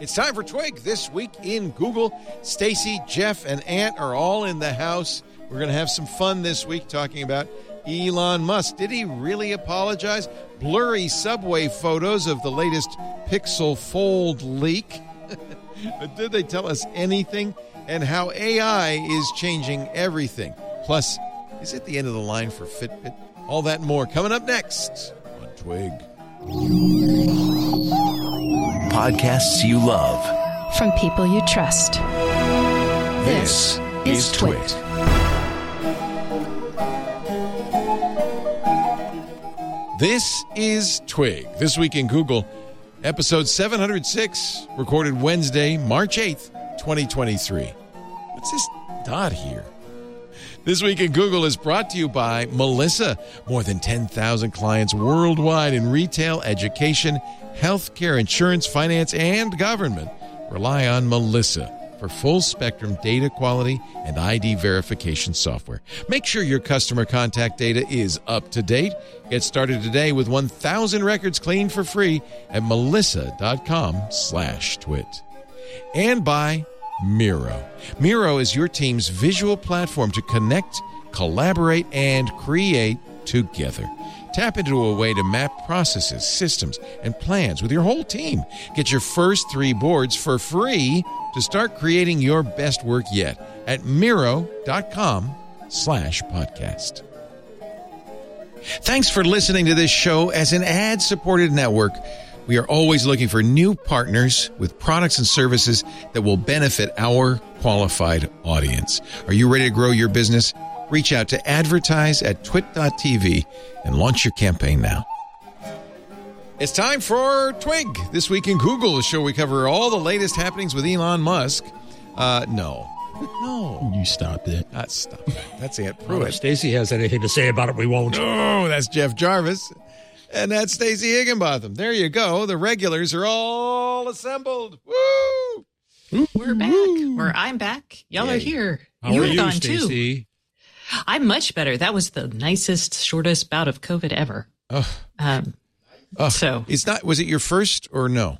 It's time for Twig this week in Google. Stacy, Jeff, and Ant are all in the house. We're going to have some fun this week talking about Elon Musk. Did he really apologize? Blurry subway photos of the latest Pixel Fold leak. but did they tell us anything? And how AI is changing everything. Plus, is it the end of the line for Fitbit? All that more coming up next on Twig. Podcasts you love. From people you trust. This, is Twit. This is Twig. This week in Google, episode 706, recorded Wednesday, March 8th, 2023. What's this dot here? This week in Google is brought to you by Melissa. More than 10,000 clients worldwide in retail, education, healthcare, insurance, finance, and government rely on Melissa for full spectrum data quality and ID verification software. Make sure your customer contact data is up to date. Get started today with 1,000 records cleaned for free at melissa.com slash twit. And by Miro. Miro is your team's visual platform to connect, collaborate, and create together. Tap into a way to map processes, systems, and plans with your whole team. Get your first three boards for free to start creating your best work yet at Miro.com slash podcast. Thanks for listening to this show as an ad supported network. We are always looking for new partners with products and services that will benefit our qualified audience. Are you ready to grow your business? Reach out to advertise at twit.tv and launch your campaign now. It's time for Twig. This week in Google, the show we cover all the latest happenings with Elon Musk. Uh, no. No. You stopped it. Uh, stop that. That's Ant Well, if Pruitt. Stacy has anything to say about it, we won't. Oh, that's Jeff Jarvis. And that's Stacey Higginbotham. There you go. The regulars are all assembled. Woo! We're back. Or I'm back. Y'all Yay. are here. How you are were you, gone too. Stacy? I'm much better. That was the nicest, shortest bout of COVID ever. Oh, Um, oh. So- it's not. Was it your first or no?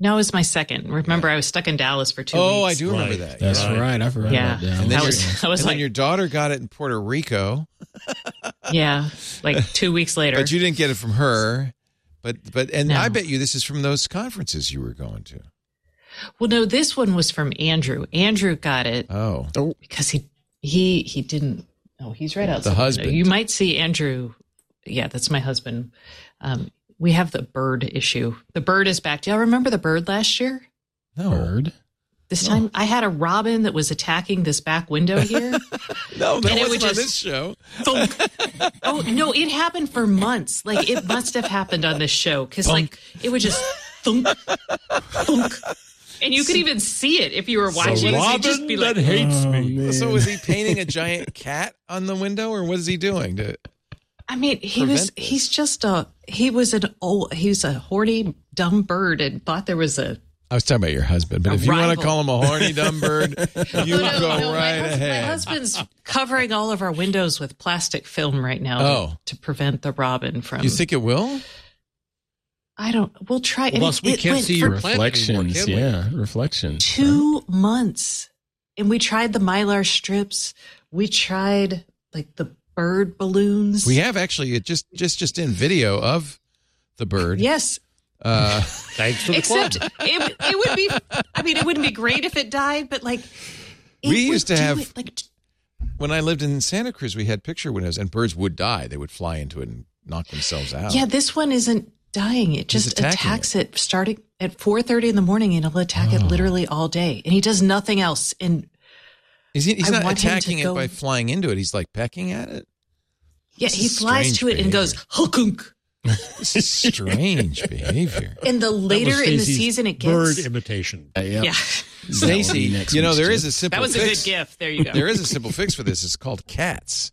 no, it was my second. Remember, I was stuck in Dallas for two oh, I weeks. I do remember Right. that. That's Right. right. I forgot Yeah. about that. And then I your- was, I was and then like, your daughter got it in Puerto Rico, yeah, like two weeks later. but you didn't get it from her. But but and No. I bet you this is from those conferences you were going to. well, no, this one was from Andrew. Andrew got it Oh, because he he he didn't. Oh, he's right outside. The window. husband. You might see Andrew. Yeah, that's my husband. Um, we have the bird issue. The bird is back. Do y'all remember the bird last year? no, Bird. This time I had a robin that was attacking this back window here. no, that it wasn't on this show. Thunk. oh no, it happened for months. Like it must have happened on this show because like it would just thunk, thunk. And you could even see it if you were watching. The It'd just Robin be that like, hates Oh, me. man. So was he painting a giant cat on the window, or what is he doing? To, I mean, he was. This? He's just a. He was an old. He's a horny dumb bird and thought there was a. I was talking about your husband, but A if you want to call him a horny dumb bird, you No, no, go no, right my, ahead. My husband's covering all of our windows with plastic film right now Oh. to prevent the robin from. you think it will? I don't. We'll try. and Plus, we it can't see your plant anymore, Reflections. Yeah. Reflections. two months and we tried the mylar strips we tried like the bird balloons We have actually it just just just in video of the bird. yes Uh, Thanks to the except it, it would be i mean it wouldn't be great if it died but like it We used to have- it, like when I lived in Santa Cruz, we had picture windows, and birds would die. They would fly into it and knock themselves out. yeah this one isn't dying it just attacks it. starting at 4.30 in the morning and it'll attack it Oh. literally all day and he does nothing else and Is he, he's I not want him to attacking it go- by flying into it. He's like pecking at it. yeah This he flies to it and goes hukunk This is strange behavior. and the later in the season it bird gets imitation. Uh, yep. yeah Stacy, you know week's there tip. is a simple. that was a fix. good gift there you go There is a simple fix for this. It's called cats.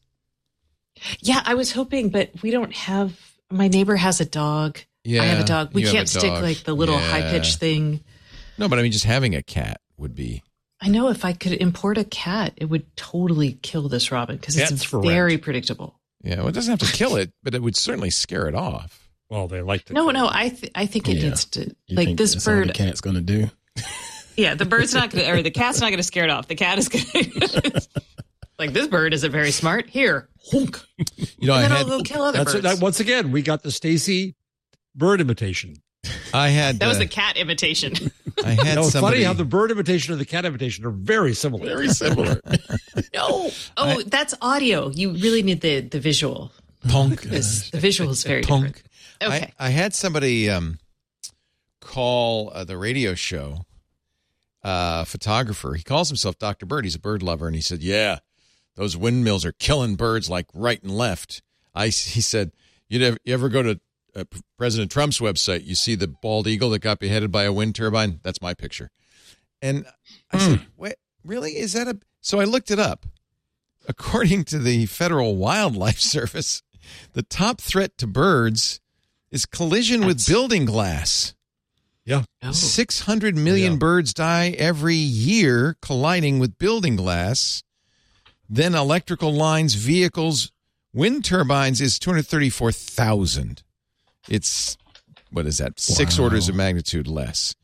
Yeah, I was hoping, but we don't have. My neighbor has a dog. Yeah, I have a dog. We can't stick dog. like the little Yeah. high pitched thing. No, but I mean, just having a cat would be. I know if I could import a cat, it would totally kill this robin because it's for very predictable. Yeah, well, it doesn't have to kill it, but it would certainly scare it off. Well, they like to. No, no, I th- I think it Yeah. needs to You like think this that's all the bird. cat's gonna do. Yeah, the bird's not going to, or the cat's not going to scare it off. The cat is going to, like, this bird isn't very smart. Here, honk. You know, I And then had I'll go kill other That's birds. that, once again we got the Stacy bird imitation. I had that was uh, the cat imitation. I had Now, it's somebody. funny how the bird imitation and the cat imitation are very similar. very similar. no. Oh, that's audio. You really need the, the visual. Punk. This, the visual is very Punk. different. Okay. I, I had somebody um, call uh, the radio show uh, photographer. He calls himself Dr. Bird. He's a bird lover. And he said, Yeah, those windmills are killing birds like right and left. I, he said, you ever, you ever go to uh, President Trump's website, you see the bald eagle that got beheaded by a wind turbine? That's my picture. And I said, Wait, really? Is that a. So I looked it up. According to the Federal Wildlife Service, the top threat to birds is collision with building glass. Yeah. Oh. 600 million Yeah. birds die every year colliding with building glass. Then electrical lines, vehicles, wind turbines is 234,000. It's, what is that? Six Wow. orders of magnitude less.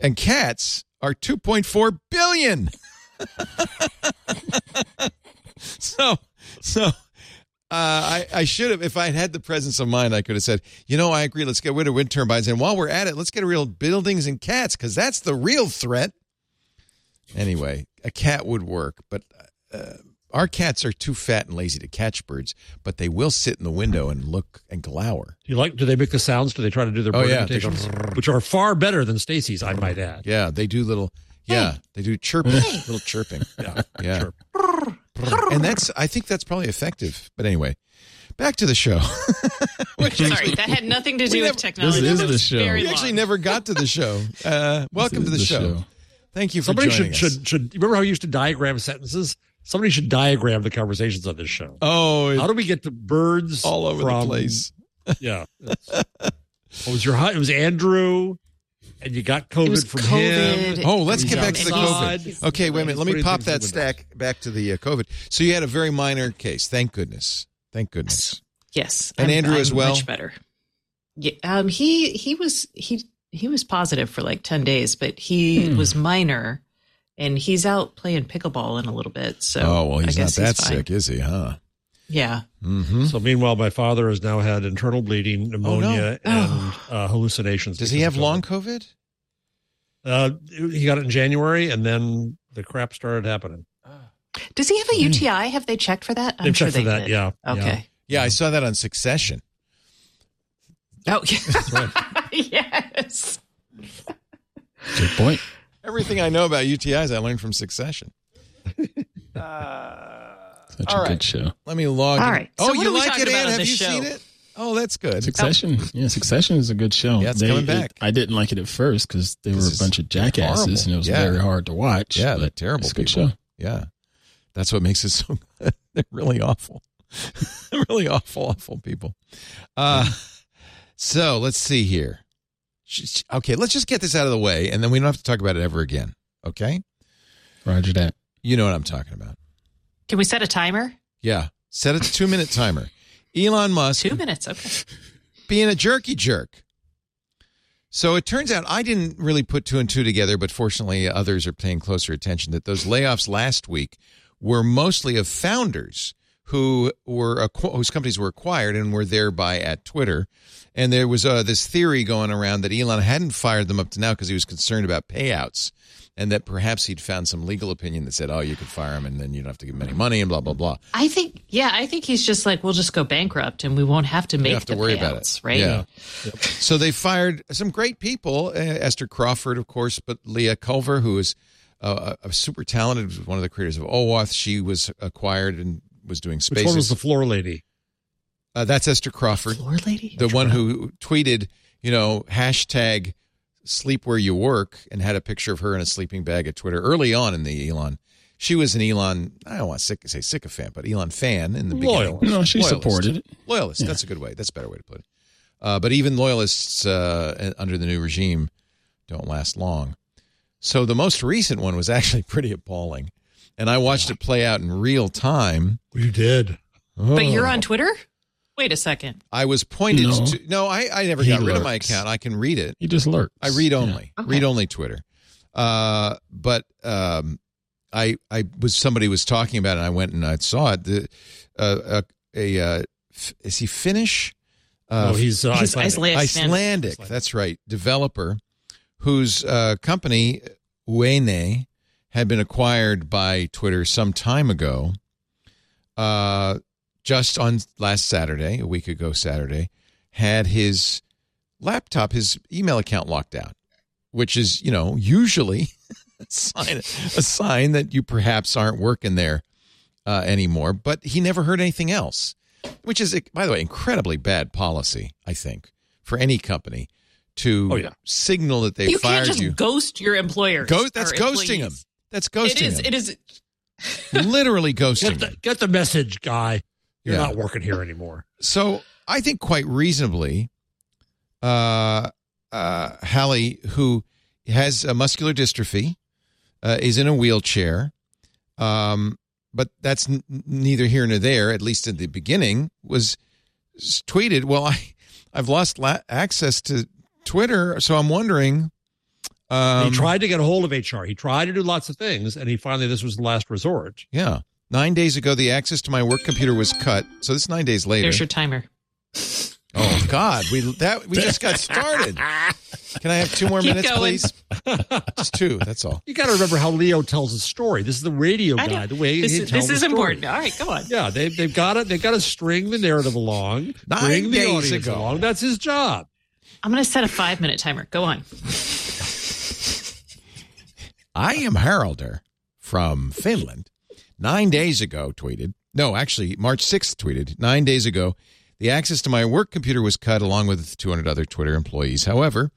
And cats are 2.4 billion. so, so. Uh, I, I should have, if I had had the presence of mind, I could have said, you know, I agree. Let's get rid of wind turbines. And while we're at it, let's get real buildings and cats because that's the real threat. Anyway, a cat would work, but uh, our cats are too fat and lazy to catch birds, but they will sit in the window and look and glower. Do you like? Do they make the sounds? Do they try to do their Oh, yeah, they go imitations, which are far better than Stacy's? I might add. Yeah, they do little, yeah, they do chirping, little chirping. Yeah, Yeah. Sure. And that's, I think that's probably effective. But anyway, back to the show. Sorry, that had nothing to do We with never- technology. This is That the was show. Very We actually never got to the show. Uh, welcome to the, the show. show. Thank you for Somebody joining should us. should should. Remember how you used to diagram sentences? Somebody should diagram the conversations on this show. oh, How do we get to birds all over from- the place. Yeah. it was your? hu- It was Andrew, and you got COVID It was from COVID. him. Oh, let's get back to the outside. COVID. Okay, wait a minute. Let me pop that in the window. stack back to the uh, COVID. So you had a very minor case. Thank goodness. Thank goodness. Yes, And Andrew as well? Much better. Yeah, um, he he was he he was positive for like ten days, but he Hmm. was minor, and he's out playing pickleball in a little bit. So oh well, he's I not that fine. sick, is he? Huh? Yeah, Mm-hmm. So meanwhile, my father has now had internal bleeding, pneumonia, Oh, and uh, hallucinations. Does he have of long COVID. COVID? Uh, he got it in January, and then the crap started happening. does he have a UTI? Have they checked for that? I'm They've sure checked for that, did. yeah, Okay. Yeah, I saw that on Succession. Oh, right. yes. Good point. Everything I know about UTIs, I learned from Succession. Such All a right. good show. Let me log. All in. right. So Oh, what you like it, about Ann? Have you show? seen it? Oh, that's good. Succession. Yeah, Succession is a good show. Yeah, it's coming it- back. I didn't like it at first because they were a bunch of jackasses horrible. and it was Yeah. very hard to watch. Yeah, but they're terrible It's a good people. show. Yeah, that's what makes it so good. they're really awful, really awful, awful people. Uh, so let's see here. Sh- sh- Okay, let's just get this out of the way, and then we don't have to talk about it ever again. Okay, Roger that. you know what I'm talking about. Can we set a timer? Yeah, set a two minute timer. Elon Musk Two minutes. Okay. being a jerky jerk. So it turns out I didn't really put two and two together, but fortunately others are paying closer attention that those layoffs last week were mostly of founders who were whose companies were acquired and were thereby at Twitter. And there was uh, this theory going around that Elon hadn't fired them up to now because he was concerned about payouts, and that perhaps he'd found some legal opinion that said, "Oh, you could fire him, and then you don't have to give him any money," and blah blah blah. I think, yeah, I think he's just like, we'll just go bankrupt and we won't have to make have to the worry payouts, about it, right? Yeah. So they fired some great people. Uh, Esther Crawford, of course, but Leah Culver, who is uh, a super talented, was one of the creators of OAuth. She was acquired and was doing spaces. Which one was the floor lady? uh, that's Esther Crawford, Floor lady? the one who tweeted, you know, hashtag sleep where you work and had a picture of her in a sleeping bag at Twitter early on in the Elon. She was an Elon, I don't want to say sycophant, but Elon fan in the beginning. Loyalist. No, she Loyalist. supported it. Loyalists. Yeah. That's a good way. That's a better way to put it. Uh, but even loyalists uh, under the new regime don't last long. So the most recent one was actually pretty appalling, and I watched it play out in real time. You did. But you're Oh. on Twitter? Wait a second. I was pointed No. to. No, I, I never He got rid of my account. I can read it. He just lurks. I read only. Okay. Read only Twitter. Uh, but um, I I was somebody was talking about it. and I went and I saw it. The uh, a, a uh, f- is he Finnish? Uh, oh, he's, uh, He's Icelandic. Icelandic. Icelandic. That's right. Developer whose uh, company Ueno had been acquired by Twitter some time ago. Uh, just on last Saturday, a week ago Saturday, had his laptop, his email account locked out, which is you know usually a sign, a sign that you perhaps aren't working there uh, anymore. But he never heard anything else, which is, by the way, incredibly bad policy. I think for any company to Oh, yeah. signal that they you can't fired just you. ghost your employer. Go, that's ghosting him. That's ghosting It is. him. It is. Literally ghosting Get the, get the message, guy. You're Yeah. not working here anymore. So I think quite reasonably, uh, uh, Halli, who has a muscular dystrophy, uh, is in a wheelchair. Um, but that's n- neither here nor there. At least in the beginning, was tweeted. Well, I I've lost la- access to Twitter, so I'm wondering. Um, he tried to get a hold of HR. He tried to do lots of things, and he finally this was the last resort. Yeah, nine days ago, the access to my work computer was cut. So this is nine days later. There's your timer. Oh God, we that we just got started. Can I have two more Keep minutes, going. please? Just two. That's all. You got to remember how Leo tells his story. This is the radio I guy. The way This, he is- tells this is story. important. All right, come on. Yeah, they've they've got it. They've got to string the narrative along, Nine bring the audience ago. along. That's his job. I'm going to set a five minute timer. Go on. I am Haraldur from Finland. Nine days ago, tweeted. No, actually, March sixth, tweeted. Nine days ago, the access to my work computer was cut, along with 200 other Twitter employees. However,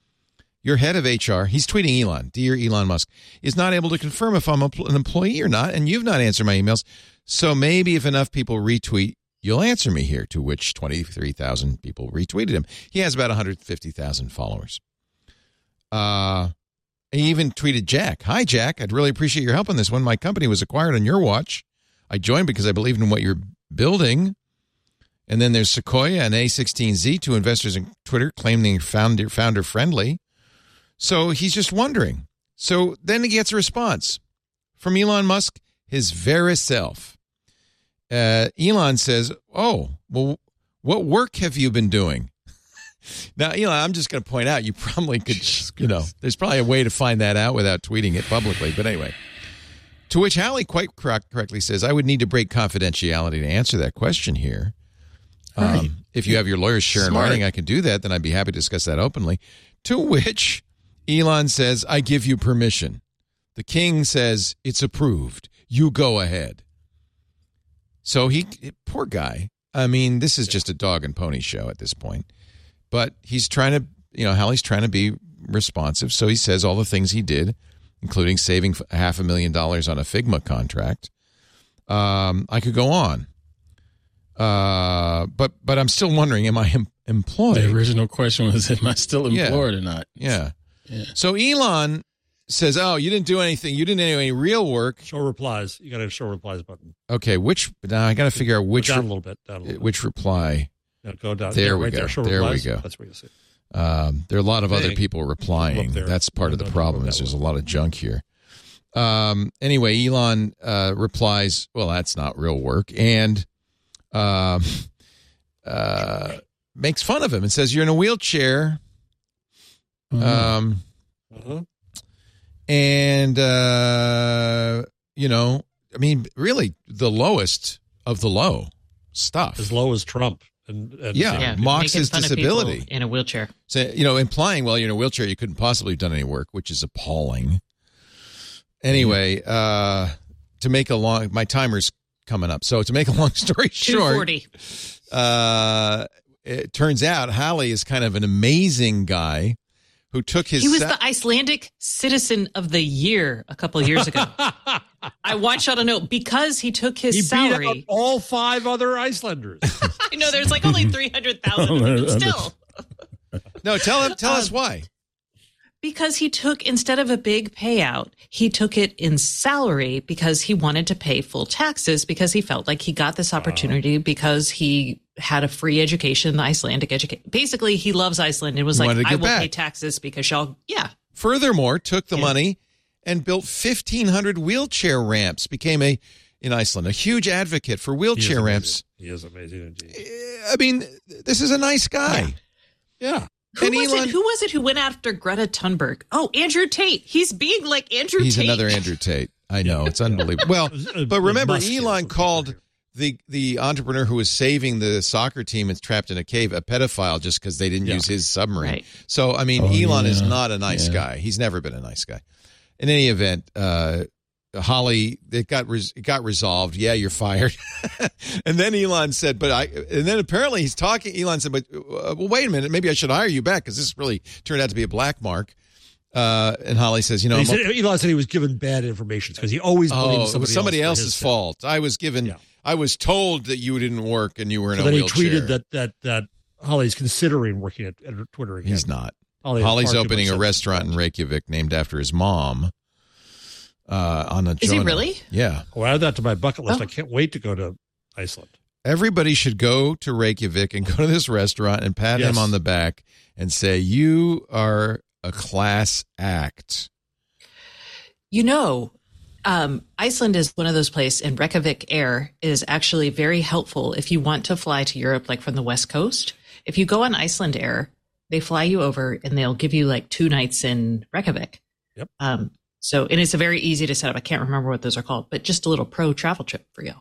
your head of HR, he's tweeting Elon, dear Elon Musk, is not able to confirm if I'm an employee or not, and you've not answered my emails. So maybe if enough people retweet, you'll answer me here. To which 23,000 people retweeted him. He has about 150,000 followers. Uh, he even tweeted Jack, Hi, Jack. I'd really appreciate your help on this one. My company was acquired on your watch. I joined because I believed in what you're building. And then there's Sequoia and A16Z, two investors in Twitter, claiming founder, founder friendly. So he's just wondering. So then he gets a response from Elon Musk, his very self. Uh, Elon says, Oh, well, what work have you been doing? Now, Elon, I'm just going to point out you probably could, you know, there's probably a way to find that out without tweeting it publicly. But anyway, to which Halli quite correct, correctly says, I would need to break confidentiality to answer that question here. Um, if you have your lawyers share in writing, I can do that. Then I'd be happy to discuss that openly. To which Elon says, I give you permission. The king says, it's approved. You go ahead. So he, poor guy. I mean, this is just a dog and pony show at this point. But he's trying to, you know, Halli's trying to be responsive. So he says all the things he did, including saving half a million dollars on a Figma contract. Um, I could go on. Uh, but but I'm still wondering, am I em- employed? The original question was, am I still Yeah. employed or not? Yeah. Yeah. So Elon says, "Oh, you didn't do anything. You didn't do any real work." Show replies. You got to show replies button. Okay, which now I got to figure out which down a little bit. Down a little bit. which reply. No, go down. There we right go. There, show There we go. That's what you see. Um, there are a lot of other people replying. That's part of the problem. Is there's a lot of junk here. Um, anyway, Elon uh, replies, "Well, that's not real work," and um, uh, makes fun of him and says, "You're in a wheelchair." Mhm. Um, Uh-huh. and uh, you know, I mean, really, the lowest of the low stuff. As low as Trump. And, and Yeah. Yeah, mocks his fun of people disability. in a wheelchair. So, you know, implying, well, you're in a wheelchair, you couldn't possibly have done any work, which is appalling. Anyway, uh, to make a long, my timer's coming up. So to make a long story short, uh, it turns out Halli is kind of an amazing guy who took his. He was sa- the Icelandic Citizen of the Year a couple of years ago. I want y'all to know because he took his he beat out salary. all five other Icelanders. I know there's like only 300,000, still. no, tell him, tell Um, us why. Because he took, instead of a big payout, he took it in salary because he wanted to pay full taxes because he felt like he got this opportunity because he had a free education, the Icelandic education. Basically, he loves Iceland and was like, I will back. pay taxes because y'all, yeah. Furthermore, took the money and built 1,500 wheelchair ramps. Became a in Iceland a huge advocate for wheelchair amazing. ramps. He is amazing indeed. Eh, I mean, this is a nice guy. Yeah. Who And was Elon- it? Who was it who went after Greta Thunberg? Oh, Andrew Tate. He's being like Andrew He's Tate. another Andrew Tate. I know it's unbelievable. Well, but remember, Elon called people the the entrepreneur who was saving the soccer team is trapped in a cave a pedophile just because they didn't Yeah. use his submarine. Right. So I mean, Oh, Elon is not a nice Yeah. guy. He's never been a nice guy. In any event, uh, Holly, it got res- it got resolved. Yeah, you're fired. and then Elon said, "But I." And then apparently he's talking. Elon said, "But uh, well, wait a minute. Maybe I should hire you back because this really turned out to be a black mark." Uh, and Holly says, "You know, He said, Elon said he was given bad information because he always blames Oh, somebody, somebody else else's fault. I was given. Yeah. I was told that you didn't work and you were in So a then he tweeted that that that Holly's considering working at, at Twitter again. he's not. Holly Holly's opening a restaurant in Reykjavik named after his mom. Uh, on a Is he really? Yeah. Oh, add that to my bucket list. Oh. I can't wait to go to Iceland. Everybody should go to Reykjavik and go to this restaurant and pat him on the back and say, "You are a class act." You know, um, Iceland is one of those places, and Reykjavik Air is actually very helpful if you want to fly to Europe, like from the West Coast. If you go on Icelandair, they fly you over and they'll give you like two nights in Reykjavik. Yep. Um, so, and it's a very easy to set up. I can't remember what those are called, but just a little pro travel trip for you.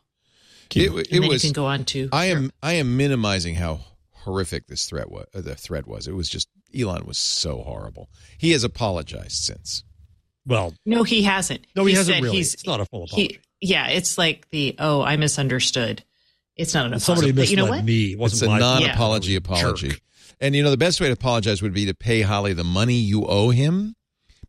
It, And it then was. you can go on to. I am. I am minimizing how horrific this threat was. Uh, the threat was. It was just Elon was so horrible. He has apologized since. Well, No, he hasn't. no, he, hasn't said really. He's, it's not a full apology. he, yeah, it's like the oh, I misunderstood. It's not an apology. Somebody but misled you know what? me. It wasn't it's a non-apology Yeah. apology. Jerk. And you know the best way to apologize would be to pay Holly the money you owe him.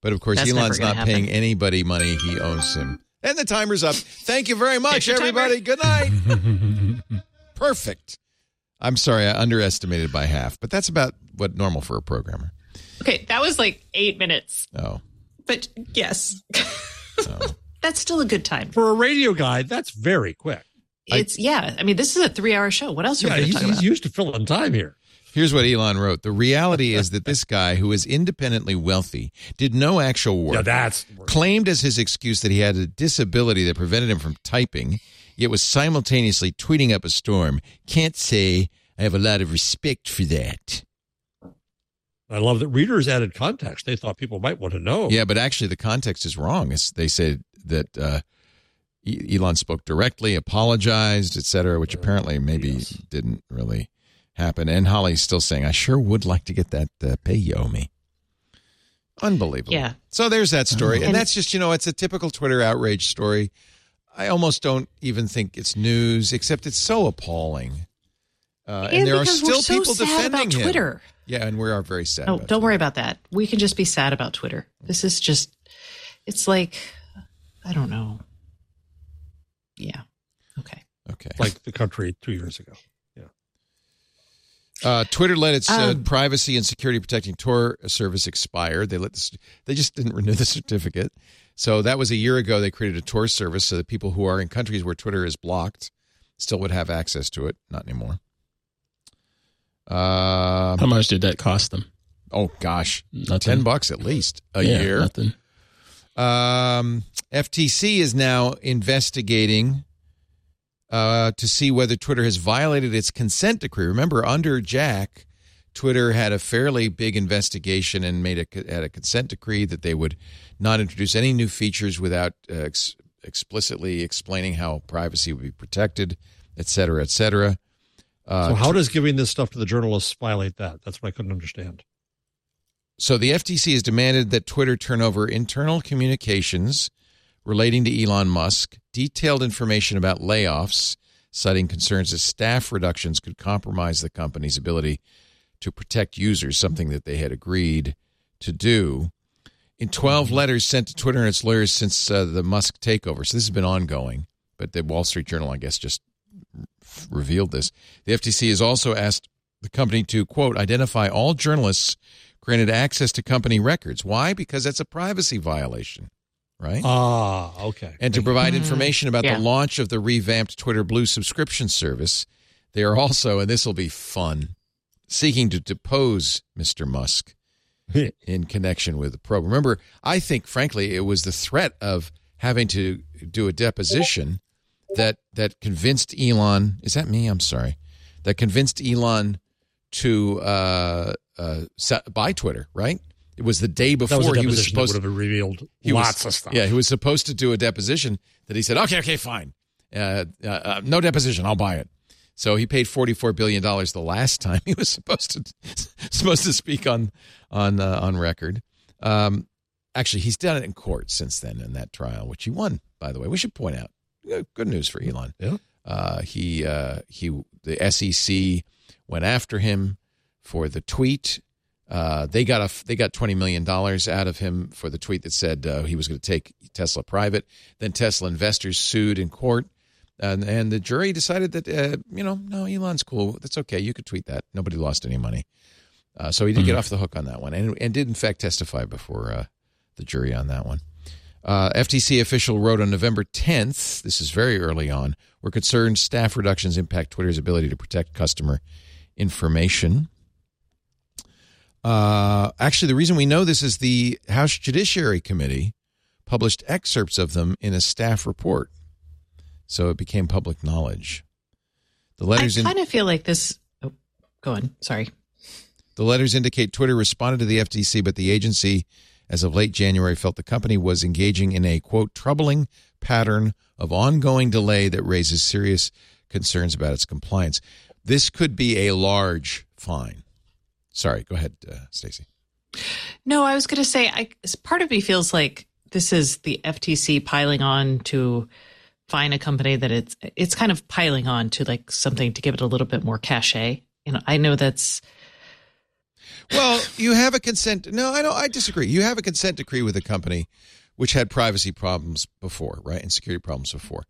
But of course, That's Elon's not gonna paying anybody money he owes him. And the timer's up. Thank you very much, your timer. everybody. Good night. Perfect. I'm sorry, I underestimated by half, but that's about what normal for a programmer. Okay, that was like eight minutes, Oh, but yes, oh. that's still a good time. For a radio guy, that's very quick. It's yeah. I mean, this is a three-hour show. What else are Yeah, we going to he's, talk he's used to filling time here. Here's what Elon wrote. The reality is that this guy, who is independently wealthy, did no actual work. Yeah, that's claimed as his excuse that he had a disability that prevented him from typing, yet was simultaneously tweeting up a storm. Can't say I have a lot of respect for that. I love that readers added context. They thought people might want to know. Yeah, but actually the context is wrong. It's, they said that uh, E- Elon spoke directly, apologized, etc., which apparently maybe Yes. didn't really happen. And Holly's still saying, "I sure would like to get that uh, pay you owe me." Unbelievable. Yeah. So there's that story, and And- that's just you know it's a typical Twitter outrage story. I almost don't even think it's news, except it's so appalling. Uh, and, And there are still so people sad defending about him. Twitter. Yeah, and we are very sad. Oh, about don't it. worry about that. We can just be sad about Twitter. This is just. It's like, I don't know. Yeah. Okay. Okay. Like the country two years ago. Yeah. Uh, Twitter let its uh, Um, privacy and security protecting Tor service expire. They let this, they just didn't renew the certificate. So that was a year ago. They created a Tor service so that people who are in countries where Twitter is blocked still would have access to it. Not anymore. Uh, How much did that cost them? oh gosh, Nothing. ten bucks at least a Yeah, year. Nothing. Um, FTC is now investigating uh, to see whether Twitter has violated its consent decree. Remember, under Jack, Twitter had a fairly big investigation and made a had a consent decree that they would not introduce any new features without uh, ex- explicitly explaining how privacy would be protected, et cetera, et cetera. Uh, so how does giving this stuff to the journalists violate that? That's what I couldn't understand. So the FTC has demanded that Twitter turn over internal communications relating to Elon Musk, detailed information about layoffs, citing concerns that staff reductions could compromise the company's ability to protect users, something that they had agreed to do. In 12 letters sent to Twitter and its lawyers since uh, the Musk takeover, so this has been ongoing, but the Wall Street Journal, I guess, just f- revealed this. The FTC has also asked the company to, quote, identify all journalists granted access to company records. Why? Because that's a privacy violation, right? Ah, okay. and to provide information about Yeah. the launch of the revamped Twitter Blue subscription service. They are also, and this will be fun, seeking to depose Mr. Musk in connection with the probe. Remember, I think, frankly, it was the threat of having to do a deposition that that convinced Elon. Is that me? I'm sorry. That convinced Elon to uh, uh, buy Twitter. Right? It was the day before was he was supposed would have revealed he lots was, of stuff. Yeah, he was supposed to do a deposition that he said, okay, okay, fine. Uh, uh, uh, no deposition, I'll buy it. So he paid forty-four billion dollars the last time he was supposed to supposed to speak on on uh, on record. Um, actually, he's done it in court since then in that trial, which he won. By the way, we should point out good news for Elon. Yeah. Uh, he uh, he the SEC went after him for the tweet. Uh, they got a they got twenty million dollars out of him for the tweet that said uh, he was going to take Tesla private. Then Tesla investors sued in court, and and the jury decided that uh, you know no Elon's cool. That's okay. You could tweet that. Nobody lost any money. Uh, so he did get off the hook on that one, and and did in fact testify before uh, the jury on that one. Uh, FTC official wrote on November 10th, this is very early on, we're concerned staff reductions impact Twitter's ability to protect customer information. Uh, actually, the reason we know this is the House Judiciary Committee published excerpts of them in a staff report. So it became public knowledge. The letters I in- kind of feel like this. Oh, go on. Sorry. The letters indicate Twitter responded to the FTC, but the agency, as of late January, felt the company was engaging in a, quote, troubling pattern of ongoing delay that raises serious concerns about its compliance. This could be a large fine. Sorry, go ahead, uh, Stacey. No, I was going to say, I part of me feels like this is the FTC piling on to find a company that it's it's kind of piling on to like something to give it a little bit more cachet. You know, I know that's Well, you have a consent. No, I don't. I disagree. You have a consent decree with a company which had privacy problems before, right, and security problems before.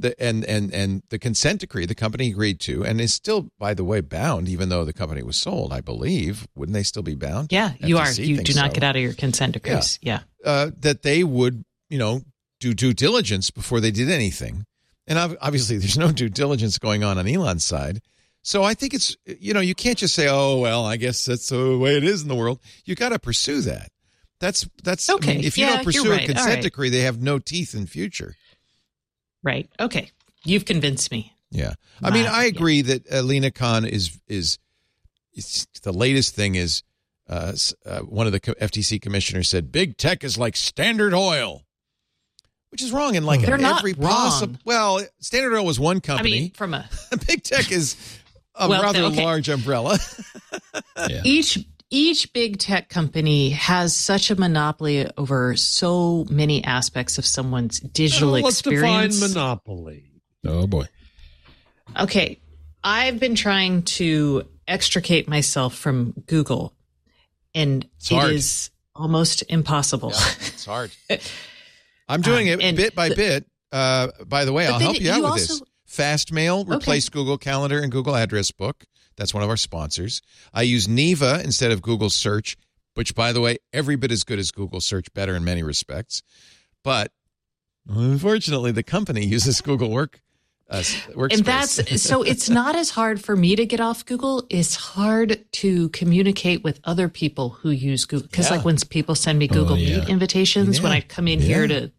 The, and and and the consent decree, the company agreed to, and is still, by the way, bound. Even though the company was sold, I believe, wouldn't they still be bound? yeah, you are. You do not so. get out of your consent decrees. Yeah. uh, that they would, you know, do due diligence before they did anything. And obviously, there's no due diligence going on on Elon's side. So I think it's, you know, you can't just say, "Oh, well, I guess that's the way it is in the world." You got to pursue that. That's that's I Okay. mean, if you Yeah, don't pursue a right. All consent right. decree, they have no teeth in future. Right. Okay. You've convinced me. Yeah, I mean, I agree that uh, Lina Khan is is it's, the latest thing is uh, uh, one of the FTC commissioners said big tech is like Standard Oil, which is wrong in like They're not every possible. Well, Standard Oil was one I company. mean, from a big tech is a Well, rather okay. large umbrella. each each big tech company has such a monopoly over so many aspects of someone's digital Well, let's experience. define monopoly. Oh boy. Okay. I've been trying to extricate myself from Google, and It's it hard. is almost impossible. it's hard. I'm doing Um, it bit by the- bit. Uh, by the way, But I'll help you out you with also- this. Fastmail replaced Google Calendar and Google Address Book. That's one of our sponsors. I use Neeva instead of Google Search, which, by the way, every bit as good as Google Search, better in many respects. But unfortunately, the company uses Google Work. Uh, workspace. and that's so it's not as hard for me to get off Google. It's hard to communicate with other people who use Google because, Yeah. like, when people send me Google yeah. Meet invitations, when I come in here to,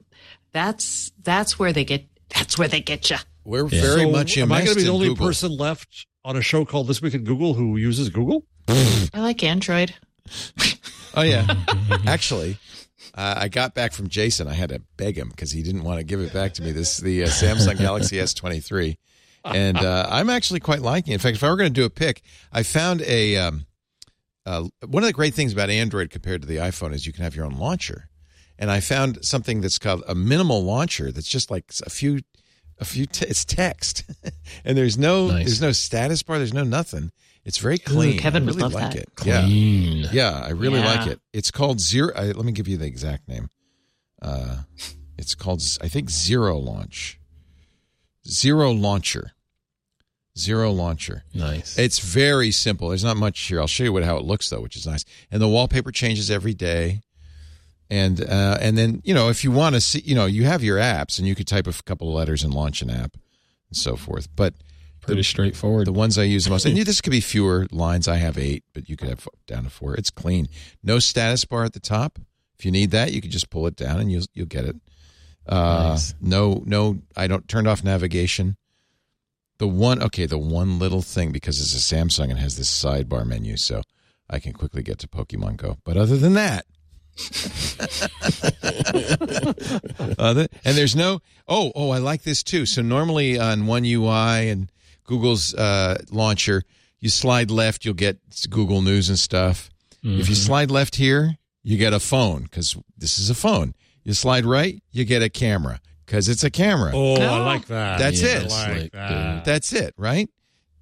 that's that's where they get that's where they get you. We're very So much am I immersed going to be the only Google. person left on a show called This Week in Google who uses Google? I like Android. Oh yeah, actually, uh, I got back from Jason. I had to beg him because he didn't want to give it back to me. This the uh, Samsung Galaxy S twenty three, and uh, I'm actually quite liking. it. In fact, if I were going to do a pick, I found a um, uh, one of the great things about Android compared to the iPhone is you can have your own launcher, and I found something that's called a minimal launcher. That's just like a few. A few, t- it's text, and there's no, Nice. there's no status bar, there's no nothing. It's very clean. Kevin I would really love like that. it. Yeah. Clean. Yeah, I really Yeah. like it. It's called Zero. I, let me give you the exact name. Uh, it's called, I think, Zero Launch. Zero Launcher. Zero Launcher. Nice. It's very simple. There's not much here. I'll show you what how it looks though, which is nice. And the wallpaper changes every day. And uh, and then you know if you want to see, you know, you have your apps, and you could type a couple of letters and launch an app, and so forth. But Pretty straightforward. the ones I use the most. And this could be fewer lines. I have eight, but you could have down to four. It's clean. No status bar at the top. If you need that, you can just pull it down and you'll you'll get it. Uh, Nice. No, no, I don't turned off navigation. The one, okay, the one little thing because it's a Samsung and has this sidebar menu, so I can quickly get to Pokemon Go. But other than that, other, and there's no. Oh, oh, I like this too. So normally on One UI and Google's uh, launcher, you slide left, you'll get Google News and stuff. If you slide left here, you get a phone because this is a phone. You slide right, you get a camera because it's a camera. Oh, I like that. That's Yeah, it. I like slick, that. That's it, right?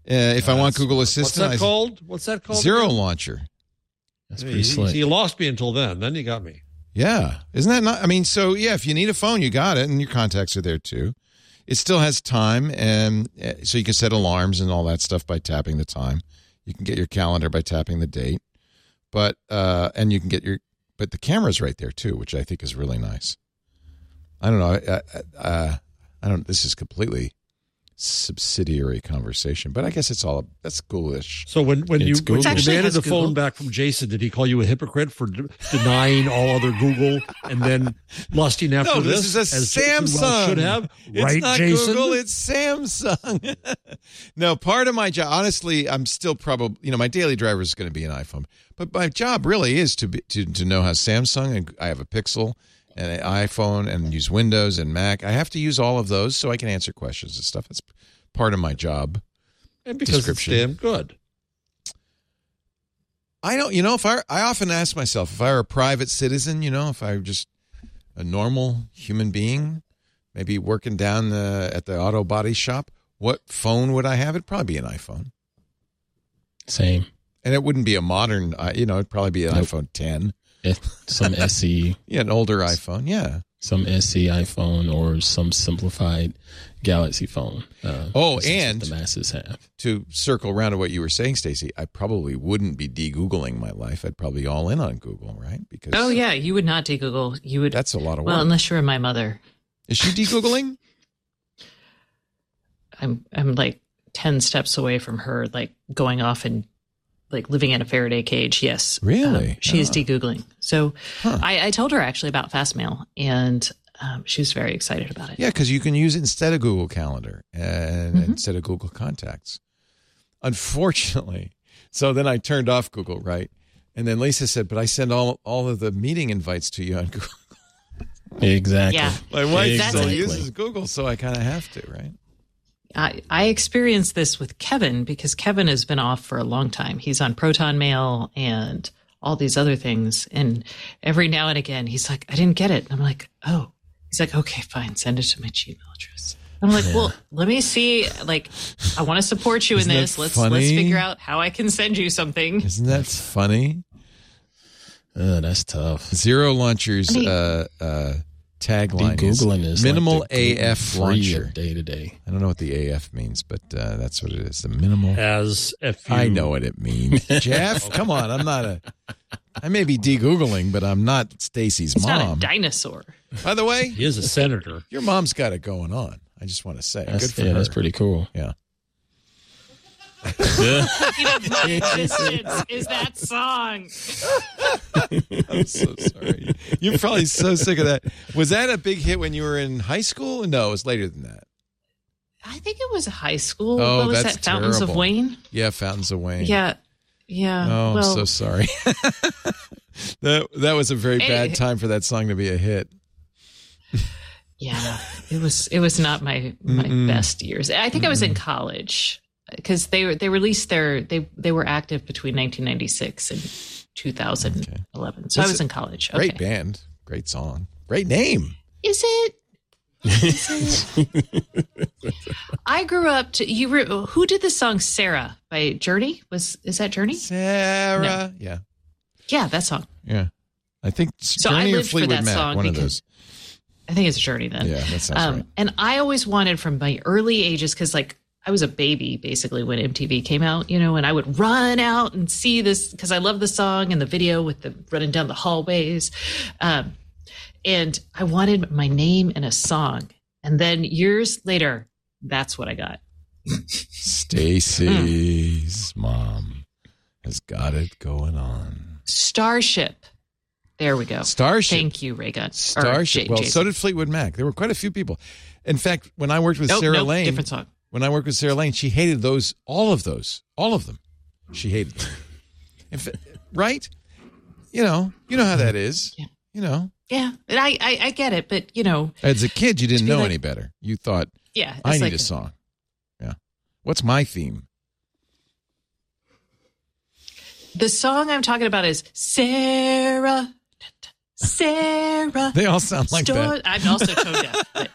Uh, if I want Google Assistant, What's Assistant, that I- called? What's that called? Zero again? Launcher. That's pretty slick. you lost me until then. Then he got me. Yeah, isn't that not? I mean, so yeah, if you need a phone, you got it, and your contacts are there too. It still has time, and uh, so you can set alarms and all that stuff by tapping the time. You can get your calendar by tapping the date, but uh, and you can get your, but the camera's right there too, which I think is really nice. I don't know. I, I, uh, I don't. This is completely subsidiary conversation, but I guess it's all that's ghoulish. So when when you It's when Google. you It demanded has the phone back from Jason, did he call you a hypocrite for de- denying all other Google and then lusting after No, this? this is a Samsung. well should have, It's right, not Jason? Google, it's Samsung. no, part of my job, honestly, I'm still probably, you know, my daily driver is going to be an iPhone, but my job really is to be, to to know how Samsung and I have a Pixel and an iPhone and use Windows and Mac. I have to use all of those so I can answer questions and stuff. That's part of my job. and because it's description. damn good. I don't, you know, if I, I often ask myself, if I were a private citizen, you know, if I were just a normal human being, maybe working down the, at the auto body shop, what phone would I have? It'd probably be an iPhone. Same. And it wouldn't be a modern, uh, you know, it'd probably be an Nope. iPhone 10. Some SE, Yeah, an older iPhone. Yeah. some SE iPhone, or some simplified Galaxy phone. Uh, Oh, this is what and- the masses have. To circle around to what you were saying, Stacey, I probably wouldn't be de Googling my life. I'd probably all in on Google, right? Because Oh yeah, you would not de-Google. You would. that's a lot of work. well, unless you were my mother. Is she de Googling? I'm I'm like ten steps away from her, like going off and like living in a Faraday cage. Yes, Really? Um, she is Oh. de-googling. So Huh. I, I told her actually about Fastmail, and um, she was very excited about it. Yeah, because you can use it instead of Google Calendar and Mhm. instead of Google Contacts. Unfortunately, so then I turned off Google, right? And then Lisa said, "But I send all all of the meeting invites to you on Google." Exactly. Yeah. My wife Exactly. still uses Google, so I kind of have to, right? I, I experienced this with Kevin because Kevin has been off for a long time. He's on Proton Mail and all these other things. And every now and again, he's like, I didn't get it. And I'm like, oh. He's like, okay, fine, send it to my Gmail address. I'm like, well, let me see. Like, I want to support you in Isn't that this. Let's funny? let's figure out how I can send you something. Isn't that funny? Uh, that's tough. Zero Launcher's I mean- uh, uh, tagline is Googling is minimal like the AF launcher. day to day. I don't know what the AF means, but uh, that's what it is. The minimal. As if you, I know what it means. Jeff, come on. I'm not a. I may be de-googling, but I'm not Stacy's It's not a mom. dinosaur. By the way, he is a senator. your mom's got it going on. I just want to say, That's, good for yeah, her. that's pretty cool. Yeah. You know, my existence is that song. I'm so sorry. You're probably so sick of that. Was that a big hit when you were in high school? No, it was later than that. I think it was high school. Oh, what was that's that? Fountains terrible. of Wayne? Yeah, Fountains of Wayne. Yeah. Yeah. Oh, well, I'm so sorry. that that was a very Hey. bad time for that song to be a hit. Yeah, it was it was not my my Mm-mm. best years. I think I was in college because they they released their they they were active between 1996 and 2011. So I was in college. Great Okay. band, great song, great name. Is it? Is it? I grew up to you. Were, who did the song "Sarah" by Journey? Was is that Journey? Sarah. Yeah, Yeah, that song. yeah. I think So I Journey or lived for that Mac, song one of because- those. I think it's Journey then. Yeah, that sounds Um, right. And I always wanted from my early ages, because like I was a baby basically when MTV came out, you know, and I would run out and see this because I love the song and the video with the running down the hallways. Um, and I wanted my name in a song. And then years later, that's what I got. Stacy's mom has got it going on. Starship. There we go. Starship. Thank you. Or Starship. J- well, Jason. so did Fleetwood Mac. There were quite a few people. In fact, when I worked with Nope, Sarah nope, Lane, different song. When I worked with Sarah Lane, she hated those, all of those, all of them. She hated them. In fa- right? You know, you know how that is. Yeah. You know, Yeah, and I, I I get it, but you know, as a kid, you didn't know like- any better. You thought, yeah, I need like a song. Yeah. What's my theme? The song I'm talking about is Sarah. Sarah. They all sound like Sto- that. I'm also tone deaf.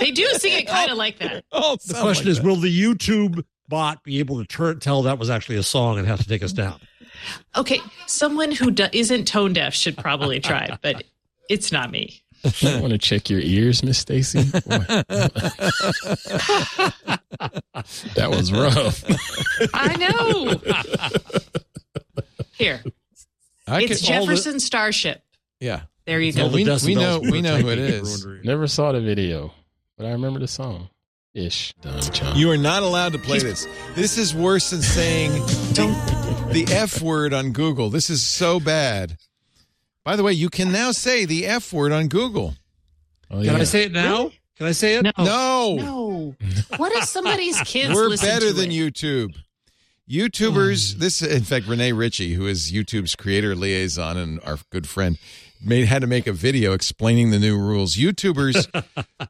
They do sing it kind of like that. Oh, The question is, will the YouTube bot be able to turn, tell that was actually a song and have to take us down? Okay, someone who do- isn't tone deaf should probably try, but it's not me. I want to check your ears, Miss Stacey. That was rough. I know. Here, I it's could, all the- Jefferson Starship. Yeah. There you Well, go. we- the we know- we know who it typing is. ruined- Never saw the video, but I remember the song. Ish. You are not allowed to play this. This is worse than saying the, the F word on Google. This is so bad. By the way, you can now say the F word on Google. oh, Can. I say it now? Can I say it? No. No, No. What if somebody's kids we're listen better to than it? YouTube. YouTubers, oh. this in fact, Rene Ritchie, who is YouTube's creator liaison and our good friend, made had to make a video explaining the new rules. YouTubers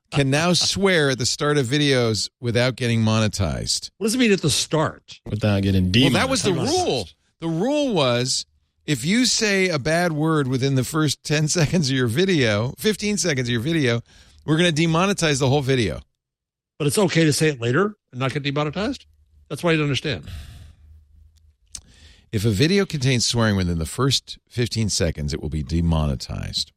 can now swear at the start of videos without getting monetized. What does it mean at the start? Without getting Well, that was the rule. The rule was if you say a bad word within the first 10 seconds of your video, 15 seconds of your video, we're going to demonetize the whole video. But it's okay to say it later and not get demonetized? That's what I don't understand. If a video contains swearing within the first 15 seconds, it will be demonetized.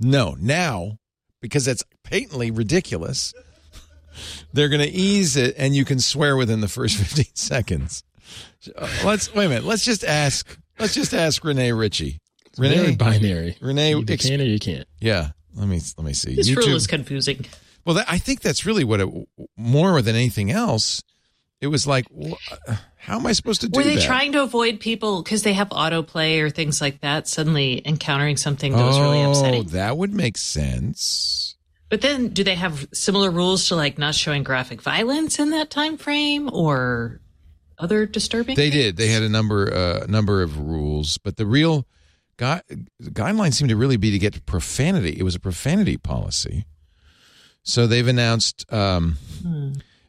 No, now, because that's patently ridiculous, they're going to ease it and you can swear within the first 15 seconds. Uh, Let's wait a minute. Let's just ask. Let's just ask Rene Ritchie. Very Rene, binary. Rene, You either ex- can or you can't. yeah. Let me let me see. This rule is confusing. Well, that, I think that's really what it more than anything else. It was like, wh- how am I supposed to do that? Were they that? trying to avoid people because they have autoplay or things like that suddenly encountering something that was really upsetting. Oh, that would make sense. But then, do they have similar rules to like not showing graphic violence in that time frame or other disturbing? They things? did. They had a number uh, number of rules, but the real gui- guidelines seem to really be to get to profanity. It was a profanity policy. So they've announced um,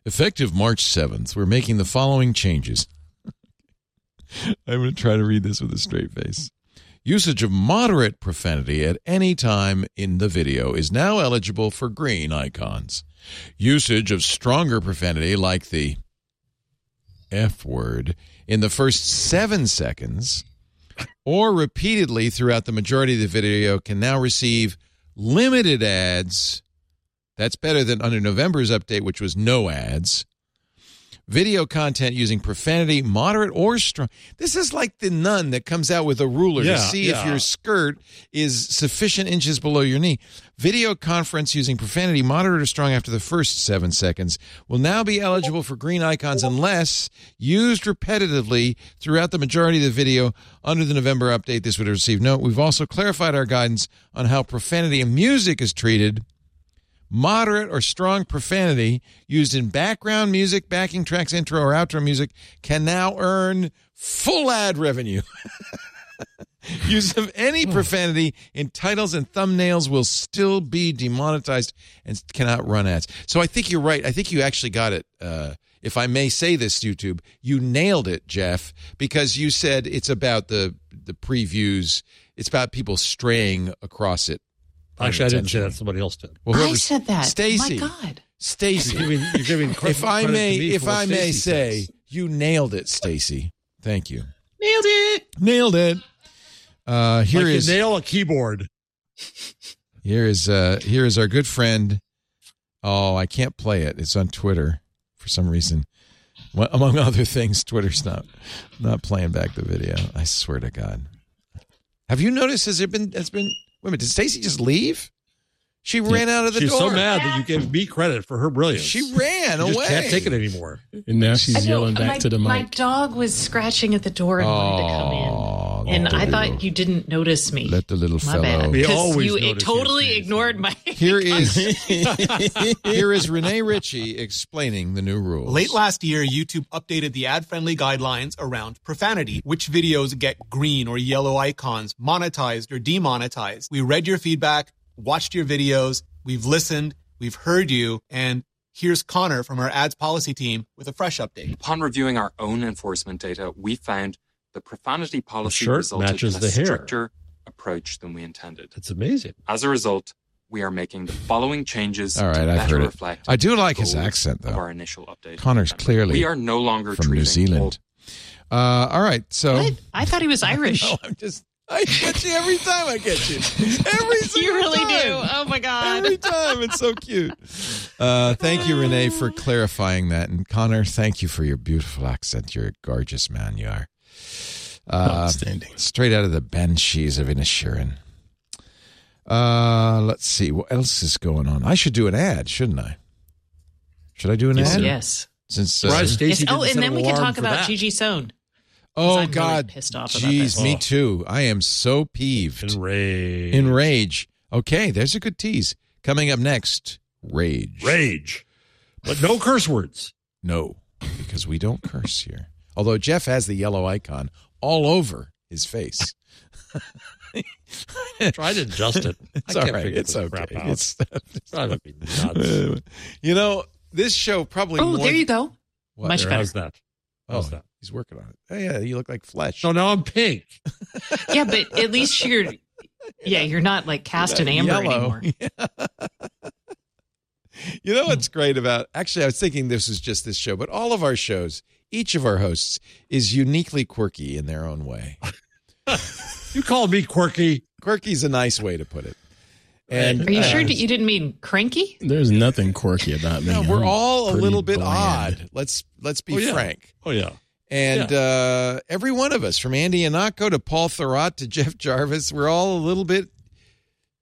effective March 7th, we're making the following changes. I'm going to try to read this with a straight face. Usage of moderate profanity at any time in the video is now eligible for green icons. Usage of stronger profanity, like the F word, in the first seven seconds or repeatedly throughout the majority of the video can now receive limited ads. That's better than under November's update, which was no ads. Video content using profanity, moderate or strong. This is like the nun that comes out with a ruler to Yeah, see if your skirt is sufficient inches below your knee. Video conference using profanity, moderate or strong after the first seven seconds will now be eligible for green icons unless used repetitively throughout the majority of the video. Under the November update, this would have received note. We've also clarified our guidance on how profanity in music is treated moderate or strong profanity used in background music, backing tracks, intro, or outro music can now earn full ad revenue. Use of any profanity in titles and thumbnails will still be demonetized and cannot run ads. So I think you're right. I think you actually got it. Uh, if I may say this, YouTube, you nailed it, Jeff, because you said it's about the the previews. It's about people straying across it. Actually, I didn't say that. Somebody else did. Well, I said that. Stacey. My God. Stacey. You're giving, you're giving credit, if I may, if I may Stacey say, says. you nailed it, Stacey. Thank you. Nailed it. Nailed it. Uh, here like is you nail a keyboard. here is uh, here is our good friend. Oh, I can't play it. It's on Twitter for some reason. Well, among other things, Twitter's not not playing back the video. I swear to God. Have you noticed? Has there been? Has been? Wait a minute. Did Stacey just leave? She ran out of the door. She's door. so mad that you gave me credit for her brilliance. She ran You just away. can't take it anymore. And now she's I know, yelling back my, to the mic. My dog was scratching at the door and wanted to come Oh. And let the I little- thought you didn't notice me. let the little My fellow. bad. We 'Cause always you totally you, ignored my. Here is here is Rene Ritchie explaining the new rules. Late last year, YouTube updated the ad friendly guidelines around profanity, which videos get green or yellow icons, monetized or demonetized. We read your feedback, watched your videos, we've listened, we've heard you, and here's Connor from our ads policy team with a fresh update. Upon reviewing our own enforcement data, we found the profanity policy shirt resulted matches in a the hair. stricter approach than we intended. It's amazing. As a result, we are making the following changes All right, to I've better heard it. I do like his accent, though. our initial update. Connor's clearly we are no longer from New treating Zealand. Uh, all right, so What? I thought he was Irish. No, I'm just I get you every time. I get you every single you really time. do. Oh my god. Every time. It's so cute. Uh, thank you, Rene, for clarifying that. And Connor, thank you for your beautiful accent. You're a gorgeous man, you are. Uh, Outstanding. straight out of the banshees of Inisherin. Uh, let's see. What else is going on? I should do an ad, shouldn't I? Should I do an ad? Yes. Since uh, Surprised Stacey Yes. Oh, and then we can talk about that. Gigi Sohn. oh I'm really God, pissed off about jeez, this. me Oh. too. I am so peeved. Enrage. In rage. Okay, there's a good tease. Coming up next, rage. Rage. But no curse words. No, because we don't curse here. Although Jeff has the yellow icon all over his face. Try to adjust it. It's I all can't right. figure It's okay. crap out. It's, Driving me nuts. you know, this show probably. Oh, more there you go. What? Much better. how's that? Oh, How's that? he's working on it. Oh yeah, you look like flesh. So now I'm pink. Yeah, but at least you're. Yeah, you're not like cast in amber Yellow. anymore. You know what's great about actually I was thinking this is just this show, but all of our shows, each of our hosts is uniquely quirky in their own way. You called me quirky. Quirky's a nice way to put it. And Are you uh, sure you didn't mean cranky? There's nothing quirky about me. No, we're I'm all a little bit bland. odd. Let's let's be Oh, yeah. frank. Oh yeah. And uh, every one of us, from Andy Ihnatko to Paul Thurrott to Jeff Jarvis, we're all a little bit,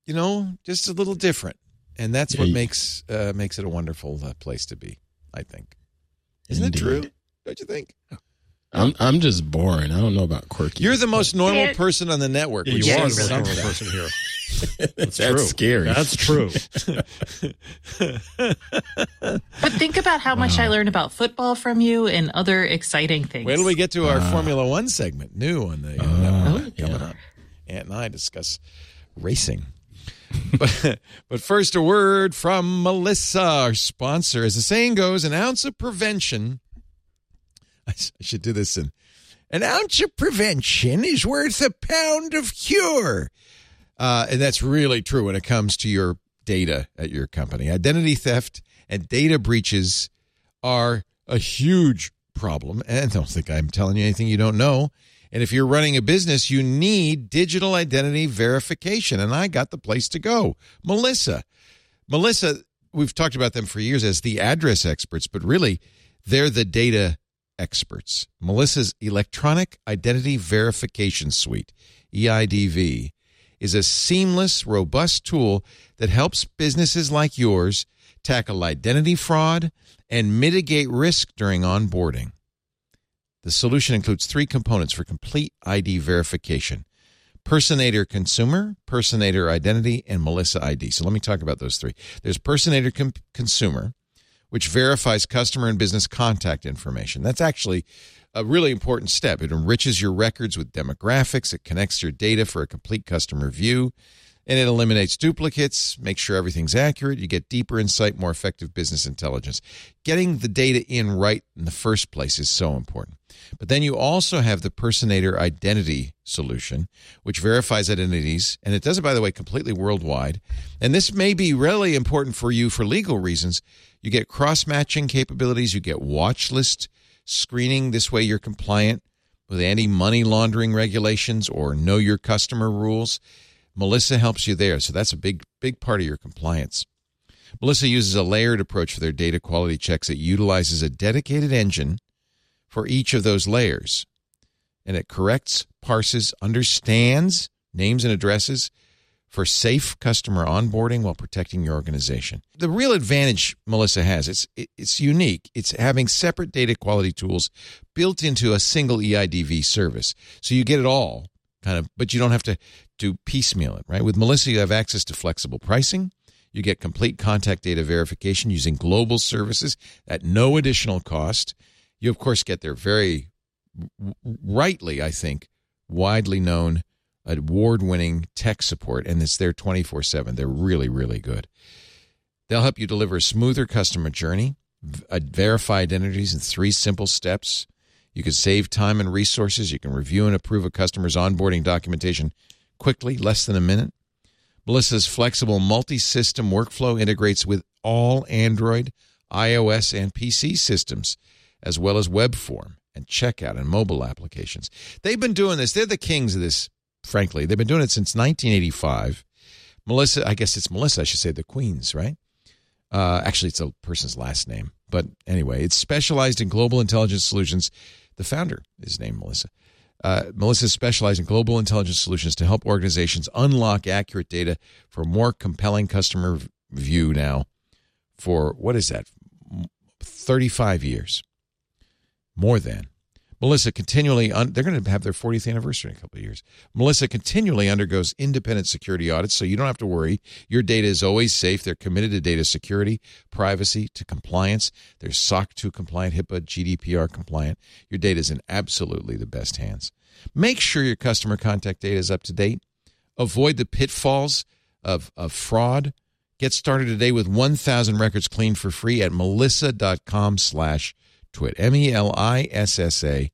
you know, just a little different, and that's Yeah, what you- makes uh, makes it a wonderful uh, place to be. I think, isn't it true? Indeed. Don't you think? I'm I'm just boring. I don't know about quirky. You're the most normal Yeah. person on the network. Yeah, you are the most normal person here. That's, true. scary. That's true. But think about how much I learned about football from you and other exciting things. Wait till we get to our Formula One segment, new on the uh, network coming up. Ant and I discuss racing. but, but first, a word from Melissa, our sponsor. As the saying goes, an ounce of prevention. I should do this in. An ounce of prevention is worth a pound of cure. Uh, and that's really true when it comes to your data at your company. Identity theft and data breaches are a huge problem. And don't think I'm telling you anything you don't know. And if you're running a business, you need digital identity verification. And I got the place to go. Melissa. Melissa, we've talked about them for years as the address experts, but really, they're the data experts. Melissa's Electronic Identity Verification Suite, EIDV, is a seamless, robust tool that helps businesses like yours tackle identity fraud and mitigate risk during onboarding. The solution includes three components for complete ID verification Personator Consumer, Personator Identity, and Melissa ID. So let me talk about those three. There's Personator Com- Consumer, which verifies customer and business contact information. That's actually a really important step. It enriches your records with demographics, it connects your data for a complete customer view, and it eliminates duplicates, makes sure everything's accurate. You get deeper insight, more effective business intelligence. Getting the data in right in the first place is so important. But then you also have the Personator Identity solution, which verifies identities, and it does it, by the way, completely worldwide. And this may be really important for you for legal reasons. You get cross matching capabilities, you get watch list screening. This way, you're compliant with anti money laundering regulations or know your customer rules. Melissa helps you there. So that's a big, big part of your compliance. Melissa uses a layered approach for their data quality checks. It utilizes a dedicated engine for each of those layers. And it corrects, parses, understands names and addresses for safe customer onboarding while protecting your organization. The real advantage Melissa has, it's it's unique. It's having separate data quality tools built into a single EIDV service. So you get it all kind of, but you don't have to do piecemeal it, right? With Melissa, you have access to flexible pricing. You get complete contact data verification using global services at no additional cost. You, of course, get their very rightly, I think, widely known award winning tech support, and it's there 24 7. They're really, really good. They'll help you deliver a smoother customer journey, uh, verify identities in three simple steps. You can save time and resources. You can review and approve a customer's onboarding documentation quickly, less than a minute. Melissa's flexible multi system workflow integrates with all Android, iOS, and PC systems, as well as web form and checkout and mobile applications. They've been doing this. They're the kings of this, frankly. They've been doing it since 1985. Melissa, I guess it's Melissa, I should say, the Queens, right? Uh, actually, it's a person's last name. But anyway, it's specialized in global intelligence solutions. The founder is named Melissa. Uh, Melissa specialized in global intelligence solutions to help organizations unlock accurate data for more compelling customer view now for what is that? 35 years. More than. Melissa continually, un- they're going to have their 40th anniversary in a couple of years. Melissa continually undergoes independent security audits, so you don't have to worry. Your data is always safe. They're committed to data security, privacy, to compliance. They're SOC 2 compliant, HIPAA, GDPR compliant. Your data is in absolutely the best hands. Make sure your customer contact data is up to date. Avoid the pitfalls of, of fraud. Get started today with 1,000 records cleaned for free at melissa.com slash twit. M-E-L-I-S-S-A,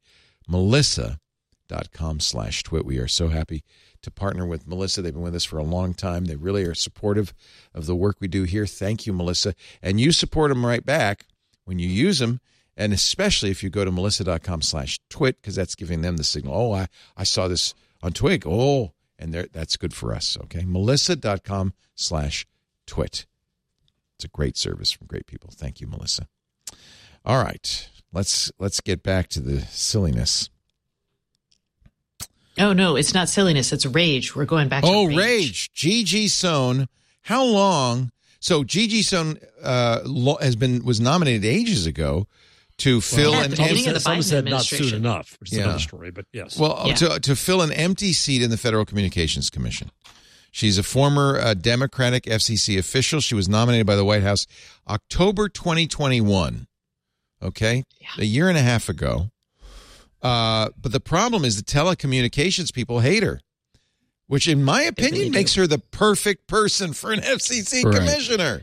melissa.com slash twit. We are so happy to partner with Melissa. They've been with us for a long time. They really are supportive of the work we do here. Thank you, Melissa. And you support them right back when you use them. And especially if you go to melissa.com slash twit, because that's giving them the signal. Oh, I, I saw this on Twig. Oh, and that's good for us. Okay. Melissa.com slash twit. It's a great service from great people. Thank you, Melissa. All right. Let's let's get back to the silliness. Oh no, it's not silliness. It's rage. We're going back. to rage. Oh, rage. Gigi Sohn. How long? So Gigi Sohn uh, lo- has been was nominated ages ago to fill Yeah, at an the beginning empty, of the some said not soon enough, which is Yeah. another story. But yes, well Yeah. to to fill an empty seat in the Federal Communications Commission. She's a former uh, Democratic FCC official. She was nominated by the White House October 2021. Okay, a year and a half ago. Uh, but the problem is the telecommunications people hate her, which, in my opinion, do. makes her the perfect person for an FCC Right. commissioner.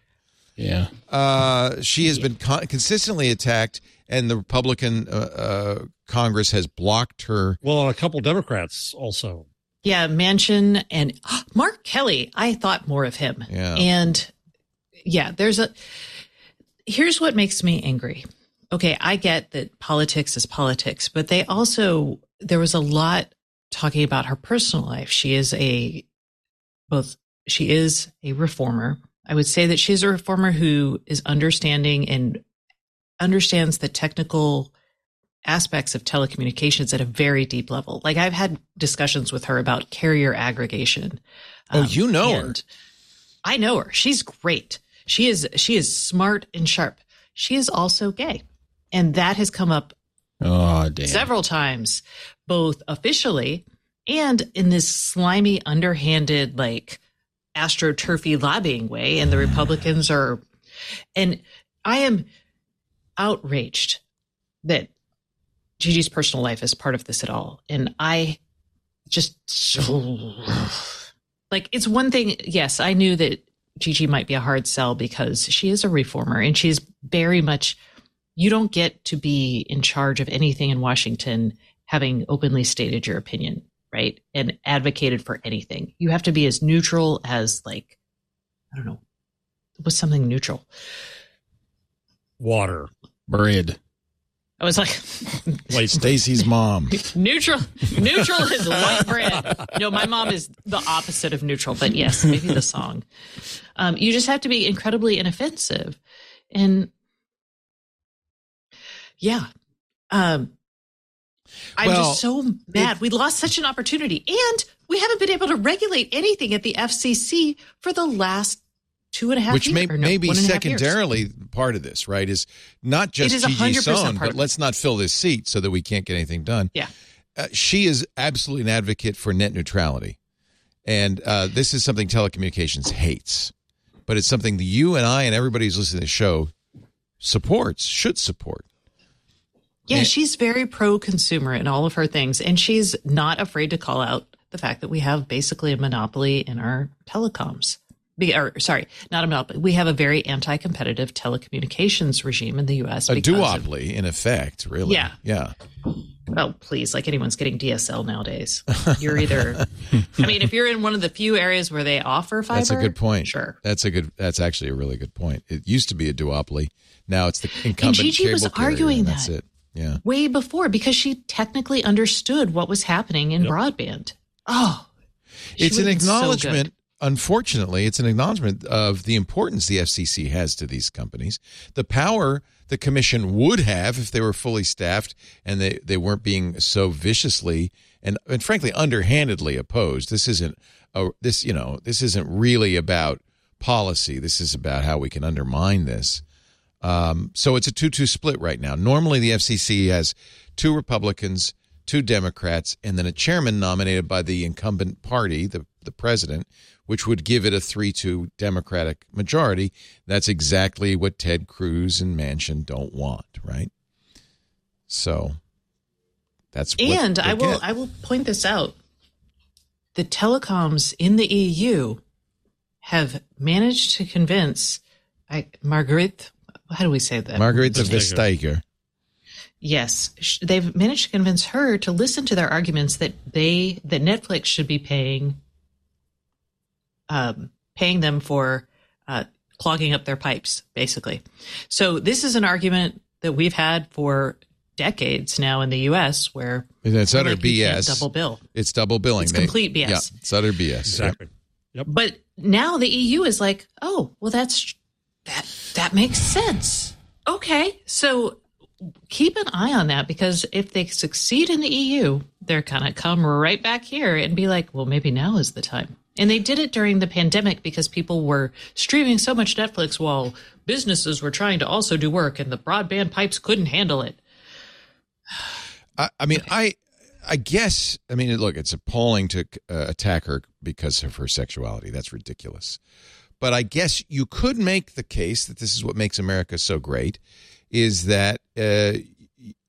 Yeah. Uh, she has been con- consistently attacked, and the Republican uh, uh, Congress has blocked her. well, a couple Democrats also. Yeah, Manchin and Mark Kelly. I thought more of him. Yeah. And yeah, there's a. Here's what makes me angry. Okay, I get that politics is politics, but they also there was a lot talking about her personal life. She is a both. She is a reformer. I would say that she's a reformer who is understanding and understands the technical aspects of telecommunications at a very deep level. Like I've had discussions with her about carrier aggregation. Oh, um, you know her. I know her. She's great. She is she is smart and sharp. She is also gay. And that has come up Oh, damn. several times, both officially and in this slimy, underhanded, like astroturfy lobbying way. And the mm. Republicans are, and I am outraged that Gigi's personal life is part of this at all. And I just so like it's one thing. Yes, I knew that Gigi might be a hard sell because she is a reformer and she's very much you don't get to be in charge of anything in Washington having openly stated your opinion, right? And advocated for anything. You have to be as neutral as like I don't know. What's something neutral? Water. Bread. I was like Like Stacy's mom. neutral neutral is white bread. No, my mom is the opposite of neutral, but yes, maybe the song. Um, you just have to be incredibly inoffensive. And yeah. Um I'm Well, just so mad. we lost such an opportunity. And We haven't been able to regulate anything at the FCC for the last two and a half Which years. may, may be one and a half secondarily part of this, right? Is not just is Gigi 100% Sohn, but let's not fill this seat so that we can't get anything done. Yeah. Uh, she is absolutely an advocate for net neutrality. And uh, this is something telecommunications hates. But it's something that you and I and everybody who's listening to the show supports, should support. Yeah, And- she's very pro consumer in all of her things. And she's not afraid to call out the fact that we have basically a monopoly in our telecoms. Be, or, sorry, not a monopoly. We have a very anti competitive telecommunications regime in the U.S. A because of- duopoly, in effect, really. Yeah. Yeah. Oh, please. Like anyone's getting DSL nowadays. You're either, I mean, if you're in one of the few areas where they offer fiber. That's a good point. Sure. That's a good. That's actually a really good point. It used to be a duopoly. Now it's the incumbent Gigi cable was carrier, arguing and that's it. Yeah. Way before because she technically understood what was happening in broadband. Oh, it's an would've so acknowledgement. Unfortunately, it's an acknowledgement of the importance the FCC has to these companies, the power the commission would have if they were fully staffed and they, they weren't being so viciously and, and frankly underhandedly opposed. This isn't a, this you know this isn't really about policy. This is about how we can undermine this. Um, so it's a two-two split right now. Normally, the FCC has two Republicans, two Democrats, and then a chairman nominated by the incumbent party, the the president, which would give it a three-two Democratic majority. That's exactly what Ted Cruz and Manchin don't want, right? So that's And I will get. I will point this out. The telecoms in the EU have managed to convince I, Marguerite. How do we say that? Margarita Vestager. Vestager. Yes, they've managed to convince her to listen to their arguments that they that Netflix should be paying, um, paying them for uh, clogging up their pipes, basically. So this is an argument that we've had for decades now in the U.S., where It's utter like, BS. double bill. It's double billing. It's They- complete BS. Yeah, it's utter BS. Exactly. Yep. But now the EU is like, oh, well, that's that that makes sense. Okay, so keep an eye on that because if they succeed in the EU, they're gonna come right back here and be like, well, maybe now is the time. And they did it during the pandemic because people were streaming so much Netflix while businesses were trying to also do work and the broadband pipes couldn't handle it. I, I mean, I, I guess. I mean, look, it's appalling to uh, attack her because of her sexuality. That's ridiculous. But I guess you could make the case that this is what makes America so great, is that uh,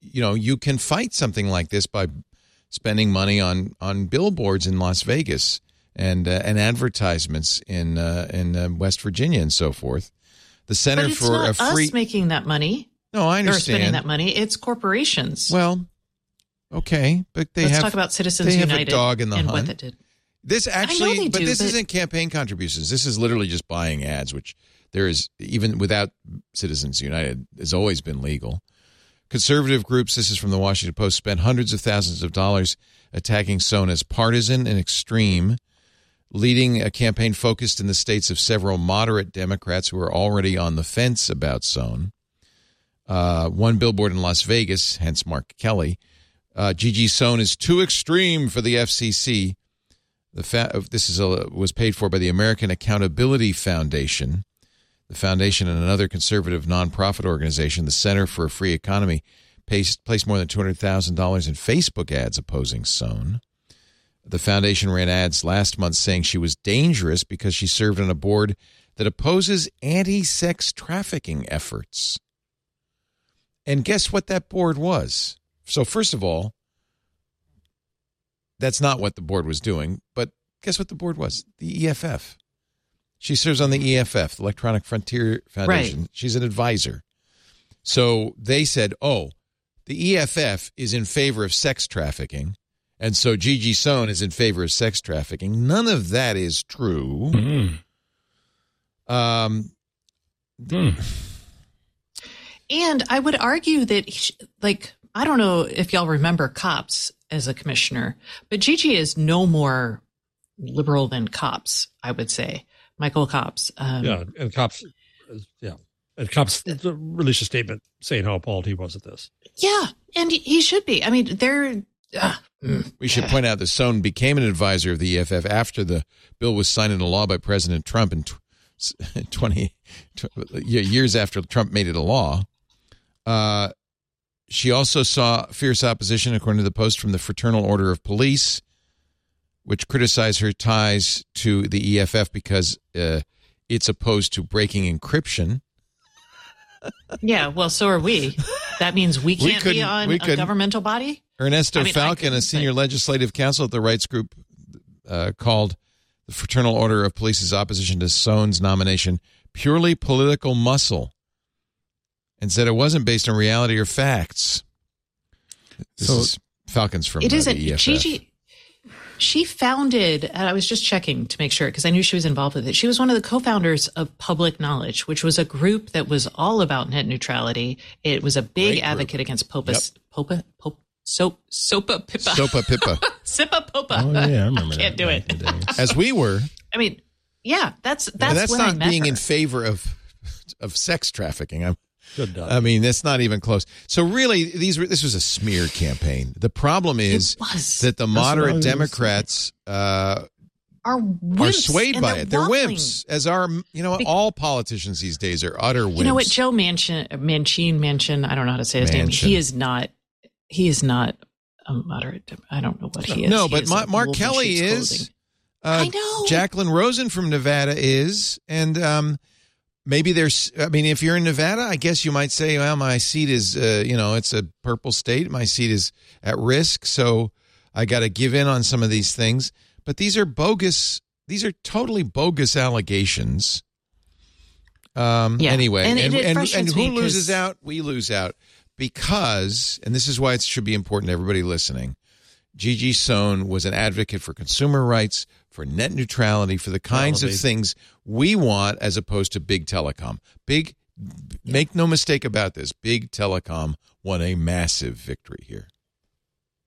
you know you can fight something like this by spending money on on billboards in Las Vegas and uh, and advertisements in uh, in uh, West Virginia and so forth. The Center for a Free. us making that money no, I or spending understand. that money. It's corporations. Well, okay, but they Let's have talk about Citizens they have United a dog in the and hunt. what that did. This actually, but do, this but- isn't campaign contributions. This is literally just buying ads, which there is even without Citizens United has always been legal. Conservative groups, this is from the Washington Post, spent hundreds of thousands of dollars attacking Sohn as partisan and extreme, leading a campaign focused in the states of several moderate Democrats who are already on the fence about Sohn. Uh, one billboard in Las Vegas, hence Mark Kelly. Uh, Gigi Sohn is too extreme for the FCC. The fa- uh, this is a, was paid for by the American Accountability Foundation. The foundation and another conservative nonprofit organization, the Center for a Free Economy, placed, placed more than two hundred thousand dollars in Facebook ads opposing Sohn. The foundation ran ads last month saying she was dangerous because she served on a board that opposes anti-sex trafficking efforts. And guess what that board was? So first of all, that's not what the board was doing. But guess what the board was? The EFF. She serves on the EFF, the Electronic Frontier Foundation. She's an advisor. So they said, oh, the EFF is in favor of sex trafficking. And so Gigi Sohn is in favor of sex trafficking. None of that is true. Mm. Um, And I would argue that, like, I don't know if y'all remember Copps as a commissioner, but Gigi is no more liberal than Copps, I would say. Michael Copps. Um, Yeah, and Copps, yeah, and Copps released a statement saying how appalled he was at this. Yeah, and he should be. I mean, they're uh, We should point out that Sohn became an advisor of the EFF after the bill was signed into law by President Trump in tw- 20, years after Trump made it a law. Uh, she also saw fierce opposition, according to the Post, from the Fraternal Order of Police, which criticized her ties to the EFF because uh, it's opposed to breaking encryption. Yeah, well, so are we. That means we We can't couldn't- be on we a governmental body. Ernesto I mean, Falcon, a senior say- legislative counsel at the rights group, uh, called the Fraternal Order of Police's opposition to Sohn's nomination purely political muscle and said it wasn't based on reality or facts. This So- is Falcon's from It uh, isn't. the EFF. Gigi, she founded, and I was just checking to make sure because I knew she was involved with it. She was one of the co founders of Public Knowledge, which was a group that was all about net neutrality. It was a big Great group. advocate against Popa, Popa, Popa, Soap, SOPA PIPA, SOPA PIPA. Sipa Popa. Oh yeah, I remember that. Can't do it. in the days. As we were. I mean, yeah, that's that's, Now, that's when I not met being her. in favor of of sex trafficking. I'm Good enough. I mean, that's not even close. So really, these were this was a smear campaign. The problem is that the what moderate was Democrats uh, are are swayed by it. They're wimps, as are you know Be- all politicians these days are utter wimps. You know what, Joe Manchin, Manchin, Manchin. I don't know how to say his name. He is not. He is not a moderate. I don't know what he is. no, He but is Ma- Mark Kelly is. Uh, I know. Jacqueline Rosen from Nevada is, and um, maybe there's. I mean, if you're in Nevada, I guess you might say, "Well, my seat is, uh, you know, it's a purple state. My seat is at risk, so I got to give in on some of these things." But these are bogus. These are totally bogus allegations. Um, Yeah. Anyway, And and it and, and who loses out? We lose out because, and this is why it should be important to everybody listening. Gigi Sohn was an advocate for consumer rights, for net neutrality, for the kinds of things we want as opposed to big telecom. Big, make no mistake about this, big telecom won a massive victory here.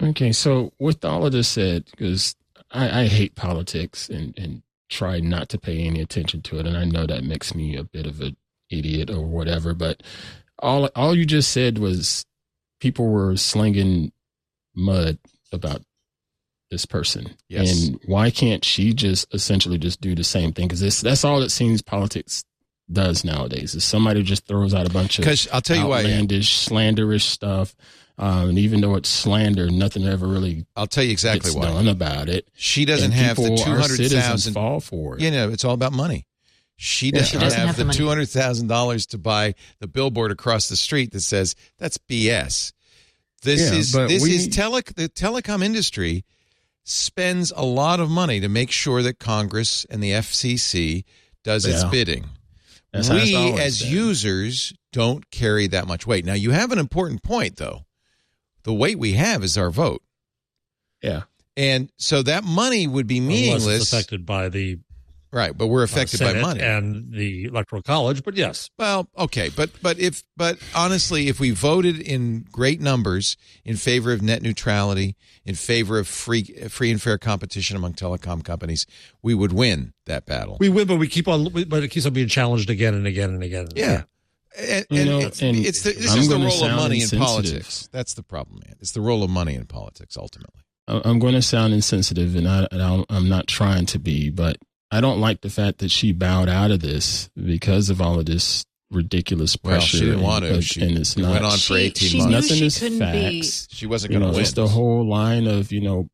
Okay, so with all of this said, because I, I hate politics and, and try not to pay any attention to it, and I know that makes me a bit of an idiot or whatever, but all all you just said was people were slinging mud about this person, Yes. and why can't she just essentially just do the same thing? Because that's all it seems politics does nowadays. Is somebody just throws out a bunch of Because I'll tell you why. outlandish, slanderish stuff. Um, and even though it's slander, nothing ever really I'll tell you exactly gets why. done about it. She doesn't And have the people, two our hundred citizens thousand. fall for it. You know, it's all about money. She Yeah. doesn't, She doesn't have, have the the two hundred thousand dollars to buy the billboard across the street that says that's BS. This Yeah, is but this we- is tele the telecom industry spends a lot of money to make sure that Congress and the FCC does its bidding. That's we as been. users don't carry that much weight. Now you have an important point though. The weight we have is our vote. Yeah. And so that money would be Unless meaningless. it's affected by the right, but we're uh, affected by money. and the electoral college. But yes, Well, okay, but but if but honestly, if we voted in great numbers in favor of net neutrality, in favor of free free and fair competition among telecom companies, we would win that battle. we win, but we keep on, but it keeps on being challenged again and again and again. And yeah. again. And, You and know, it's, and it's the, this I'm is the role of money in politics. That's the problem, man. It's the role of money in politics ultimately. I- I'm going to sound insensitive, and, I, and I, I'm not trying to be, but I don't like the fact that she bowed out of this because of all of this ridiculous Well, pressure. she didn't and, want to. uh, She and it's it not went on for She- eighteen she months. knew nothing she is couldn't be- facts. She wasn't You going know, to win. it's the whole line of you know,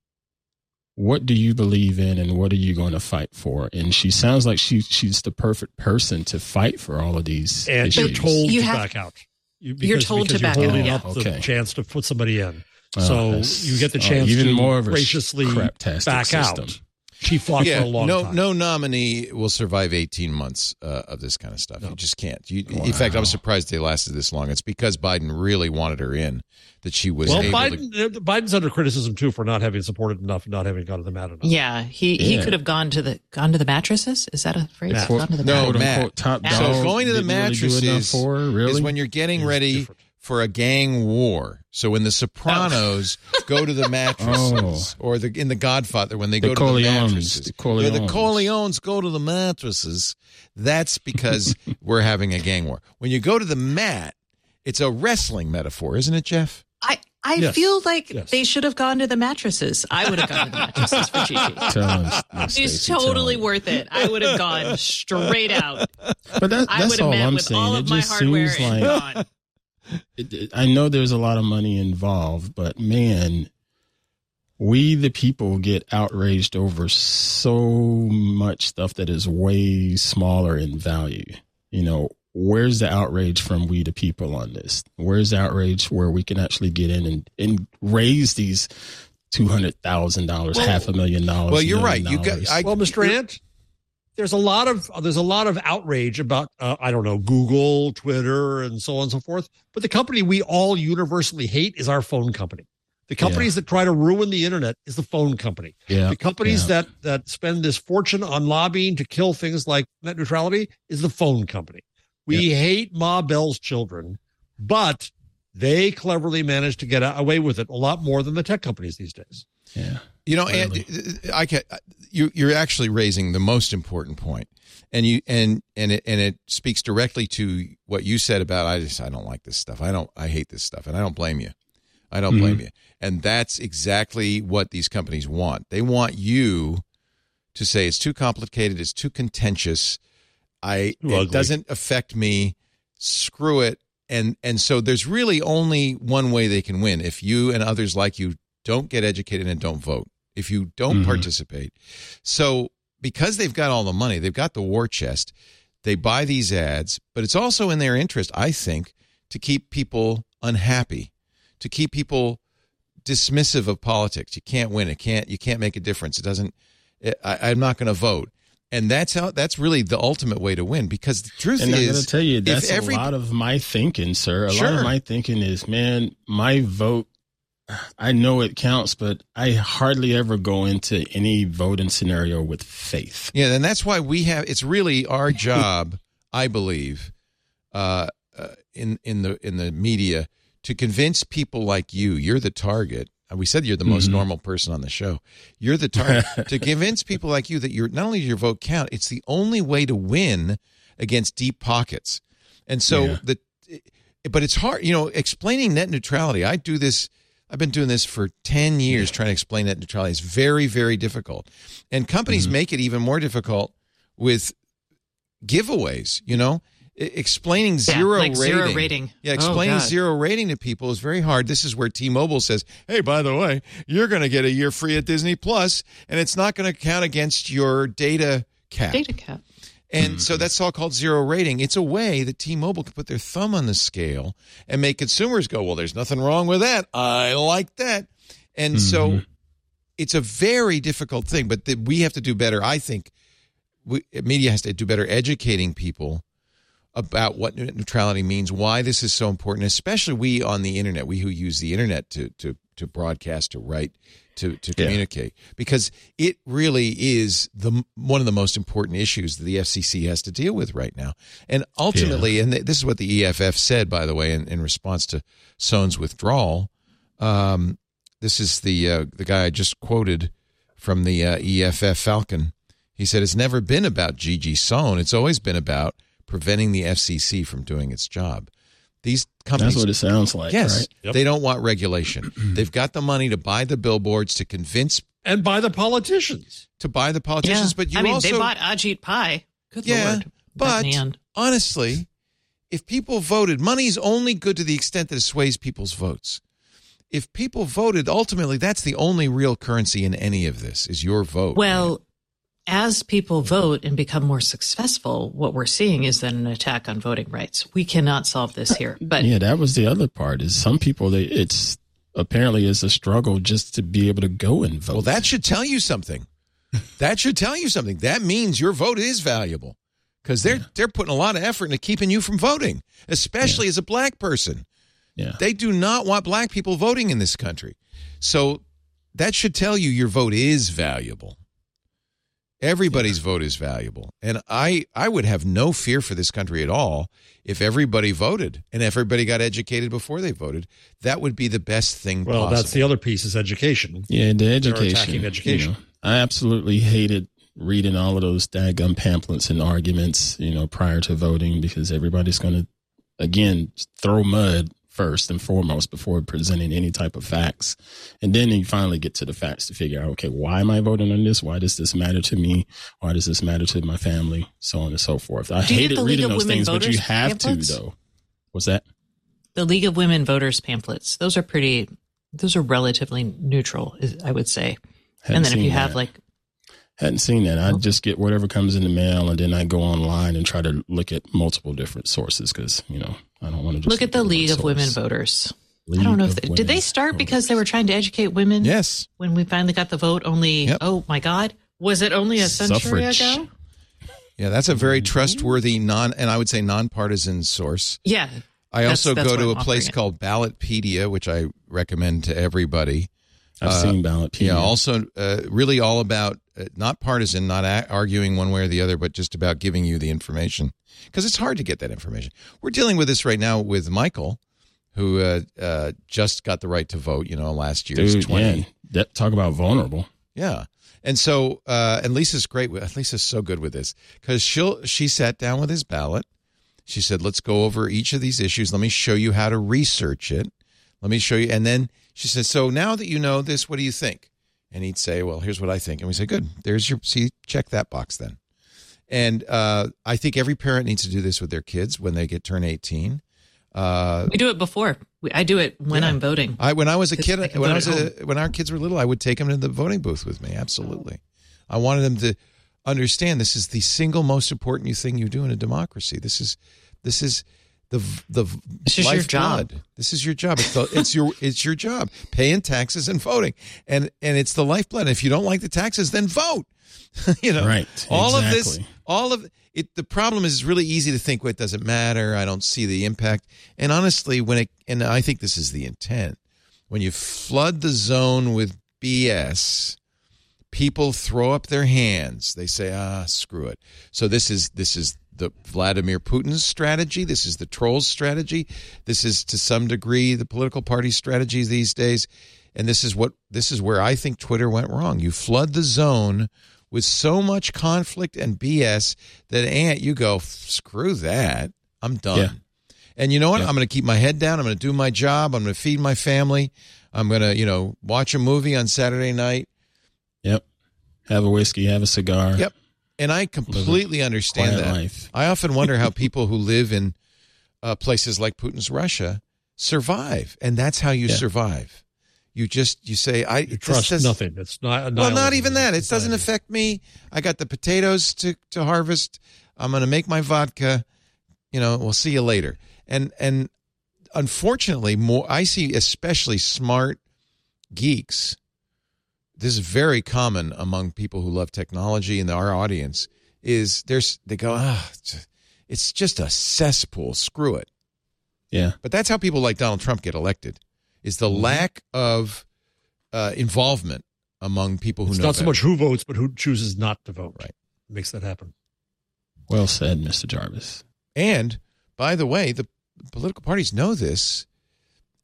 what do you believe in, and what are you going to fight for? And she sounds like she she's the perfect person to fight for all of these And you're told You to have- back out. You, You're told to because you're back out, holding yeah. up the Okay. chance to put somebody in. Oh, so that's- you get the oh, chance even to more of a graciously craptastic back system. out. She fought yeah, for a long no, time. no nominee will survive 18 months uh, of this kind of stuff. No. You just can't. You, In fact, I'm surprised they lasted this long. It's because Biden really wanted her in that she was Well, able to. Biden, uh, Biden's under criticism too for not having supported enough, not having gone to the mat enough. Yeah, he he could have gone to the gone to the mattresses. Is that a phrase? Yeah. Gone to the No, mat- Matt. unquote top So going to the didn't really do mattress enough is- for really Is when you're getting It's ready different. For a gang war. So when the Sopranos oh. go to the mattresses, or the in the Godfather when they The go to the mattresses, the Where the Corleones. Corleones go to the mattresses. That's because we're having a gang war. When you go to the mat, it's a wrestling metaphor, isn't it, Jeff? I I Yes. feel like Yes. they should have gone to the mattresses. I would have gone to the mattresses for Chi Chi. Tell him, Miss It's totally worth it. I would have gone straight out. But that, I that's would have all met I'm with saying. all It my just hardware seems and like gone. It, it- I know there's a lot of money involved, but man, we the people get outraged over so much stuff that is way smaller in value. You know, where's the outrage from we the people on this? Where's the outrage where we can actually get in and, and raise these two hundred thousand dollars, Well- half a million dollars? Well, you're right. You got. I, well, Mr. Ant, there's a lot of there's a lot of outrage about uh, I don't know Google, Twitter, and so on and so forth. But the company we all universally hate is our phone company. The companies that try to ruin the internet is the phone company. yeah, the companies yeah. that that spend this fortune on lobbying to kill things like net neutrality is the phone company. We hate Ma Bell's children, but they cleverly managed to get away with it a lot more than the tech companies these days. Yeah. You know, and I can you you're actually raising the most important point, and you and and it and it speaks directly to what you said about I just I don't like this stuff. I don't I hate this stuff, and I don't blame you. I don't blame you. And that's exactly what these companies want. They want you to say it's too complicated, it's too contentious. I it doesn't affect me. Screw it. And and so there's really only one way they can win. If you and others like you don't get educated and don't vote. If you don't Mhm. participate. So because they've got all the money, they've got the war chest, they buy these ads, but it's also in their interest, I think, to keep people unhappy, to keep people dismissive of politics. You can't win. It can't. You can't make a difference. It doesn't. I, I'm not going to vote. And that's how. That's really the ultimate way to win. Because the truth And is, gotta tell you, that's every- a lot of my thinking, sir. A lot of my thinking is, man, my vote. I know it counts, but I hardly ever go into any voting scenario with faith. Yeah, and that's why we have. It's really our job, I believe, uh, uh, in in the in the media to convince people like you. You're the target. We said you're the most Mhm. normal person on the show. You're the target to convince people like you that you're not only does your vote count. It's the only way to win against deep pockets. And so Yeah. the, but it's hard. You know, explaining net neutrality. I do this. I've been doing this for 10 years trying to explain that net neutrality. It's very, very difficult. And companies mm-hmm. make it even more difficult with giveaways, you know? Explaining Yeah, zero like rating. zero rating. Yeah, Oh, explaining God. zero rating to people is very hard. This is where T-Mobile says, "Hey, by the way, you're going to get a year free at Disney Plus, and it's not going to count against your data cap." Data cap. And so mm-hmm. that's all called zero rating. It's a way that T-Mobile can put their thumb on the scale and make consumers go, "Well, there's nothing wrong with that. I like that." And so mm-hmm. it's a very difficult thing, but that we have to do better. I think we, media has to do better educating people about what net neutrality means, why this is so important, especially we on the internet, we who use the internet to to to broadcast, to write, to to Yeah. communicate, because it really is the one of the most important issues that the FCC has to deal with right now. And ultimately, and this is what the EFF said, by the way, in, in response to Sohn's withdrawal. Um, this is the uh, the guy I just quoted from the uh, EFF Falcon. He said it's never been about Gigi Sohn. It's always been about preventing the FCC from doing its job. These companies, That's what it sounds like. yes, right? Yep. they don't want regulation. They've got the money to buy the billboards to convince And buy the politicians. to buy the politicians, but you I mean, also they bought Ajit Pai. Good yeah, lord. but honestly, if people voted, money's only good to the extent that it sways people's votes. If people voted, ultimately, that's the only real currency in any of this is your vote. Well, as people vote and become more successful, what we're seeing is then an attack on voting rights. We cannot solve this here. But Yeah, that was the other part. Is some people they it's apparently is a struggle just to be able to go and vote. Well, that should tell you something. that should tell you something. That means your vote is valuable because they're they're putting a lot of effort into keeping you from voting, especially as a black person. yeah. They do not want black people voting in this country. So that should tell you your vote is valuable. Everybody's vote is valuable. And I, I would have no fear for this country at all if everybody voted and everybody got educated before they voted. That would be the best thing Well, possible. that's the other piece is education. Yeah, the education. attacking education. you know. I absolutely hated reading all of those daggum pamphlets and arguments, you know, prior to voting because everybody's going to, again, throw mud first and foremost before presenting any type of facts. And then you finally get to the facts to figure out, okay, why am I voting on this? Why does this matter to me? Why does this matter to my family? So on and so forth. I hated reading those things, but you have pamphlets? to though. What's that? The League of Women Voters pamphlets. Those are pretty. Those are relatively neutral, I would say. Hadn't and then if you have like Hadn't seen that. I oh. just get whatever comes in the mail, and then I go online and try to look at multiple different sources because you know I don't want to just look at the League of. Women Voters. I don't know if they, did they start because they were trying to educate women. Yes. When we finally got the vote, only Yep. oh my god, was it only a century Suffrage. ago? Yeah, that's a very Mm-hmm. trustworthy non and I would say nonpartisan source. Yeah, I That's- also that's go to I'm a place it. called Ballotpedia, which I recommend to everybody. I've uh, seen ballot. Yeah, also uh, really all about uh, not partisan, not a- arguing one way or the other, but just about giving you the information because it's hard to get that information. We're dealing with this right now with Michael, who uh, uh, just got the right to vote. You know, last year's Dude, twenty. yeah, that, talk about vulnerable. Yeah. And so, uh, and Lisa's great with, Lisa's so good with this because she'll, she sat down with his ballot. She said, let's go over each of these issues. Let me show you how to research it. Let me show you. And then she said, so now that you know this, what do you think? And he'd say, well, here's what I think. And we say, good. There's your, see, check that box then. And, uh, I think every parent needs to do this with their kids when they get turn 18. Uh, we do it before. We, I do it when Yeah. I'm voting. I when I was a kid, when I was a, when our kids were little, I would take them to the voting booth with me. Absolutely, I wanted them to understand this is the single most important thing you do in a democracy. This is this is the the This is your lifeblood. job. This is your job. It's the, it's your it's your job. Paying taxes and voting, and and it's the lifeblood. If you don't like the taxes, then vote. you know, Right, All of this, all of it. The problem is, it's really easy to think, "Well, it doesn't matter. I don't see the impact." And honestly, when it and I think this is the intent, when you flood the zone with BS, people throw up their hands. They say, "Ah, screw it." So this is this is the Vladimir Putin's strategy. This is the trolls' strategy. This is to some degree the political party strategy these days. And this is what this is where I think Twitter went wrong. You flood the zone with so much conflict and BS that Ant, you go, screw that. I'm done. Yeah. And you know what? Yeah. I'm going to keep my head down. I'm going to do my job. I'm going to feed my family. I'm going to, you know, watch a movie on Saturday night. Yep. Have a whiskey, have a cigar. Yep. And I completely understand that. life. I often wonder how people who live in uh, places like Putin's Russia survive, and that's how you Yeah. survive. You just you say I You trust does- nothing. It's not. Well, not even that. It doesn't affect me. I got the potatoes to to harvest. I'm going to make my vodka. You know, we'll see you later. And and unfortunately, more I see especially smart geeks. This is very common among people who love technology in our audience. Is there's they go ah, it's- it's just a cesspool. Screw it. Yeah. But that's how people like Donald Trump get elected. Is Mm-hmm. the lack of uh, involvement among people who It's know not so better. much who votes, but who chooses not to vote. Right. Makes that happen. Well said, Mr. Jarvis. And by the way, the political parties know this,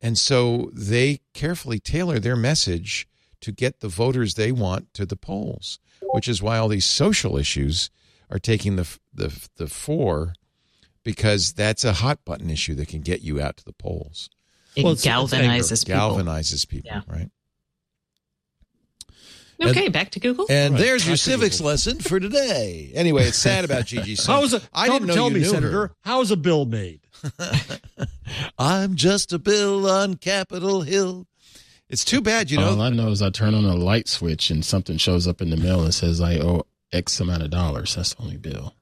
and so they carefully tailor their message to get the voters they want to the polls. Which is why all these social issues are taking the the the fore, because that's a hot button issue that can get you out to the polls. It Well, it's- it's galvanizes people. Galvanizes people, Yeah. right? Okay, back to Google. And Right. there's your civics Google. lesson for today. Anyway, it's sad about Gigi. Sun. How's a? I tell, didn't know tell you me, knew Senator. her. How's a bill made? I'm just a bill on Capitol Hill. It's too bad, you know. All I know is I turn on a light switch and something shows up in the mail and says I owe X amount of dollars. That's the only bill.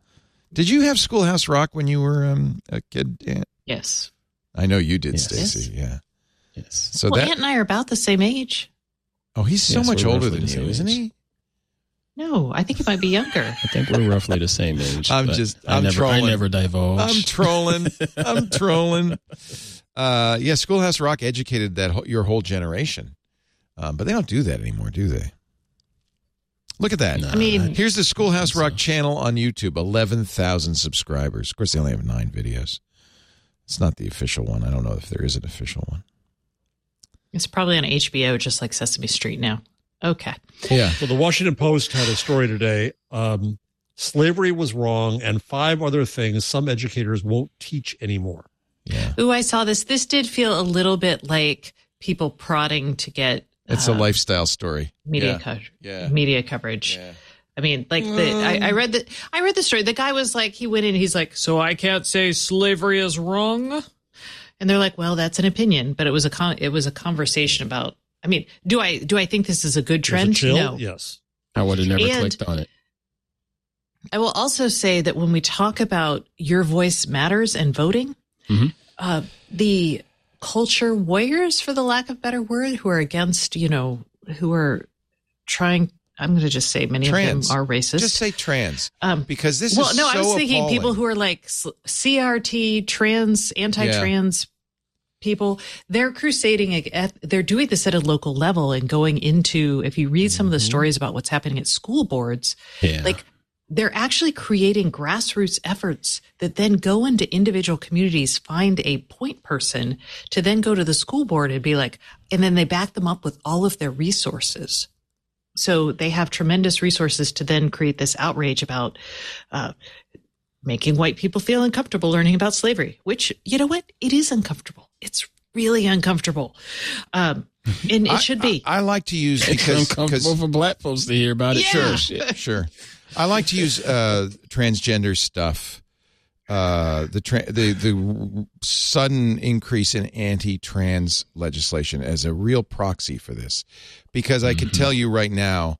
Did you have Schoolhouse Rock when you were um, a kid? Dan? yes. I know you did, Yes. Stacey. Yeah. Yes. So well, that Ant and I are about the same age. oh, he's so Yes, much older than you, isn't age. he? No, I think he might be younger. I think we're roughly the same age. I'm just- I I'm never, trolling. I never divulge. I'm trolling. I'm trolling. Uh, yeah, Schoolhouse Rock educated that whole, your whole generation, um, but they don't do that anymore, do they? Look at that. Nah, I mean- Here's the Schoolhouse So- Rock channel on YouTube. Eleven thousand subscribers. Of course, they only have nine videos. It's not the official one. I don't know if there is an official one. It's probably on HBO, just like Sesame Street now. Okay. Yeah. So the Washington Post had a story today. Um, slavery was wrong, and five other things some educators won't teach anymore. Yeah. Ooh, I saw this. This did feel a little bit like people prodding to get It's a uh, lifestyle story. media Yeah. co- Yeah. media coverage. Yeah. I mean, like the I, I read the I read the story. The guy was like, he went in, he's like, so I can't say slavery is wrong, and they're like, well, that's an opinion, but it was a con- it was a conversation about. I mean, do I do I think this is a good There's a trend? No. Yes. I would have never And- clicked on it. I will also say that when we talk about your voice matters and voting, Mhm. uh, the culture warriors, for the lack of better word, who are against, you know, who are trying. I'm going to just say many Trans. of them are racist. Just say trans Um, because this is so. well, no, so I was thinking appalling. people who are like CRT, trans, anti-trans people. They're crusading. At, they're doing this at a local level and going into. If you read some of the Mm-hmm. stories about what's happening at school boards, Yeah. like they're actually creating grassroots efforts that then go into individual communities, find a point person to then go to the school board and be like, and then they back them up with all of their resources. So they have tremendous resources to then create this outrage about uh, making white people feel uncomfortable learning about slavery, which, you know what? It is uncomfortable. It's really uncomfortable. Um, and it I- should be. I, I like to use it's because uncomfortable for black folks to hear about it. Yeah. Sure. sure. I like to use uh, transgender stuff. Uh, the tra- the the sudden increase in anti-trans legislation as a real proxy for this, because I can tell you right now,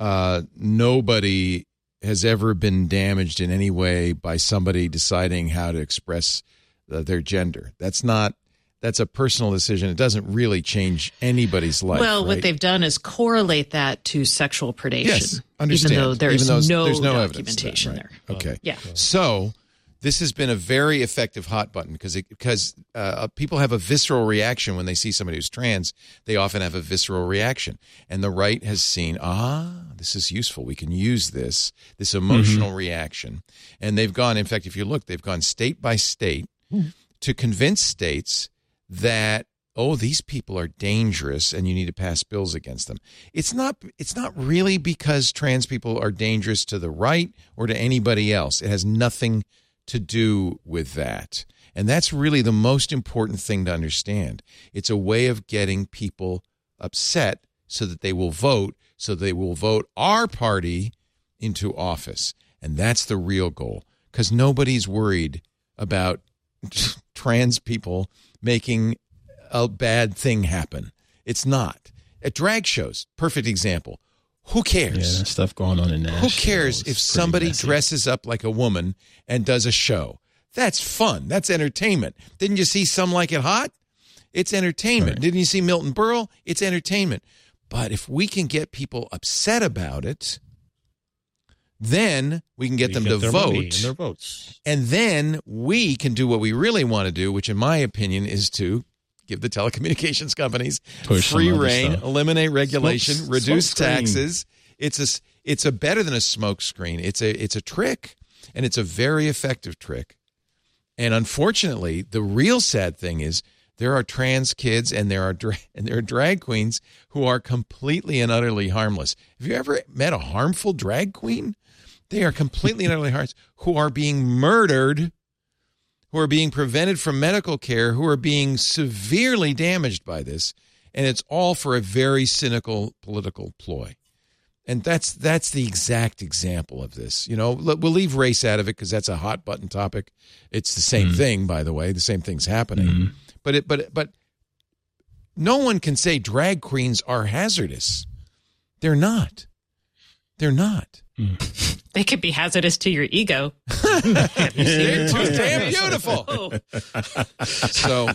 uh, nobody has ever been damaged in any way by somebody deciding how to express uh, their gender. That's not. That's a personal decision. It doesn't really change anybody's life. well, what they've done is correlate that to sexual predation. Yes, understand. Even though there's, Even though no, there's no evidence that, documentation right. there. Okay. Yeah. So this has been a very effective hot button because because uh, people have a visceral reaction when they see somebody who's trans. They often have a visceral reaction, and the right has seen ah, this is useful. We can use this this emotional reaction, and they've gone. In fact, if you look, they've gone state by state to convince states that oh these people are dangerous and you need to pass bills against them. It's not it's not really because trans people are dangerous to the right or to anybody else. It has nothing to do with that. And that's really the most important thing to understand. It's a way of getting people upset so that they will vote so they will vote our party into office. And that's the real goal because nobody's worried about trans people making a bad thing happen. It's not. At drag shows, perfect example. Who cares? that stuff going on in Nashville. Who cares if somebody messy. dresses up like a woman and does a show? That's fun. That's entertainment. Didn't you see Some Like It Hot? It's entertainment. Right. Didn't you see Milton Berle? It's entertainment. But if we can get people upset about it, then we can get You them get to money and vote. their votes. And then we can do what we really want to do, which, in my opinion, is to give the telecommunications companies Push free reign, eliminate regulation, Smoke- reduce smoke taxes. It's a it's a better than a smoke screen. It's a it's a trick, and it's a very effective trick. And unfortunately, the real sad thing is there are trans kids and there are dra- and there are drag queens who are completely and utterly harmless. Have you ever met a harmful drag queen? They are completely and utterly harmless, who are being murdered, who are being prevented from medical care, who are being severely damaged by this, and it's all for a very cynical political ploy. And that's that's the exact example of this. You know, we'll leave race out of it because that's a hot button topic. It's the same mm-hmm. thing, by the way. The same thing's happening. Mm-hmm. But it but but no one can say drag queens are hazardous. They're not. They're not. They could be hazardous to your ego. They're too damn beautiful. Oh, So,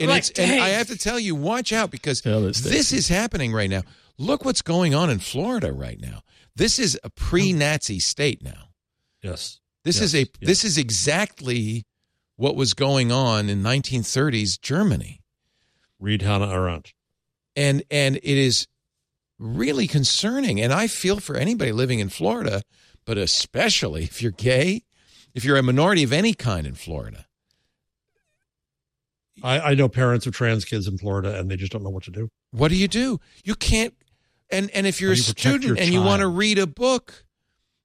and, Like, it's, and. I have to tell you, watch out because Tell this is happening right now. Look what's going on in Florida right now. This is a pre-Nazi state now. Yes. This Yes, is a yes. this is exactly what was going on in 1930s Germany. Read Hannah Arendt. And and it is really concerning and I feel for anybody living in Florida, but especially if you're gay, if you're a minority of any kind in Florida. I, I know parents of trans kids in Florida and they just don't know what to do. What do you do? You can't and and if you're a you student and you want to read a book,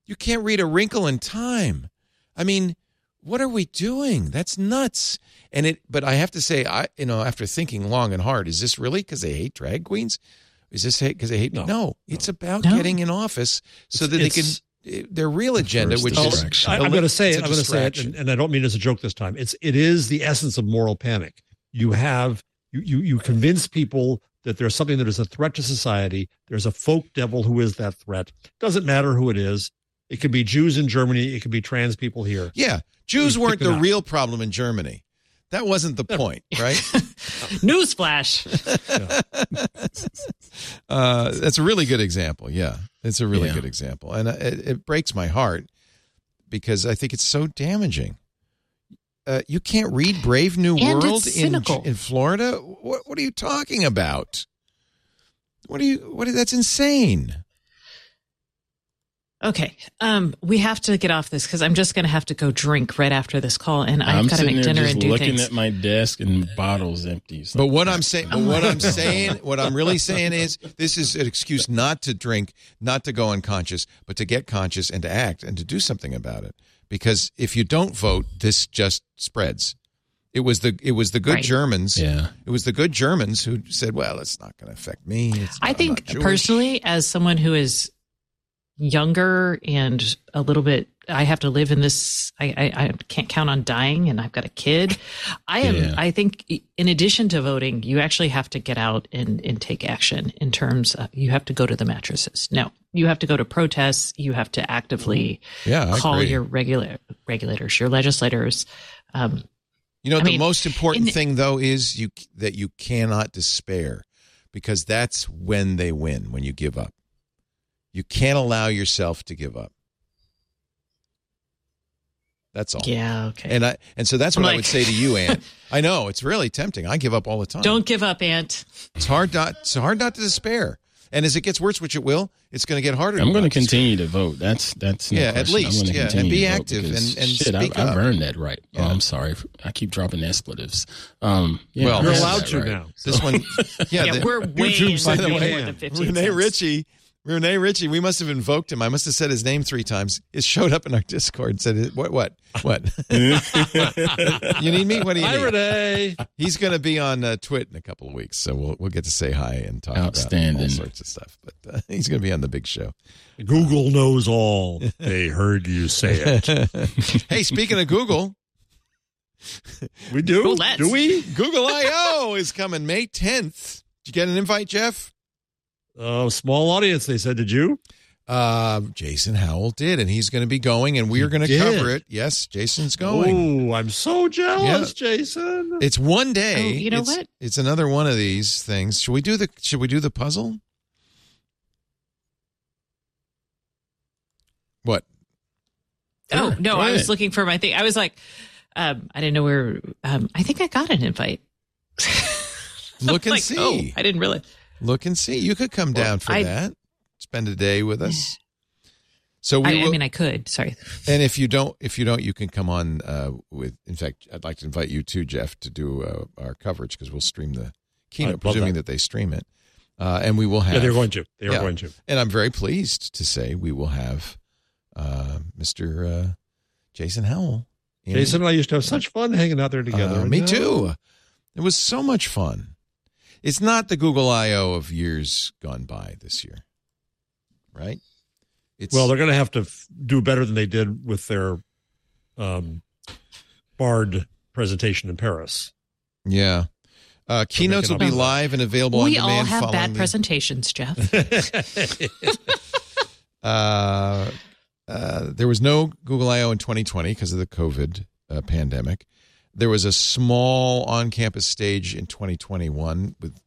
you can't read A Wrinkle in Time. I mean, what are we doing? That's nuts. And it, but I have to say, I, you know, after thinking long and hard, is this really because they hate drag queens? Is this because they hate? No, No, it's about No. getting in office so that they can eh, their real agenda, which is distraction. I, am going to say it. I'm going to say it, and, and I don't mean it as a joke this time. It's it is the essence of moral panic. You have you you you convince people that there's something that is a threat to society. There's a folk devil who is that threat. Doesn't matter who it is. It could be Jews in Germany. It could be trans people here. Yeah, Jews weren't the real problem in Germany. That wasn't the point, right? Newsflash. uh, that's a really good example. Yeah, it's a really Yeah. good example, and uh, it, it breaks my heart because I think it's so damaging. Uh, you can't read Brave New And World in in Florida. What what are you talking about? What are you? What? That's insane. Okay. Um, we have to get off this because I'm just going to have to go drink right after this call, and I've I'm got to sitting make there dinner just and do looking things. at my desk and bottles empty. So But what I'm saying, but what I'm saying, what I'm really saying is, this is an excuse not to drink, not to go unconscious, but to get conscious and to act and to do something about it. Because if you don't vote, this just spreads. It was the it was the good Right. Germans. yeah, It was the good Germans who said, "Well, it's not going to affect me." It's I not- I'm think personally, as someone who is younger and a little bit, I have to live in this. I, I, I can't count on dying, and I've got a kid. I am. Yeah. I think, in addition to voting, you actually have to get out and, and take action. In terms, of, you have to go to the mattresses. No, you have to go to protests. You have to actively Yeah, call your regular regulators, your legislators. Um, You know, I the mean, most important in- thing though is you that you cannot despair because that's when they win when you give up. You can't allow yourself to give up. That's all. yeah. Okay. And I and so that's I'm what I would say to you, Ant. I know it's really tempting. I give up all the time. Don't give up, Ant. It's hard not. It's hard not to despair. And as it gets worse, which it will, it's going to get harder. I'm going to continue to vote. That's that's no Yeah, at question. I'm least, yeah, and be active and- and shit, speak I've, up. I've earned that right. Yeah. Oh, I'm sorry. I keep dropping expletives. Um, yeah, Well, You're earned allowed to right. now. This one, yeah. Yeah, the- we're way YouTube in said by the more way, than 15 Rene cents. Ritchie, Rene Ritchie, we must have invoked him. I must have said his name three times. It showed up in our Discord and said, "What? What? What? you need me? What do you Hi, need?" Rene. He's going to be on uh, Twit in a couple of weeks, so we'll we'll get to say hi and talk about all sorts of stuff. But uh, he's going to be on the big show. Google knows all. They heard you say it. hey, speaking of Google, We do. Well, do we? Google I/O is coming May 10th. Did you get an invite, Jeff? Uh, small audience. They said, "Did you?" Uh, Jason Howell did, and he's going to be going, and we're going to cover it. Yes, Jason's going. Oh, I'm so jealous, Jason. It's one day. Oh, you know It's- what? It's another one of these things. Should we do the Should we do the puzzle? What? Oh Sure, no, go I was looking for my thing. I was like, um, I didn't know where. Um, I think I got an invite. Look and Like, see. Oh, I didn't realize. Look and see. You could come Well, down for I- that. Spend a day with us. So we I, I mean, I could. Sorry. and if you don't, if you don't, you can come on uh, with. In fact, I'd like to invite you too, Jeff, to do uh, our coverage because we'll stream the keynote, presuming that. that. they stream it, uh, and we will have. yeah, they're going to. They are Yeah. going to. And I'm very pleased to say we will have uh, Mr. Uh, Jason Howell. in- Jason and I used to have such fun hanging out there together. Uh, me No. too. It was so much fun. It's not the Google I/O of years gone by this year, right? It's Well, they're going to have to f- do better than they did with their um, Bard presentation in Paris. yeah. Uh, keynotes will be up- live and available on we all have bad the- presentations, Jeff. Uh, uh, there was no Google I/O in 2020 because of the COVID uh, pandemic. There was a small on-campus stage in 2021 with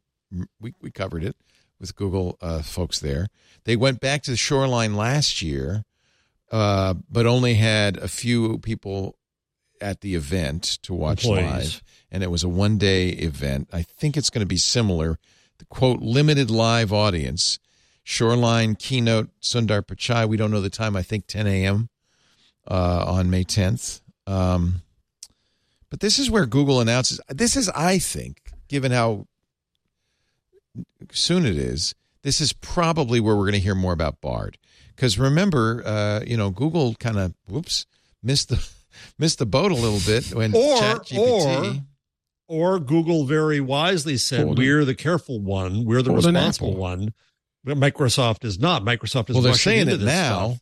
we we covered it with Google uh, folks there. They went back to the shoreline last year, uh, but only had a few people at the event to watch Employees. live, and it was a one-day event. I think it's going to be similar. The quote limited live audience. Shoreline keynote Sundar Pichai. We don't know the time. I think 10 a.m. Uh, on May 10th. Um, but this is where Google announces. This is, I think, given how soon it is, this is probably where we're going to hear more about Bard. Because remember, uh, you know, Google kind of whoops missed the missed the boat a little bit when Or- ChatGPT. Or Google very wisely said, "We're the careful one. We're the responsible apple. one." But Microsoft is not. Microsoft is well, they're saying it now.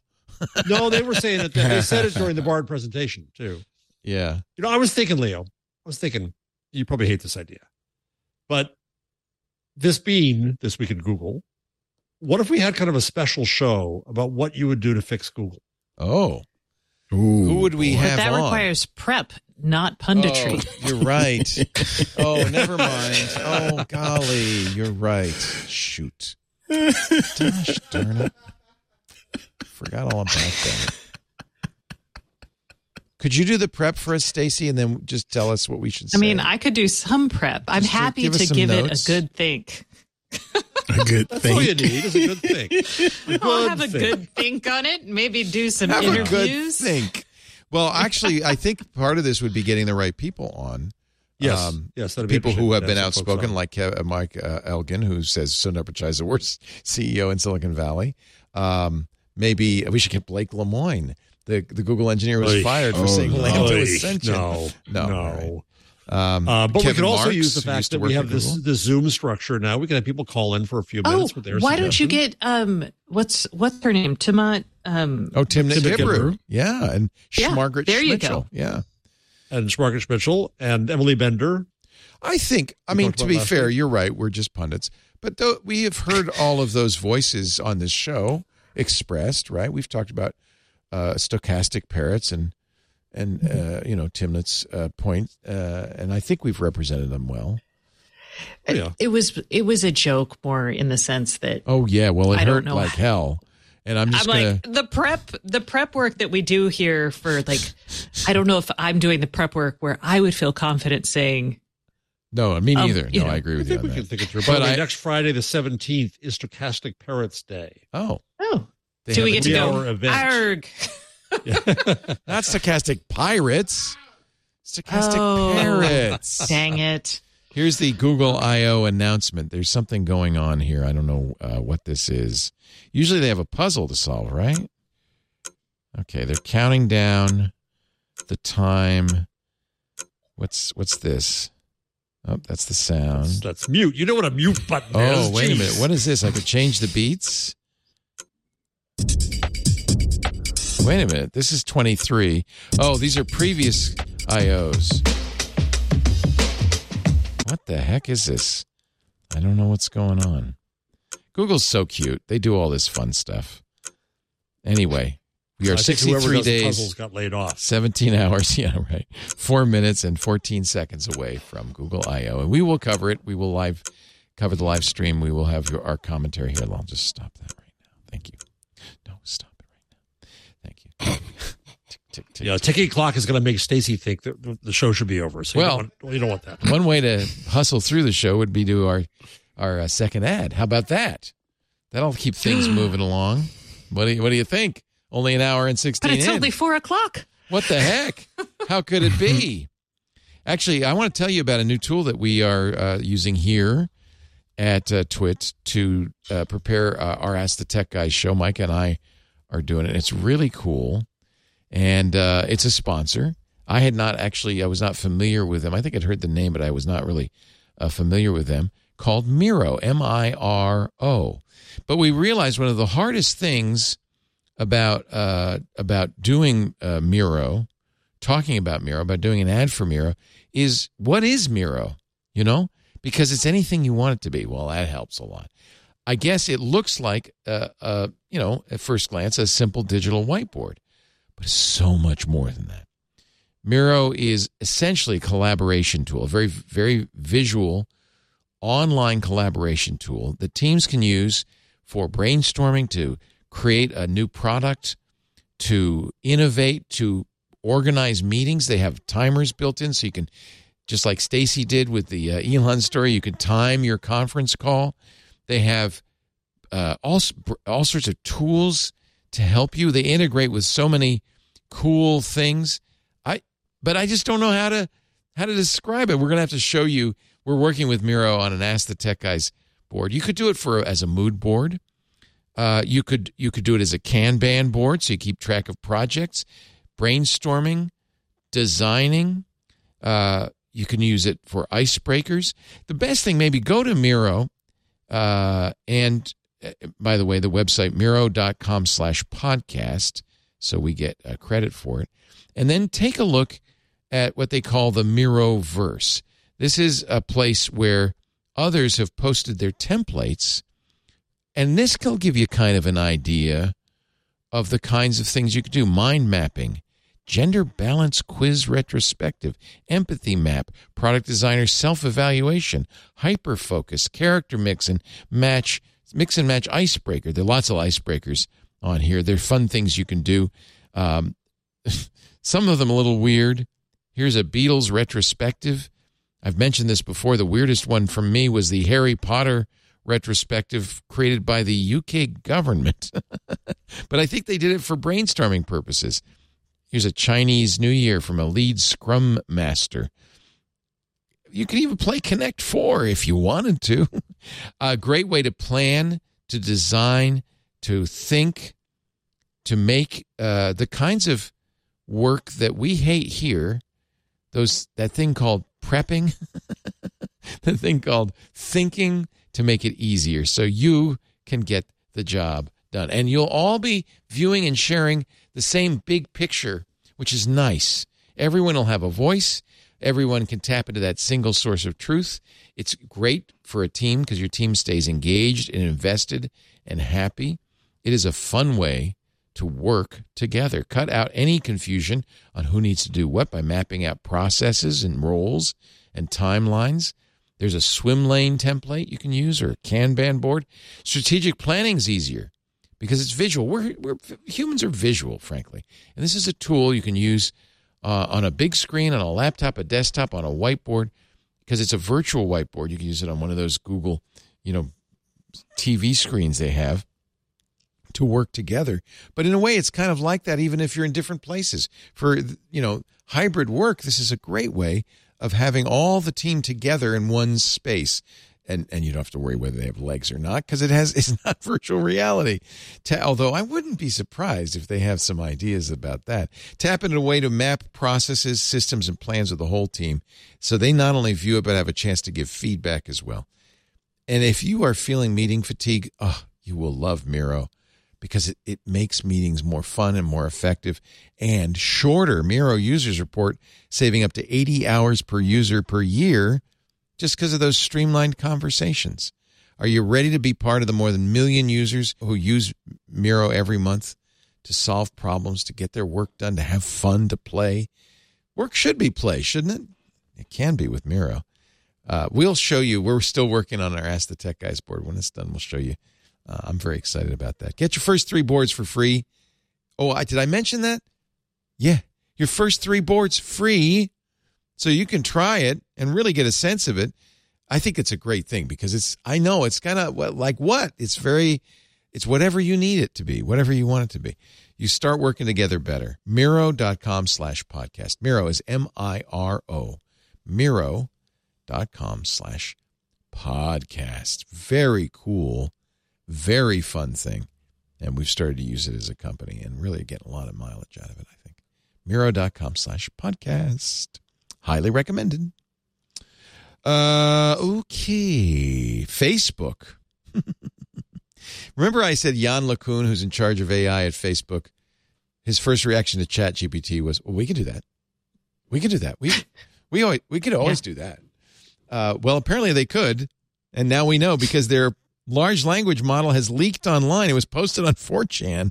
No, they were saying it. They said it during the Bard presentation too. Yeah. You know, I was thinking, Leo. I was thinking, you probably hate this idea, but this being this week in Google, what if we had kind of a special show about what you would do to fix Google? Oh, who would we But have that on? requires prep, not punditry. Oh, you're right. oh, never mind. Oh, golly, you're right. Shoot. Gosh darn it. Forgot all about that. Could you do the prep for us, Stacey, and then just tell us what we should say? I mean, I could do some prep. I'm Just to happy give to give it a good think. A good That's all you need is a good think. A I'll have a good think on it. Maybe do some have a good interviews. think. Well, actually, I think part of this would be getting the right people on. Yes, Um, yes, that'd be people who have been have some folks outspoken, like Kev, uh, Mike uh, Elgan, who says Sundar Pichai is the worst CEO in Silicon Valley. Um, maybe we should get Blake Lemoine. The the Google engineer was Oy. fired for Oh, saying no. LaMDA Oy, was sentient. No, No, no. all right. Um, Uh, but we Kevin could also Marks, use the fact that we have at this Google. this Zoom structure now. We can have people call in for a few Oh, minutes with their why don't you get um what's what's her name? Timot um Oh, Tim Tim Nibru. Nibru. Yeah, and Yeah, Margaret there you Schmitchell. go. Yeah. and Margaret Mitchell and Emily Bender? I think, I mean, to be fair, week. you're right. We're just pundits. But though we have heard all of those voices on this show expressed, right? We've talked about uh, stochastic parrots and, and Mm-hmm. uh, you know, Timnit's uh, point, uh, and I think we've represented them well. Oh, yeah. it was it was a joke more in the sense that Oh, yeah. Well, it I don't hurt like hell. And I'm I'm just going like the prep the prep work that we do here for like I don't know if I'm doing the prep work where I would feel confident saying No, me um, neither. you No, know, I agree I with you think on we can think it through. But By I- next Friday, the 17th, is Stochastic Parrots Day. Oh. oh they do have we a get to three go hour event. arg Not stochastic pirates. Stochastic Oh. parrots. dang it Here's the Google I/O announcement. There's something going on here. I don't know uh, what this is. Usually they have a puzzle to solve, right? Okay, they're counting down the time. What's what's this? Oh, that's the sound. that's mute. You know what a mute button is. Oh, wait a minute. What is this? I could change the beats. Wait a minute. This is 23. Oh, these are previous IOs. What the heck is this? I don't know what's going on. Google's so cute. They do all this fun stuff. Anyway, we are I 63 does the days. puzzles got laid off. 17 hours, yeah, right. Four minutes and 14 seconds away from Google I/O, and we will cover it. We will live cover the live stream. We will have your, our commentary here. I'll just stop that right now. Thank you. No, stop it right now. Thank you. Tick, tick, tick, Yeah, tick. ticking clock is going to make Stacey think that the- the show should be over. So Well- you, don't want, you don't want that. One way to hustle through the show would be to our our uh, second ad. How about that? That'll keep things moving along. What do you, what do you think? Only an hour and 16 but it's in. only four o'clock What the heck? How could it be? Actually, I want to tell you about a new tool that we are uh, using here at uh, Twit to uh, prepare uh, our Ask the Tech Guys show. Mike and I are doing it. It's really cool, and uh, it's a sponsor. I had not actually, I was not familiar with them. I think I'd heard the name, but I was not really uh, familiar with them. Called Miro, M I R O. But we realized one of the hardest things about uh, about doing uh, Miro, talking about Miro, about doing an ad for Miro, is what is Miro? You know, because it's anything you want it to be. Well, that helps a lot. I guess it looks like, uh, uh, you know, at first glance, a simple digital whiteboard, but it's so much more than that. Miro is essentially a collaboration tool, a very, very visual online collaboration tool that teams can use for brainstorming to create a new product, to innovate, to organize meetings. They have timers built in so you can, just like Stacey did with the uh, Elon story, you can time your conference call. They have uh, all all sorts of tools to help you. They integrate with so many cool things. I but I just don't know how to how to describe it. We're gonna have to show you. We're working with Miro on an Ask the Tech Guys board. You could do it for as a mood board. Uh, you could you could do it as a Kanban board, so you keep track of projects, brainstorming, designing. Uh, you can use it for icebreakers. The best thing, maybe go to Miro. Uh, and uh, by the way, the website Miro.com slash podcast. So we get uh, credit for it. And then take a look at what they call the Miro verse. This is a place where others have posted their templates. And this will give you kind of an idea of the kinds of things you could do mind mapping, gender balance quiz retrospective, empathy map, product designer self evaluation, hyper focus, character mix and match, mix and match icebreaker. There are lots of icebreakers on here. They're fun things you can do. Um, some of them a little weird. Here's a Beatles retrospective. I've mentioned this before. The weirdest one from me was the Harry Potter retrospective created by the UK government. but I think they did it for brainstorming purposes. Here's a Chinese New Year from a lead scrum master. You could even play Connect 4 if you wanted to. a great way to plan, to design, to think, to make uh, the kinds of work that we hate here. Those that thing called prepping, the thing called thinking to make it easier, so you can get the job done, and you'll all be viewing and sharing the same big picture, which is nice. Everyone will have a voice. Everyone can tap into that single source of truth. It's great for a team because your team stays engaged and invested and happy. It is a fun way to work together. Cut out any confusion on who needs to do what by mapping out processes and roles and timelines. There's a swim lane template you can use or a Kanban board. Strategic planning is easier because it's visual. We're, we're humans are visual, frankly, and this is a tool you can use uh, on a big screen, on a laptop, a desktop, on a whiteboard, because it's a virtual whiteboard. You can use it on one of those Google, you know, TV screens they have to work together. But in a way, it's kind of like that, even if you're in different places. For you know, hybrid work, this is a great way of having all the team together in one space and and you don't have to worry whether they have legs or not because it has it's not virtual reality. Ta- although I wouldn't be surprised if they have some ideas about that. Tap into a way to map processes, systems, and plans of the whole team, so they not only view it but have a chance to give feedback as well. And if you are feeling meeting fatigue, oh, you will love Miro because it, it makes meetings more fun and more effective and shorter. Miro users report saving up to 80 hours per user per year just because of those streamlined conversations. Are you ready to be part of the more than million users who use Miro every month to solve problems, to get their work done, to have fun, to play? Work should be play, shouldn't it? It can be with Miro. Uh, we'll show you. We're still working on our Ask the Tech Guys board. When it's done, we'll show you. Uh, I'm very excited about that. Get your first three boards for free. Oh, I, did I mention that? Yeah, your first three boards free so you can try it and really get a sense of it. I think it's a great thing because it's, I know it's kind of like what? It's very, it's whatever you need it to be, whatever you want it to be. You start working together better. Miro.com slash podcast. Miro is M I R O. Miro.com slash podcast. Very cool, very fun thing. And we've started to use it as a company and really get a lot of mileage out of it, I think. Miro.com slash podcast. Highly recommended. Uh, okay. Facebook. Remember, I said Yann LeCun, who's in charge of AI at Facebook, his first reaction to Chat GPT was, well, we can do that. We can do that. We, we, always, we could always yeah. do that. Uh, well, apparently they could. And now we know because their large language model has leaked online. It was posted on 4chan.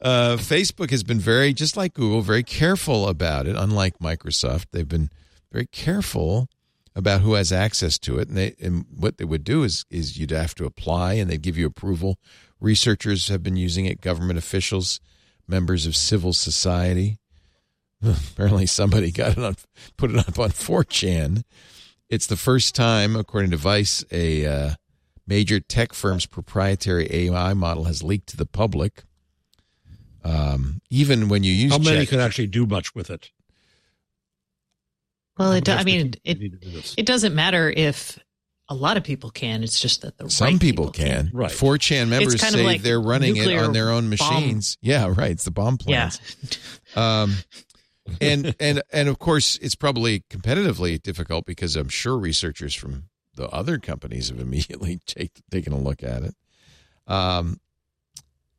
Uh, Facebook has been very, just like Google, very careful about it. Unlike Microsoft, they've been very careful about who has access to it. And, they, and what they would do is, is you'd have to apply, and they'd give you approval. Researchers have been using it. Government officials, members of civil society. Apparently, somebody got it on, put it up on 4chan. It's the first time, according to Vice, a uh, major tech firm's proprietary AI model has leaked to the public. Um, even when you use how many can actually do much with it? Well, it. Do, I mean, it it doesn't matter if a lot of people can. It's just that the some right people, people can. Right. 4chan members say like they're running it on their own machines. Bomb. Yeah, right. It's the bomb plans. Yeah. um, and and and of course, it's probably competitively difficult because I'm sure researchers from the other companies have immediately take, taken a look at it. Um,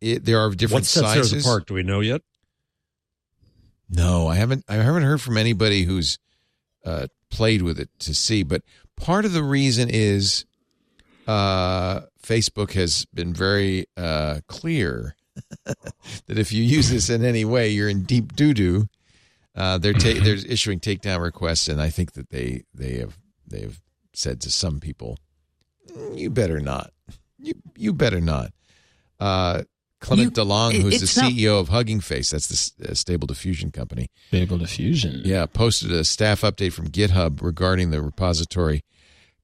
it, there are different What sets sizes. theirs apart? Do we know yet? No, I haven't. I haven't heard from anybody who's uh, played with it to see. But part of the reason is uh, Facebook has been very uh, clear that if you use this in any way, you're in deep doo doo. Uh, they're ta- they're issuing takedown requests, and I think that they they have they have said to some people, "Mm, "You better not. You you better not." Clement You- Delangue, who's the not- CEO of Hugging Face, that's the uh, Stable Diffusion company, Stable diffusion. yeah, posted a staff update from GitHub regarding the repository.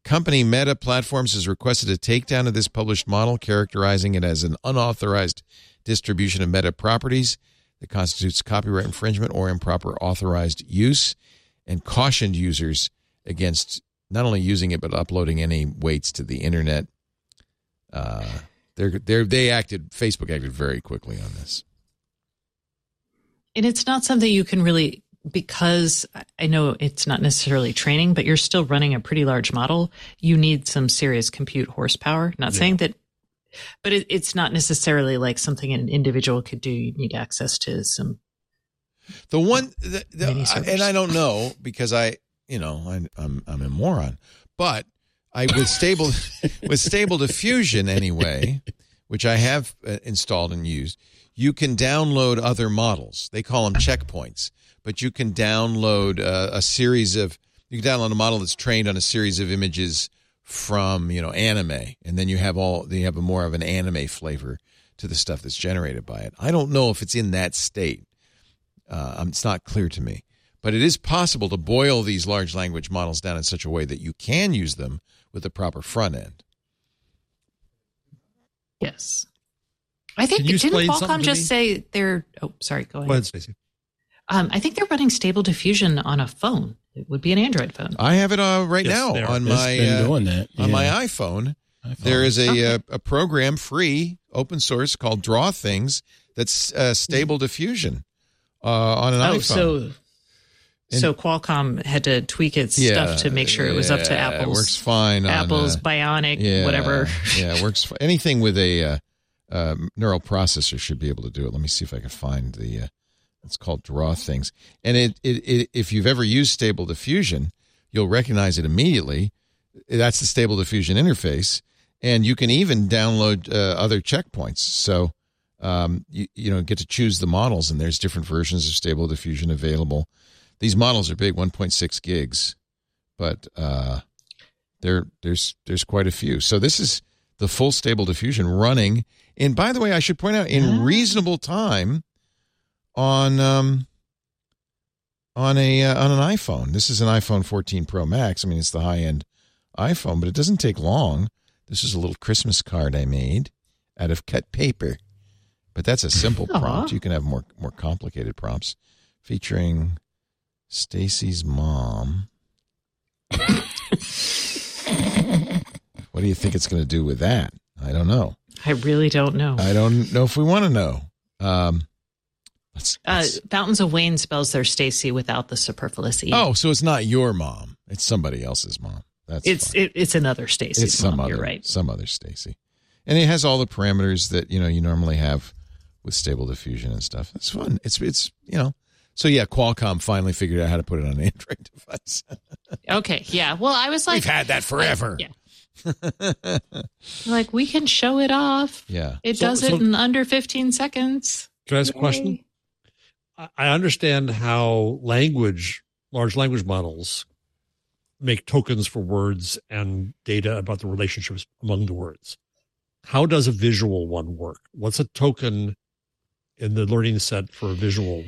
Company Meta Platforms has requested a takedown of this published model, characterizing it as an unauthorized distribution of Meta properties that constitutes copyright infringement or improper authorized use, and cautioned users against not only using it but uploading any weights to the internet. Uh, they're, they're, they acted. Facebook acted very quickly on this. And it's not something you can really, because I know it's not necessarily training, but you're still running a pretty large model. You need some serious compute horsepower. Not saying that, but it, it's not necessarily like something an individual could do. You need access to some. The one, the, the, and I don't know because I, you know, I, I'm I'm a moron, but I with stable with stable diffusion anyway, which I have uh, installed and used. You can download other models. They call them checkpoints, but you can download uh, a series of. You can download a model that's trained on a series of images from you know anime, and then you have all you have a more of an anime flavor to the stuff that's generated by it. I don't know if it's in that state. Uh, um, it's not clear to me. But it is possible to boil these large language models down in such a way that you can use them with the proper front end. Yes. I think didn't explain Qualcomm just me? say they're? Oh, sorry. Go ahead. Go ahead, Stacey. Um, I think they're running Stable Diffusion on a phone. It would be an Android phone. I have it uh, right Yes, now on my been uh, doing that. on my iPhone. iPhone. There is a Okay. uh, a program free open source called Draw Things that's uh, stable diffusion uh, on an oh, iPhone. so so Qualcomm had to tweak its stuff to make sure it was up to yeah, Apple's It works fine. on, Apple's uh, Bionic, yeah, whatever. yeah, it works. Anything with a uh, uh, neural processor should be able to do it. Let me see if I can find the. Uh, it's called Draw Things, and it, it, it if you've ever used Stable Diffusion, you'll recognize it immediately. That's the Stable Diffusion interface, and you can even download uh, other checkpoints. So. Um, you, you know, get to choose the models, and there's different versions of Stable Diffusion available. These models are big, 1.6 gigs, but uh, there there's there's quite a few. So this is the full stable diffusion running. And by the way, I should point out in reasonable time on um on a uh, on an iPhone. This is an iPhone 14 Pro Max. I mean, it's the high end iPhone, but it doesn't take long. This is a little Christmas card I made out of cut paper. But that's a simple prompt. You can have more more complicated prompts featuring Stacy's mom. what do you think it's going to do with that? I don't know. I really don't know. I don't know if we want to know. Um, let's, Uh, let's- Fountains of Wayne spells their Stacy without the superfluous e. oh, so it's not your mom; it's somebody else's mom. That's it's it, it's another Stacy. it's some mom. other You're right. some other Stacy, and it has all the parameters that you know you normally have with stable diffusion and stuff. It's fun. It's it's you know. So yeah, Qualcomm finally figured out how to put it on an Android device. Okay, yeah. Well, I was like, We've had that forever. yeah. like we can show it off. Yeah. It So- does it so- in under 15 seconds. Can I ask a question? I- I understand how language, large language models, make tokens for words and data about the relationships among the words. How does a visual one work? What's a token in the learning set for a visual?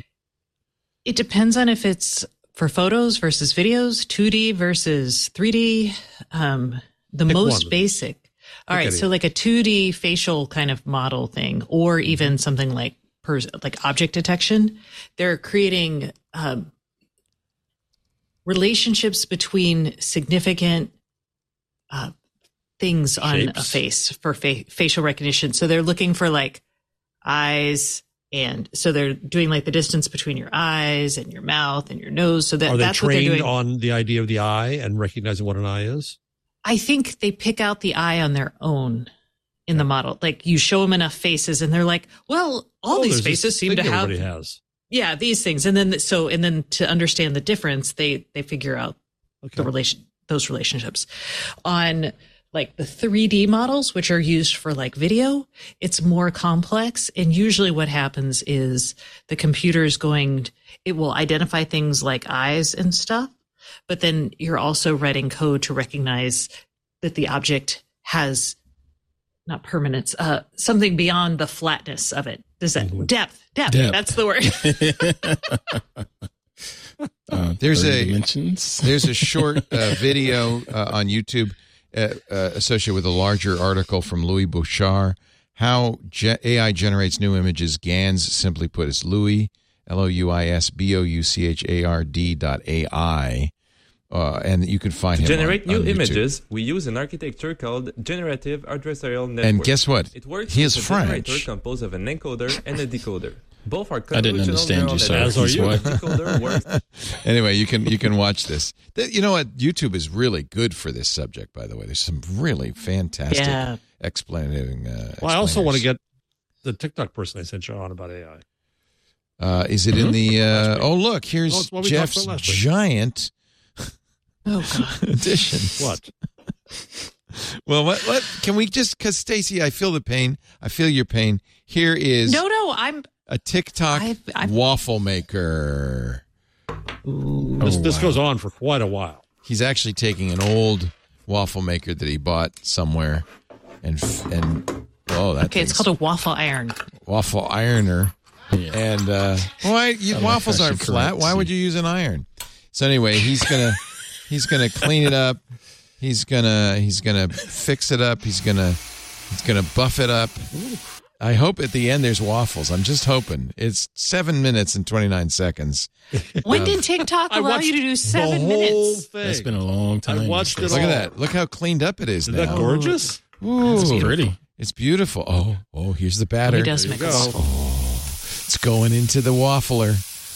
It depends on if it's for photos versus videos, 2D versus 3D. Um, the Pick most one. basic. All Pick right, so like a 2D facial kind of model thing, or Mm-hmm. even something like per, like object detection. They're creating um, relationships between significant uh, things on a face for fa- facial recognition. So they're looking for like eyes, And so they're doing like the distance between your eyes and your mouth and your nose. So that Are they that's what they're trained doing. on the idea of the eye and recognizing what an eye is? I think they pick out the eye on their own in the model. Like you show them enough faces and they're like, well, all Oh, these faces seem to have, has. yeah, these things. And then, so, and then to understand the difference, they, they figure out Okay. the relation, those relationships on like the 3D models, which are used for like video. It's more complex. And usually what happens is the computer is going, it will identify things like eyes and stuff, but then you're also writing code to recognize that the object has not permanence, uh, something beyond the flatness of it. Does that depth, depth, Depth. That's the word. Uh, There's a- dimensions. There's a short uh, video uh, on YouTube uh, uh, associated with a larger article from Louis Bouchard. How AI generates new images. GANs, simply put, is Louis, L O U I S B O U C H A R D dot AI. Uh, and you can find To him generate on- new on images, we use an architecture called generative adversarial network. And guess what? It works He is a generator French. composed of an encoder and a decoder. Both are I didn't understand you, sir. networks. As are you. What? Anyway, you can you can watch this. You know what? YouTube is really good for this subject. By the way, there's some really fantastic Yeah. explaining. Uh, Well, I also want to get the TikTok person I sent you on about AI. Uh, is it in the? Uh, oh, look! Here's it's what we talked Jeff's about last week. giant oh God. edition. What? Well, what? What? Can we just? Because Stacey, I feel the pain. I feel your pain. Here is No, no, I'm, a TikTok I've- I've- waffle maker. This, Oh, this wow. goes on for quite a while. He's actually taking an old waffle maker that he bought somewhere, and and oh, that okay. It's called a waffle iron. waffle ironer. Yeah. And uh, why you, waffles aren't flat? corrects Why would you use an iron? So anyway, he's gonna he's gonna clean it up. He's gonna he's gonna fix it up. He's gonna he's gonna buff it up. I hope at the end there's waffles. I'm just hoping. It's seven minutes and twenty nine seconds. When did TikTok I allow watched you to do the seven whole minutes? thing. That's been a long time. I watched it Look all. at that. Look how cleaned up it is Isn't now. that gorgeous? Ooh, It's pretty. It's beautiful. Oh, oh, here's the batter. He does make you a go. waffle. Oh, it's going into the waffler.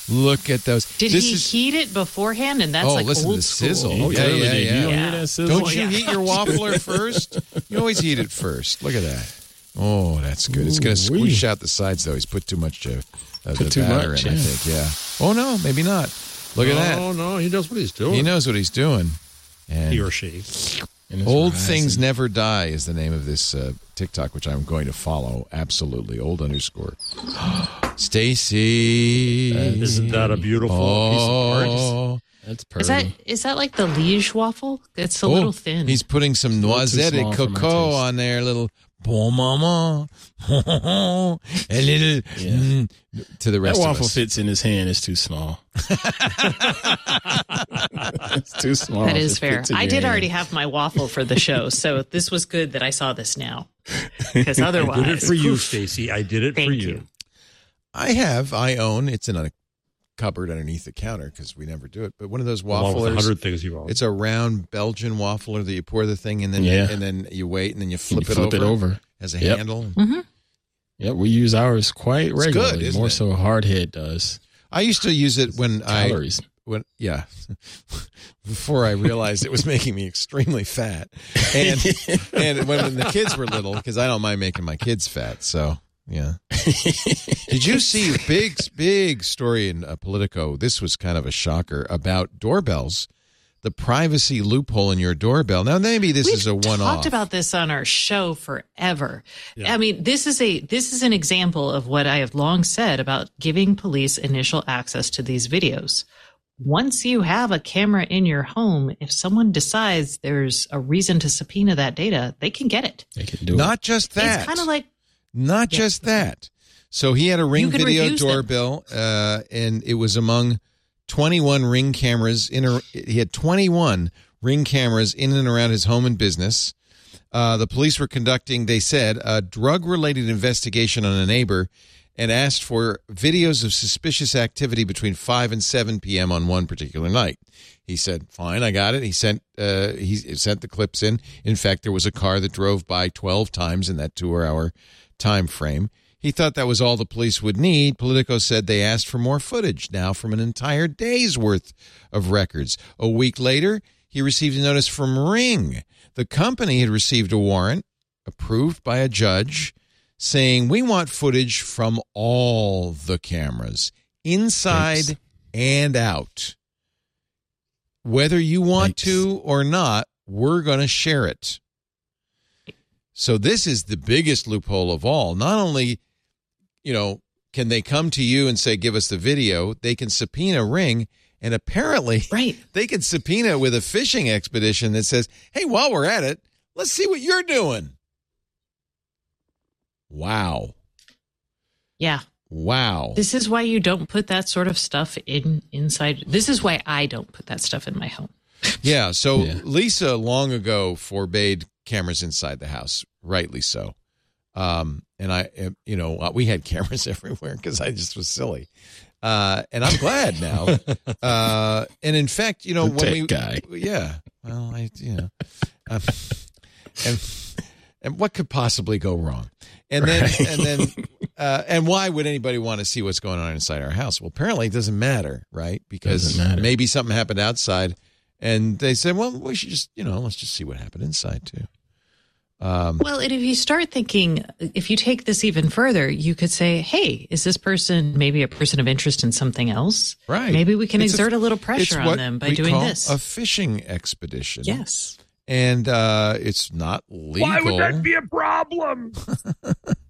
Look at those. Did this he is, heat it beforehand? And that's Oh, like listen to old the sizzle. He Oh, yeah, clearly yeah, yeah. You don't Yeah. hear that sizzle? Don't you heat your waffler first? You always heat it first. Look at that. Oh, that's good. It's going to Ooh-wee. squish out the sides, though. He's put too much uh, of Put the too batter much, in, I think. Yeah. Oh, no, maybe not. Look at that. Oh, no, he knows what he's doing. He knows what he's doing. And He or she. Old rising. Things Never Die is the name of this uh, TikTok, which I'm going to follow. Absolutely. Old underscore. Stacey. Isn't that a beautiful piece of art? Oh. That's perfect. Is that is that like the liege waffle? It's a Oh, little thin. He's putting some noisette et small for my cocoa on there, little bon maman, a little mm, to the that rest of waffle fits in his hand. It's too small. it's too small. that if is it fair. I did hand. already have my waffle for the show, so this was good that I saw this now. Because otherwise, I did it otherwise, for you, Stacey. I did it Thank for you. you. I have, I own. It's in a cupboard underneath the counter because we never do it. But one of those Along wafflers. hundred things you own. It's a round Belgian waffler that you pour the thing in, and then Yeah. and then you wait, and then you flip, you flip it, it over over. as a Yep. handle. Mm-hmm. Yeah, we use ours quite It's good, regularly. isn't more it? so Hardhead does. I used to use it when I Calories. when yeah before I realized it was making me extremely fat, and and when, when the kids were little, because I don't mind making my kids fat, so. Yeah. Did you see big big story in uh, Politico? This was kind of a shocker about doorbells, the privacy loophole in your doorbell. Now maybe this We've is a one off. We talked about this on our show forever. I mean, this is a this is an example of what I have long said about giving police initial access to these videos. Once you have a camera in your home, if someone decides there's a reason to subpoena that data, they can get it. They can do it. Not just that. It's kind of like Not just that. So he had a ring video doorbell, uh, and it was among 21 ring cameras. In a, he had 21 ring cameras in and around his home and business. Uh, the police were conducting, they said, a drug related investigation on a neighbor and asked for videos of suspicious activity between 5 and 7 p.m. on one particular night. He said, "Fine, I got it." He sent uh, he sent the clips in. In fact, there was a car that drove by 12 times in that 2-hour time frame. He thought that was all the police would need. Politico said they asked for more footage now from an entire day's worth of records. A week later, he received a notice from Ring. The company had received a warrant approved by a judge saying, We want footage from all the cameras, inside Thanks. and out. Whether you want Thanks. to or not, we're going to share it. So this is the biggest loophole of all. Not only, you know, can they come to you and say, "Give us the video," they can subpoena Ring, and apparently, Right. they can subpoena with a fishing expedition that says, "Hey, while we're at it, let's see what you're doing." Wow, Yeah. wow. This is why you don't put that sort of stuff in inside. This is why I don't put that stuff in my home. Yeah. So Yeah. Lisa long ago forbade cameras inside the house, rightly so. Um, and I, uh, you know, uh, we had cameras everywhere because I just was silly. Uh, and I'm glad now. Uh, and in fact, you know, The when we, guy. yeah, well, I, you know, um, and and what could possibly go wrong? And then, Right. and then, uh, and why would anybody want to see what's going on inside our house? Well, apparently it doesn't matter, right? Because matter. maybe something happened outside, and they said, well, we should just, you know, let's just see what happened inside too. Um, Well, and if you start thinking, if you take this even further, you could say, hey, is this person maybe a person of interest in something else? right? Maybe we can It's exert a, little pressure on them by we doing call this. A fishing expedition. yes. and uh, it's not legal. Why would that be a problem?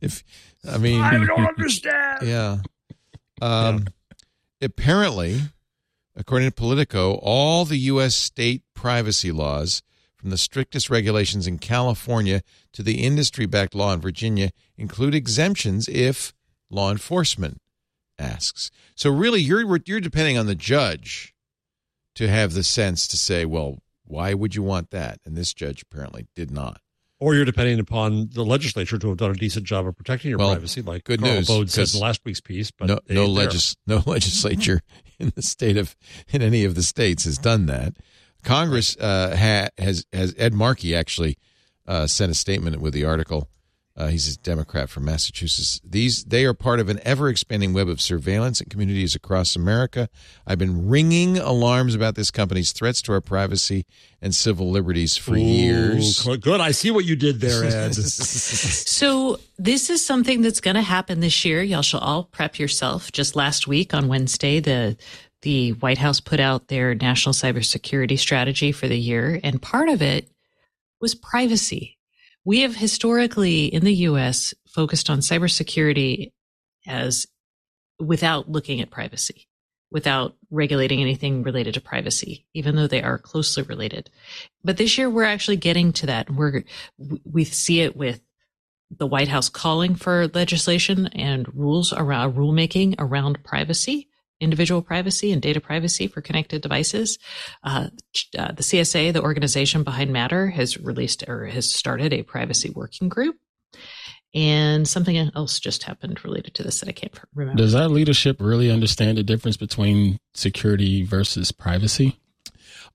If I mean, I don't understand. Yeah. Um, Apparently, according to Politico, all the U.S. state privacy laws, from the strictest regulations in California to the industry backed law in Virginia, include exemptions if law enforcement asks. So, really, you're, you're depending on the judge to have the sense to say, well, why would you want that? And this judge apparently did not. Or you're depending upon the legislature to have done a decent job of protecting your Well, privacy, like good Karl news, Bode said in last week's piece. But no, no, legis- no legislature in the state of in any of the states has done that. Congress uh, ha, has has Ed Markey actually uh, sent a statement with the article. Uh, he's a Democrat from Massachusetts. These they are part of an ever expanding web of surveillance in communities across America. I've been ringing alarms about this company's threats to our privacy and civil liberties for Ooh, years. Good. I see what you did there, Ed. So this is something that's going to happen this year. Y'all should all prep yourself. Just last week on Wednesday, the the White House put out their national cybersecurity strategy for the year, and part of it was privacy. We have historically in the U.S. focused on cybersecurity as without looking at privacy, without regulating anything related to privacy, even though they are closely related. But this year we're actually getting to that. We're we see it with the White House calling for legislation and rules around rulemaking around privacy, individual privacy and data privacy for connected devices. Uh, uh, the CSA, the organization behind Matter, has released or has started a privacy working group. And something else just happened related to this that I can't remember. Does that leadership really understand the difference between security versus privacy?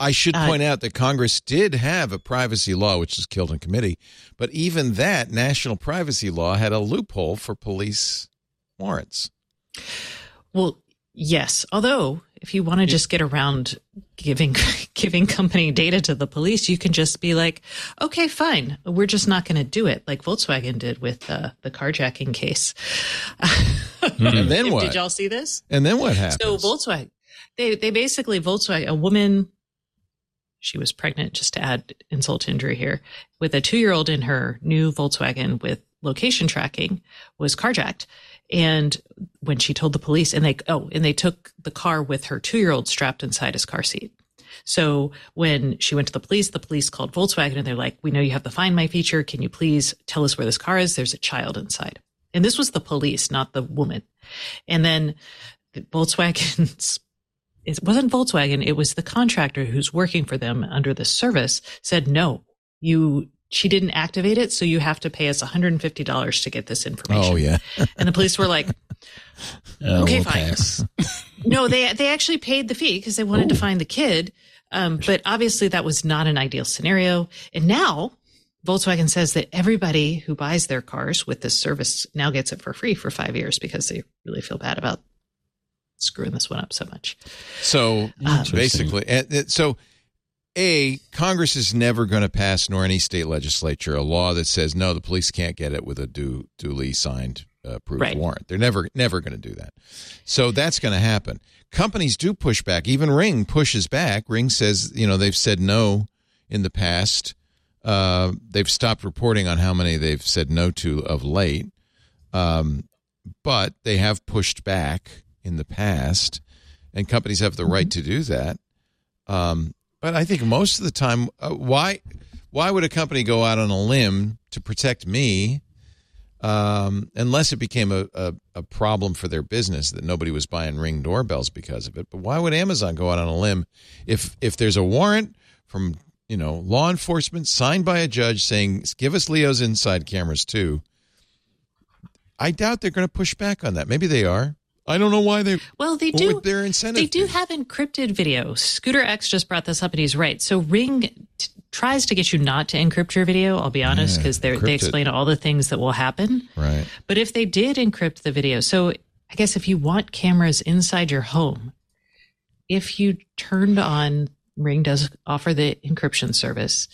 I should Uh, point out that Congress did have a privacy law, which was killed in committee, but even that national privacy law had a loophole for police warrants. Well, yes. Although, if you want to just get around giving giving company data to the police, you can just be like, "Okay, fine, we're just not going to do it," like Volkswagen did with uh, the carjacking case. And then Did- what? Did y'all see this? And then what happened? So Volkswagen, they they basically Volkswagen, a woman, she was pregnant. Just to add insult to injury here, with a two year old in her new Volkswagen with location tracking, was carjacked. And when she told the police, and they oh, and they took the car with her two year old strapped inside his car seat. So when she went to the police, the police called Volkswagen and they're like, "We know you have the Find My feature. Can you please tell us where this car is? There's a child inside." And this was the police, not the woman. And then Volkswagen's it wasn't Volkswagen, it was the contractor who's working for them under the service said, no, you, she didn't activate it. So you have to pay us $150 to get this information. oh yeah, And the police were like, Uh, Okay, we'll fine. no, they, they actually paid the fee because they wanted to find the kid. Um, but obviously that was not an ideal scenario. And now Volkswagen says that everybody who buys their cars with this service now gets it for free for five years because they really feel bad about screwing this one up so much. So Um, basically, so a Congress is never going to pass, nor any state legislature, a law that says no, the police can't get it with a du- duly signed uh, approved Right. warrant. They're never never going to do that. So that's going to happen. Companies do push back. Even Ring pushes back. Ring says you know they've said no in the past. Uh, they've stopped reporting on how many they've said no to of late. Um, but they have pushed back in the past, and companies have the right to do that. Um, but I think most of the time, uh, why why would a company go out on a limb to protect me, um, unless it became a, a, a problem for their business that nobody was buying ring doorbells because of it? But why would Amazon go out on a limb if if there's a warrant from you know law enforcement signed by a judge saying give us Leo's inside cameras too? I doubt they're going to push back on that. Maybe they are. I don't know why they. Well, they do. their incentive They do have encrypted video. Scooter X just brought this up, and he's right. So Ring t- tries to get you not to encrypt your video. I'll be honest, because they they explain all the things that will happen. right. But if they did encrypt the video, so I guess if you want cameras inside your home, if you turned on Ring does offer the encryption service.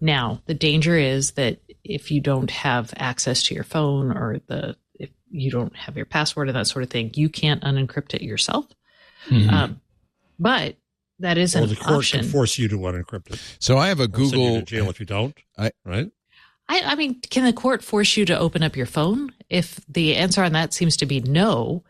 Now, the danger is that if you don't have access to your phone or the you don't have your password and that sort of thing, you can't unencrypt it yourself. Mhm. Um, but that is Or an the court option. can force you to unencrypt it. So I have a Or send you Google to jail if you don't. I- right? I, I mean, can the court force you to open up your phone? If the answer on that seems to be no,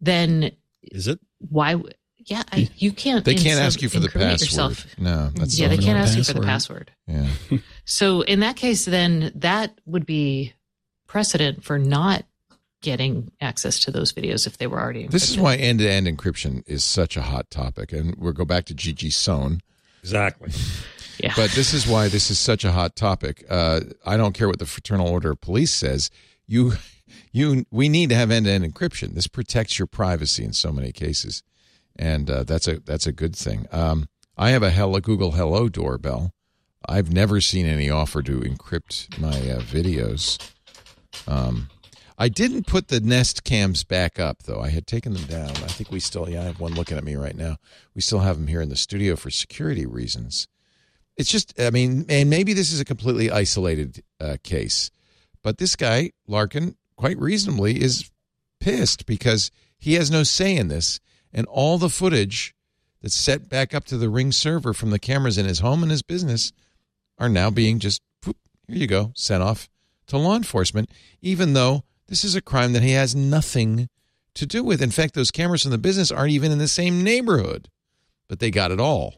then Is it? why? Yeah, I, you can't. They can't ask you for the password. yourself. No, that's Yeah, they can't know ask you for the password. password. yeah. So in that case, then that would be precedent for not getting access to those videos if they were already. This is why end-to-end encryption is such a hot topic, and we'll go back to Gigi Sohn. Exactly. Yeah. But this is why this is such a hot topic. Uh, I don't care what the Fraternal Order of Police says. You, you, we need to have end-to-end encryption. This protects your privacy in so many cases, and uh, that's a that's a good thing. Um, I have a Hello Google Hello doorbell. I've never seen any offer to encrypt my uh, videos. Um, I didn't put the Nest cams back up though. I had taken them down. I think we still, yeah, I have one looking at me right now. We still have them here in the studio for security reasons. It's just, I mean, and maybe this is a completely isolated uh, case, but this guy Larkin, quite reasonably, is pissed because he has no say in this, and all the footage that's set back up to the Ring server from the cameras in his home and his business are now being just whoop, here you go sent off to law enforcement, even though this is a crime that he has nothing to do with. In fact, those cameras from the business aren't even in the same neighborhood, but they got it all.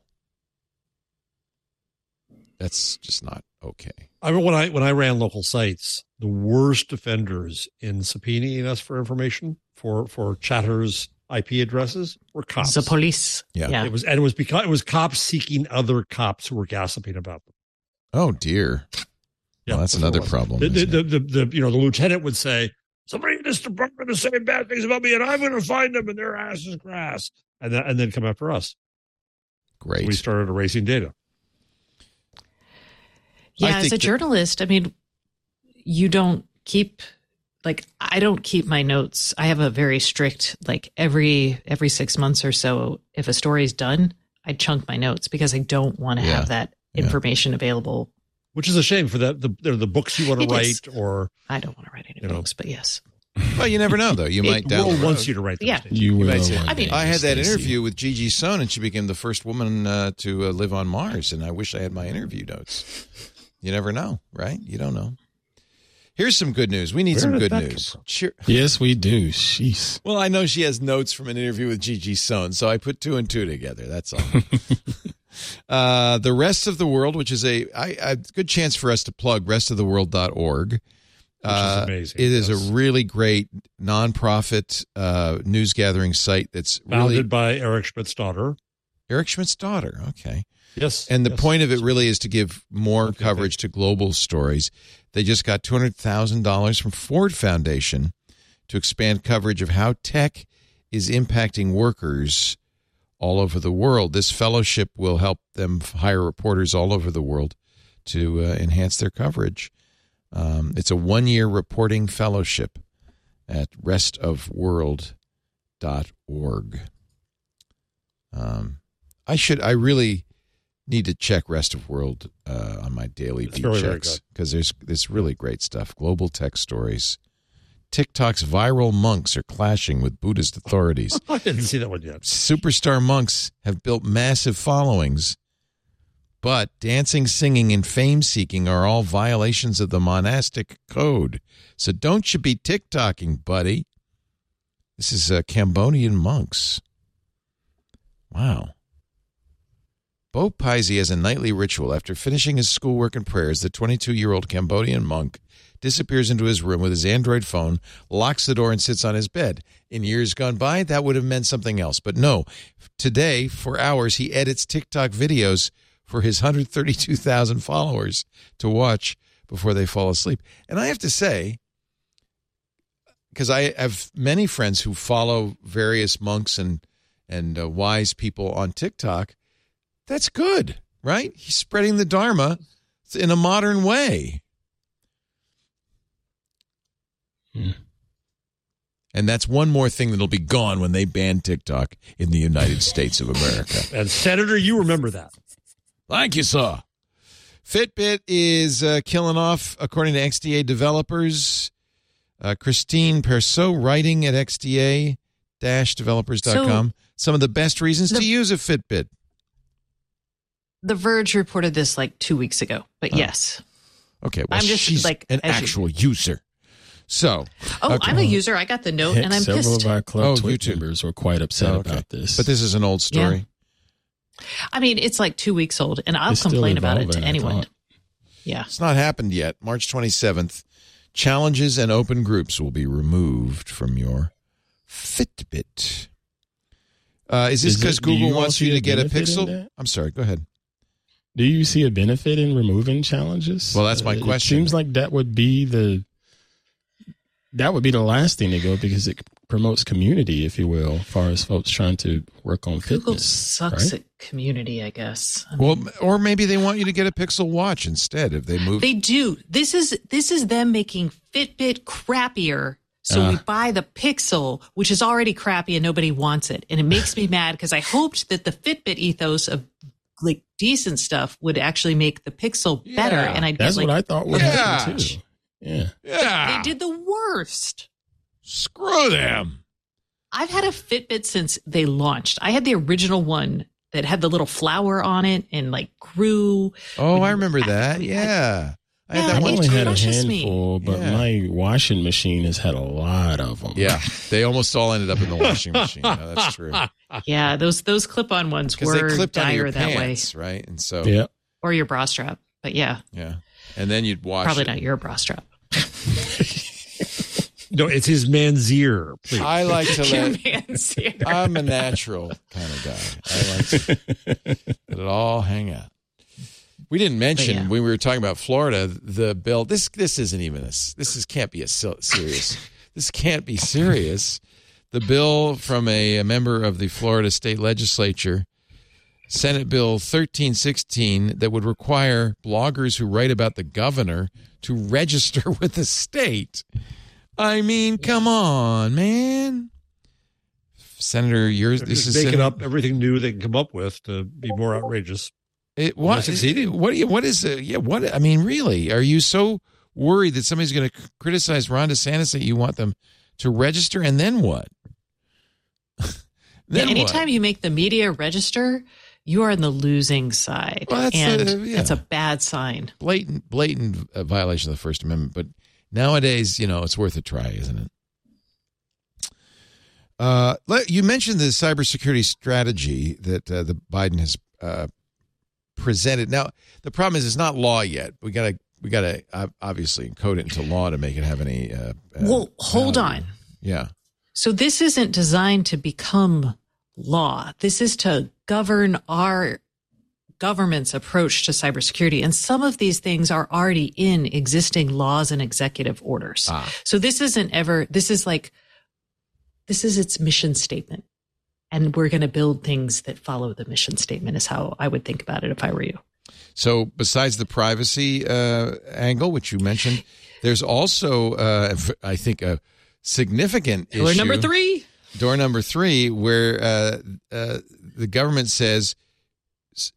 That's just not okay. I mean, when I when I ran local sites, the worst offenders in subpoenaing us for information for for chatters IP addresses were cops. the police. Yeah. yeah. It was and it was because it was cops seeking other cops who were gossiping about them. Oh dear. Well, that's another problem, The, the, the, the, the, you know the lieutenant would say, "Somebody in this department is saying bad things about me, and I'm going to find them, and their ass is grass," and then and then come after us. Great. We started erasing data. Yeah, as a that- journalist, I mean, you don't keep like I don't keep my notes. I have a very strict like every every 6 months or so if a story's done, I chunk my notes because I don't want to Yeah, have that yeah. information available. Which is a shame for the the, the books you want to It is. write, or I don't want to write any You know. books, but yes. well, you never know though. You It might the down world the wants you to write. Those Yeah. things. You will. might say, I mean- I had that interview with Gigi Sohn, and she became the first woman uh, to uh, live on Mars. And I wish I had my interview notes. You never know, right? You don't know. Here's some good news. We need Where some good news. Cheer- Yes, we do. Jeez. Well, I know she has notes from an interview with Gigi Sohn, so I put two and two together. That's all. uh, the rest of the world, which is a, I, a good chance for us to plug restoftheworld.org. Uh, amazing, It is yes. a really great nonprofit uh, news gathering site that's Founded really by Eric Schmidt's daughter. Eric Schmidt's daughter. Okay. Yes, And the yes. point of it really is to give more Okay, coverage to global stories. They just got $200,000 from Ford Foundation to expand coverage of how tech is impacting workers all over the world. This fellowship will help them hire reporters all over the world to uh, enhance their coverage. Um, it's a one year reporting fellowship at restofworld.org. Um, I should, I really need to check Rest of World uh, on my daily It's beat really, very checks because there's this really great stuff. Global tech stories. TikTok's viral monks are clashing with Buddhist authorities. I didn't see that one yet. Superstar monks have built massive followings, but dancing, singing, and fame seeking are all violations of the monastic code. So don't you be TikToking, buddy. This is uh, Cambodian monks. Wow. Bo Pisey has a nightly ritual. After finishing his schoolwork and prayers, the 22 year old Cambodian monk disappears into his room with his Android phone, locks the door, and sits on his bed. In years gone by, that would have meant something else. But no, today, for hours, he edits TikTok videos for his 132,000 followers to watch before they fall asleep. And I have to say, because I have many friends who follow various monks and and uh, wise people on TikTok. That's good, right? He's spreading the Dharma in a modern way. Hmm. And that's one more thing that'll be gone when they ban TikTok in the United States of America. And Senator, you remember that. Thank you, sir. Fitbit is uh, killing off, according to XDA developers. Uh, Christine Perceau writing at XDA-developers.com. Some of the best reasons to use a Fitbit. The Verge reported this like two weeks ago, but yes. Okay, well, I'm just, she's like, an as you- actual user. So, Oh, okay. I'm a user. I got the note Heck, and I'm several pissed. of our club Oh, you Twitch members were quite upset Oh, okay. about this. But this is an old story. I mean, it's like two weeks old, and I'll It's complain about it to anyone. Yeah. It's not happened yet. March 27th, challenges and open groups will be removed from your Fitbit. Uh, is this because do you Google wants you to get a Pixel? I'm sorry. Go ahead. Do you see a benefit in removing challenges? Well, that's my Uh, question. It seems like that would be the that would be the last thing to go because it promotes community, if you will, as far as folks trying to work on Google fitness. sucks right? at community, I guess. I Well, mean, or maybe they want you to get a Pixel Watch instead if they move. they do. This is this is them making Fitbit crappier. So we Ah. buy the Pixel, which is already crappy and nobody wants it. And it makes me mad because I hoped that the Fitbit ethos of like decent stuff would actually make the Pixel better. Yeah. And I'd That's get like what I thought would Yeah. happen too. Yeah. yeah. they did the worst. Screw them. I've had a Fitbit since they launched. I had the original one that had the little flower on it and like grew. Oh, I you remember that. actively had- Yeah. I had Yeah, that I one only had a crushes me. handful, but Yeah. my washing machine has had a lot of them. Yeah. They almost all ended up in the washing machine. Yeah, that's true. Yeah, those those clip-on ones Because they were clipped onto dire your that pants, right? And so, Yeah. or your bra strap. But yeah, yeah. And then you'd wash probably it. not your bra strap. No, it's his man's ear. Please. I like to Your let. I'm a natural kind of guy. I like to let it all hang out. We didn't mention yeah. when we were talking about Florida the bill. This this isn't even a s- this is can't be a serious. this can't be serious. The bill from a, a member of the Florida state legislature, Senate Bill 1316, that would require bloggers who write about the governor to register with the state. I mean, come on, man. Senator, you're They're this is making Senator- up everything new they can come up with to be more outrageous. It, Am I what succeeding? What? do you- What is? Uh, yeah. What? I mean, really? Are you so worried that somebody's going to criticize Ron DeSantis that you want them to register, and then what? then Yeah, anytime what? you make the media register, you are on the losing side, Well, that's, and uh, yeah. it's a bad sign. blatant, blatant uh, violation of the First Amendment. But nowadays, you know, it's worth a try, isn't it? Uh, you mentioned the cybersecurity strategy that uh, the Biden has uh, presented. Now, the problem is it's not law yet. We got to we got to uh, obviously encode it into law to make it have any. Uh, Well, hold value. on. Yeah. So this isn't designed to become law. This is to govern our government's approach to cybersecurity. And some of these things are already in existing laws and executive orders. Ah. So this isn't ever, this is like, this is its mission statement. And we're going to build things that follow the mission statement, is how I would think about it if I were you. So, besides the privacy uh, angle, which you mentioned, there's also, uh, I think, a significant Door issue. number three. Door number three, where uh, uh, the government says,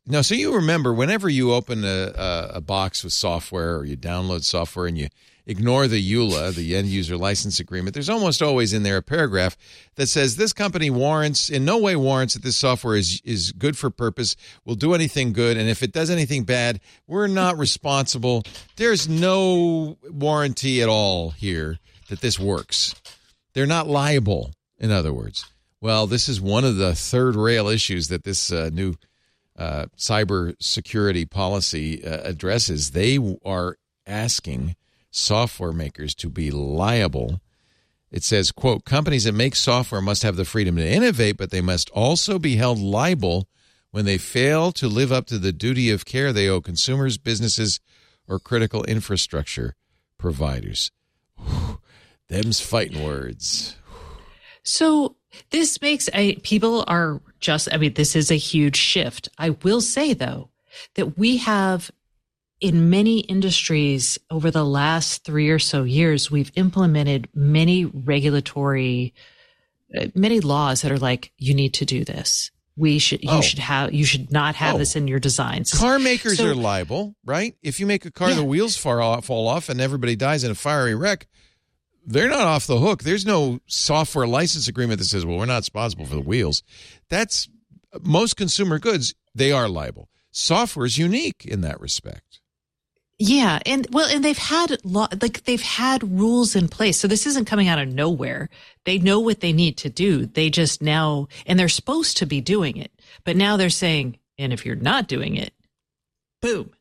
no. So you remember, whenever you open a, a, a box with software or you download software and you ignore the EULA, the end user license agreement, there's almost always in there a paragraph that says this company warrants, in no way warrants that this software is, is good for purpose, will do anything good, and if it does anything bad, we're not responsible. There's no warranty at all here that this works. They're not liable, in other words. Well, this is one of the third rail issues that this uh, new uh, cyber security policy uh, addresses. They are asking software makers to be liable. It says, quote, companies that make software must have the freedom to innovate, but they must also be held liable when they fail to live up to the duty of care they owe consumers, businesses, or critical infrastructure providers. Whew, them's fighting words. So this makes a people are just I mean this is a huge shift. I will say though that we have in many industries over the last 3 or so years we've implemented many regulatory uh, many laws that are like you need to do this. We should you Oh. should have you should not have Oh. this in your designs. Car makers So- are liable, right? If you make a car, Yeah. the wheels fall off, fall off, and everybody dies in a fiery wreck. They're not off the hook. There's no software license agreement that says, "Well, we're not responsible for the wheels." That's most consumer goods. They are liable. Software is unique in that respect. Yeah, and well, and they've had law, like they've had rules in place. So this isn't coming out of nowhere. They know what they need to do. They just now, and they're supposed to be doing it, but now they're saying, and if you're not doing it, boom,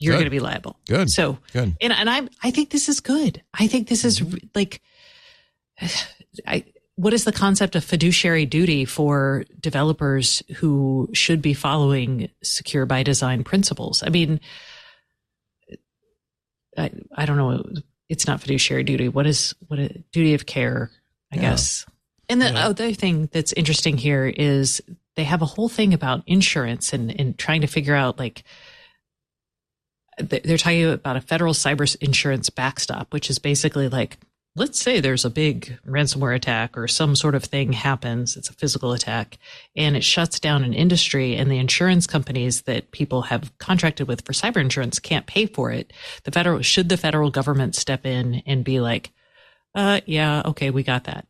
you're going to be liable. Good. So, Good. and and I I think this is good. I think this is Mm-hmm. like, I what is the concept of fiduciary duty for developers who should be following secure by design principles? I mean, I I don't know. It's not fiduciary duty. What is what a duty of care? I Yeah. guess. And the other thing that's interesting here is they have a whole thing about insurance and and trying to figure out like they're talking about a federal cyber insurance backstop, which is basically like, let's say there's a big ransomware attack or some sort of thing happens, it's a physical attack, and it shuts down an industry, and the insurance companies that people have contracted with for cyber insurance can't pay for it. The federal should the federal government step in and be like, uh, yeah, okay, we got that.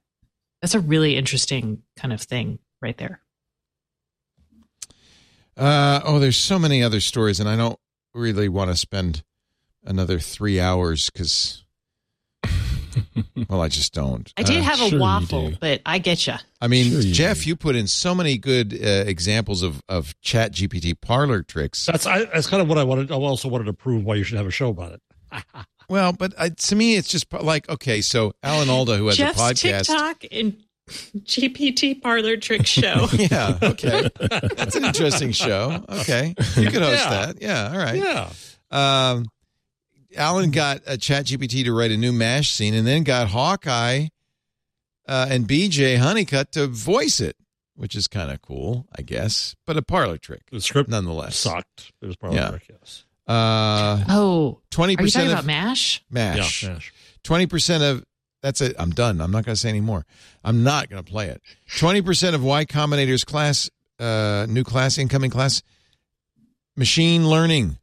That's a really interesting kind of thing right there. Uh, oh, there's so many other stories, and I don't really want to spend another three hours because, well, I just don't. I did Uh, have sure a you waffle, but I get you. I mean, Sure you Jeff, do. you put in so many good uh, examples of of Chat GPT parlor tricks. That's I, that's kind of what I wanted. I also wanted to prove why you should have a show about it. Well, but uh, to me, it's just like okay. So Alan Alda, who has Jeff's a podcast, TikTok and GPT parlor trick show. yeah, okay, that's an interesting show. Okay, you could host Yeah. that. Yeah, all right. Yeah, Um, Alan got a Chat GPT to write a new Mash scene, and then got Hawkeye uh, and BJ Honeycutt to voice it, which is kind of cool, I guess, but a parlor trick the script nonetheless. sucked. It was probably Yeah. trick, yes. Uh, Oh, twenty are you percent talking of about MASH? Mash. Yeah, Mash. Twenty percent of that's it. I'm done. I'm not going to say anymore. I'm not going to play it. Twenty percent of Y Combinator's class, uh, new class, incoming class, machine learning.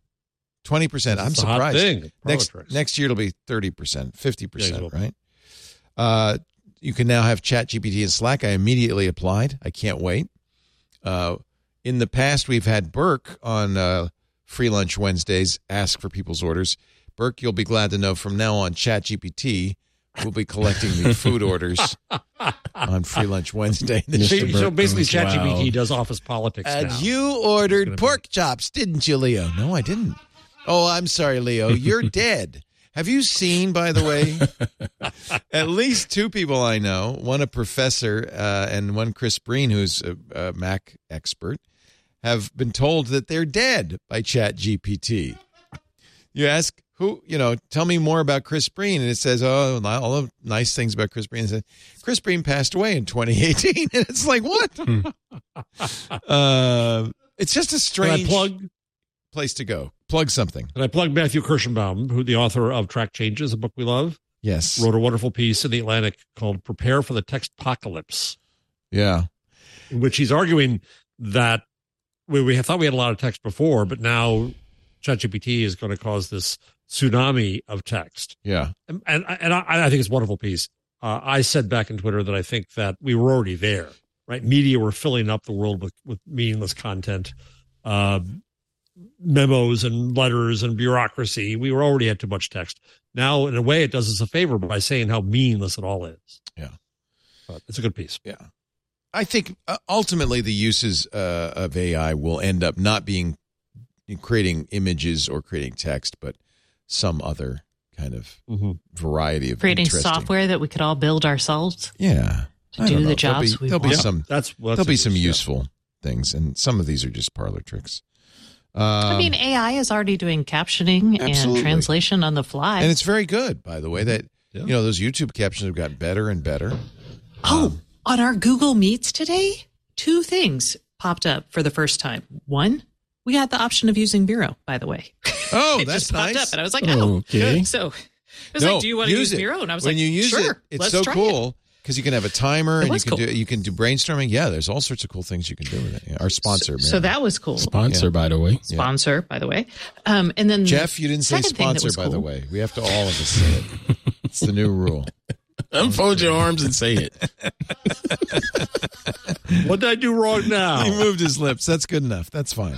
Twenty percent. I'm It's a hot surprised. Next next year it'll be thirty percent, fifty Yeah, percent, it'll right? Uh, you can now have Chat GPT in Slack. I immediately applied. I can't wait. Uh, in the past, we've had Burke on uh, Free Lunch Wednesdays ask for people's orders. Burke, you'll be glad to know from now on, Chat GPT will be collecting the food orders on Free Lunch Wednesday. Mr. So, so basically, goes, ChatGPT wow. does office politics And now. you gonna ordered be- pork chops, didn't you, Leo? No, I didn't. Oh, I'm sorry, Leo. You're dead. Have you seen, by the way, at least two people I know, one a professor uh, and one Chris Breen, who's a, a Mac expert, have been told that they're dead by Chat GPT. You ask who, you know, tell me more about Chris Breen, and it says, oh, all the nice things about Chris Breen. Says, Chris Breen passed away in 2018, and it's like what? uh, it's just a strange. plug? place to go. Plug something. And I plug Matthew Kirschenbaum, who the author of Track Changes, a book we love, Yes. wrote a wonderful piece in the Atlantic called "Prepare for the Text Apocalypse," Yeah. in which he's arguing that we, we thought we had a lot of text before, but now ChatGPT is going to cause this tsunami of text. Yeah. And and, and I, I think it's a wonderful piece. Uh, I said back in Twitter that I think that we were already there, right? Media were filling up the world with with meaningless content, uh, memos and letters and bureaucracy. We were already had too much text. Now, in a way, it does us a favor by saying how meaningless it all is. Yeah. but it's a good piece. Yeah. I think uh, ultimately the uses uh, of AI will end up not being creating images or creating text, but some other kind of Mm-hmm. variety of Creating software that we could all build ourselves Yeah. to don't know. the There'll jobs be- we there'll be want. some That's well, there'll be some use, yeah. useful things, and some of these are just parlor tricks. Um, I mean, AI is already doing captioning Absolutely. and translation on the fly. and it's very good, by the way. That Yeah. you know those YouTube captions have gotten better and better. oh, on our Google Meets today, two things popped up for the first time. One, we had the option of using Miro, by the way. Oh, it that's just popped nice. up, and I was like, oh, Okay. So I was no, like, do you want to use it. Miro? And I was when like, you use sure, it, it's let's so try cool because you can have a timer It and you can cool. do you can do brainstorming. Yeah, there's all sorts of cool things you can do with it. Yeah, our sponsor, man. So that was cool. Sponsor, by the way. Sponsor, by the way. Um, and then Jeff, you didn't say second thing that sponsor, was by the way. We have to all of us say it. It's the new rule. Unfold your arms and say it. What did I do wrong now? He moved his lips. That's good enough. That's fine.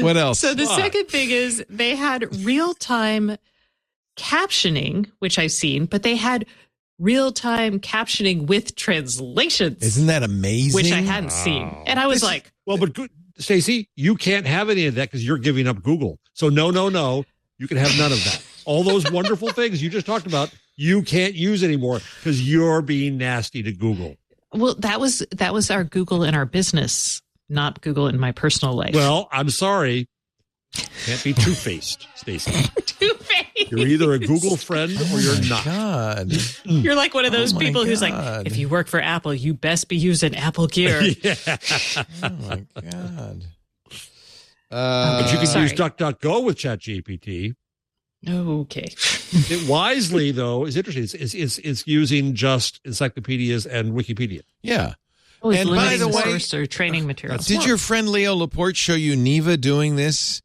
What else? So the Why? second thing is they had real time captioning, which I've seen, but they had real time captioning with translations, Isn't that amazing? which I hadn't seen. And I was This- like, Well, but good, Stacey, you can't have any of that because you're giving up Google. So no, no, no, you can have none of that. All those wonderful things you just talked about, you can't use anymore because you're being nasty to Google. well, that was that was our Google and our business, not Google it in my personal life. Well, I'm sorry, can't be two faced, Stacey. Two-Face. You're either a Google friend or Oh you're not. God. You're like one of those Oh my people who's like, if you work for Apple, you best be using Apple Gear. yeah. Oh my God. Uh, But you can Sorry. use DuckDuckGo with ChatGPT. okay. It wisely, though, is interesting. It's, it's, it's, it's using just encyclopedias and Wikipedia. yeah. Oh, And by the the way- source or training uh, material. Did your friend Leo Laporte show you Neeva doing this